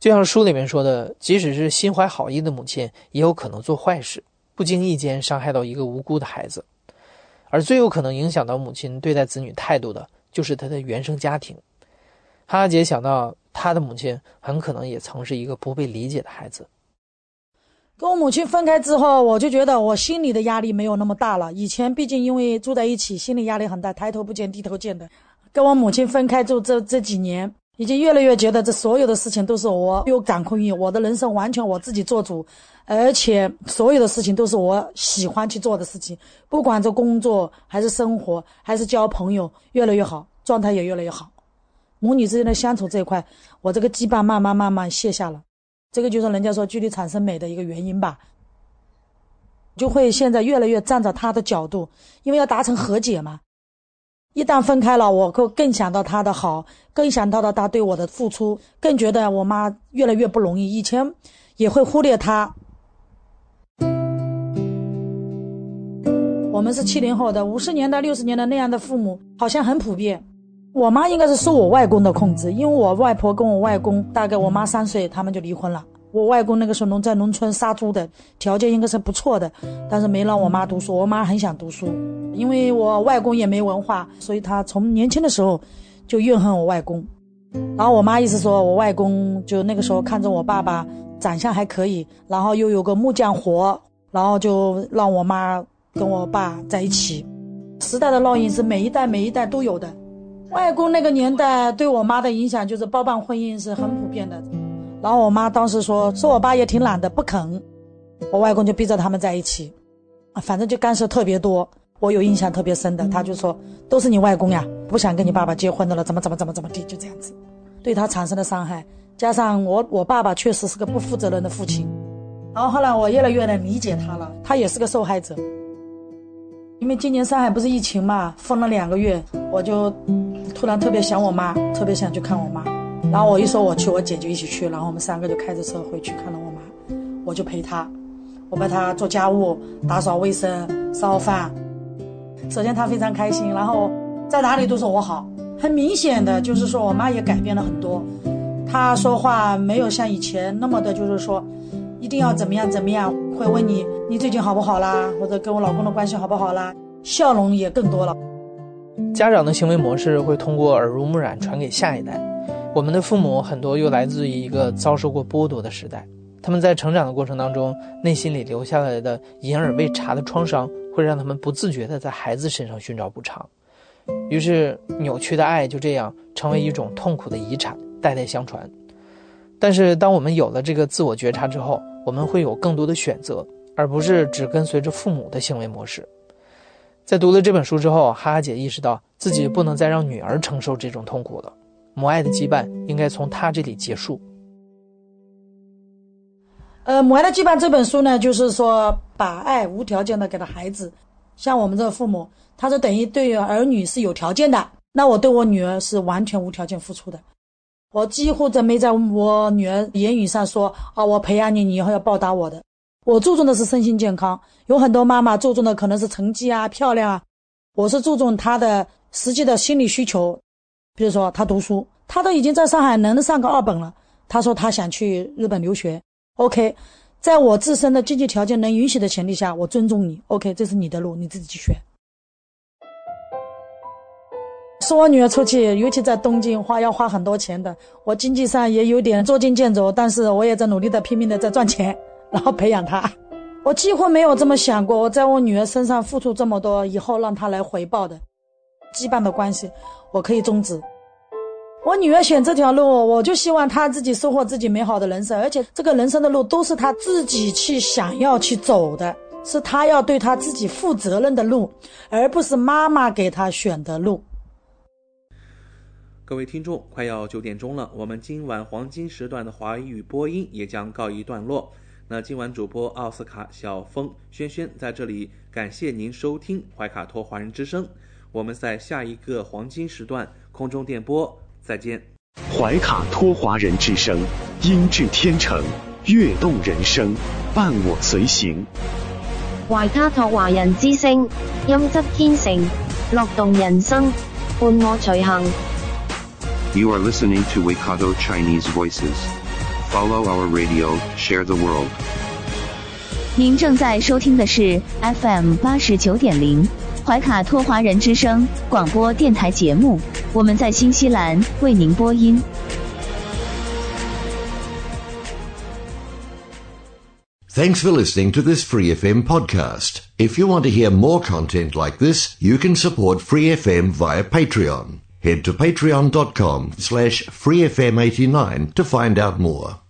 [SPEAKER 10] 就像书里面说的，即使是心怀好意的母亲，也有可能做坏事，不经意间伤害到一个无辜的孩子。而最有可能影响到母亲对待子女态度的，就是她的原生家庭。哈哈姐想到，她的母亲很可能也曾是一个不被理解的孩子。
[SPEAKER 11] 跟我母亲分开之后，我就觉得我心里的压力没有那么大了。以前毕竟因为住在一起，心理压力很大，抬头不见低头见的。跟我母亲分开住这这几年，已经越来越觉得这所有的事情都是我有掌控欲，我的人生完全我自己做主，而且所有的事情都是我喜欢去做的事情，不管这工作还是生活还是交朋友，越来越好，状态也越来越好。母女之间的相处这一块，我这个羁绊慢慢慢慢卸下了。这个就是人家说距离产生美的一个原因吧，就会现在越来越站在他的角度，因为要达成和解嘛。一旦分开了，我会更想到他的好，更想到了他对我的付出，更觉得我妈越来越不容易。以前也会忽略他。我们是七零后的，五十年代、六十年代那样的父母好像很普遍。我妈应该是受我外公的控制，因为我外婆跟我外公大概我妈三岁，他们就离婚了。我外公那个时候农在农村杀猪的，条件应该是不错的，但是没让我妈读书。我妈很想读书，因为我外公也没文化，所以她从年轻的时候就怨恨我外公。然后我妈意思说我外公就那个时候看着我爸爸长相还可以，然后又有个木匠活，然后就让我妈跟我爸在一起。时代的烙印是每一代每一代都有的。外公那个年代对我妈的影响就是包办婚姻是很普遍的。然后我妈当时说说我爸也挺懒的，不肯，我外公就逼着他们在一起，啊，反正就干涉特别多。我有印象特别深的，他就说都是你外公呀，不想跟你爸爸结婚的了，怎么怎么怎么怎么地，就这样子，对他产生的伤害。加上我我爸爸确实是个不负责任的父亲，然后后来我越来越能理解他了，他也是个受害者。因为今年上海不是疫情嘛，封了两个月，我就突然特别想我妈，特别想去看我妈。然后我一说我去，我姐就一起去，然后我们三个就开着车回去看了我妈，我就陪她，我帮她做家务、打扫卫生、烧饭。首先她非常开心，然后在哪里都说我好。很明显的就是说我妈也改变了很多，她说话没有像以前那么的，就是说一定要怎么样怎么样，会问你你最近好不好啦，或者跟我老公的关系好不好啦，笑容也更多了。
[SPEAKER 10] 家长的行为模式会通过耳濡目染传给下一代。我们的父母很多又来自于一个遭受过剥夺的时代，他们在成长的过程当中，内心里留下来的隐而未查的创伤，会让他们不自觉地在孩子身上寻找补偿，于是扭曲的爱就这样成为一种痛苦的遗产，代代相传。但是当我们有了这个自我觉察之后，我们会有更多的选择，而不是只跟随着父母的行为模式。在读了这本书之后，哈哈姐意识到自己不能再让女儿承受这种痛苦了。母爱的羁绊应该从他这里结束。
[SPEAKER 11] 呃，《母爱的羁绊》这本书呢，就是说把爱无条件的给了孩子。像我们这个父母，他是等于对儿女是有条件的。那我对我女儿是完全无条件付出的，我几乎都没在我女儿言语上说啊，我培养你，你以后要报答我的。我注重的是身心健康。有很多妈妈注重的可能是成绩啊、漂亮啊，我是注重她的实际的心理需求。比如说，他读书，他都已经在上海能上个二本了。他说他想去日本留学。OK，在我自身的经济条件能允许的前提下，我尊重你。OK，这是你的路，你自己去选。送我女儿出去，尤其在东京，花要花很多钱的。我经济上也有点捉襟见肘，但是我也在努力的、拼命的在赚钱，然后培养她。我几乎没有这么想过，我在我女儿身上付出这么多，以后让她来回报的。羁绊的关系，我可以终止。我女儿选这条路，我就希望她自己收获自己美好的人生，而且这个人生的路都是她自己去想要去走的，是她要对她自己负责任的路，而不是妈妈给她选的路。
[SPEAKER 3] 各位听众，快要九点钟了，我们今晚黄金时段的华语播音也将告一段落。那今晚主播奥斯卡、小峰、轩轩在这里感谢您收听怀卡托华人之声。我们在下一个黄金时段空中电波再见。
[SPEAKER 8] 怀卡托华人之声，音质天成，悦动人生，伴我随行。
[SPEAKER 9] 怀卡托华人之声，音质天成，乐动人生，伴我随行。
[SPEAKER 1] You are listening to Waikato Chinese Voices. Follow our radio, share the world.
[SPEAKER 2] 您正在收听的是 FM 八十九点零。怀卡托华人之声广播电台节目，我们在新西兰为您播音。
[SPEAKER 12] Thanks for listening to this Free FM podcast. If you want to hear more content like this, you can support Free FM via Patreon. Head to patreon.com slash freefm89 to find out more.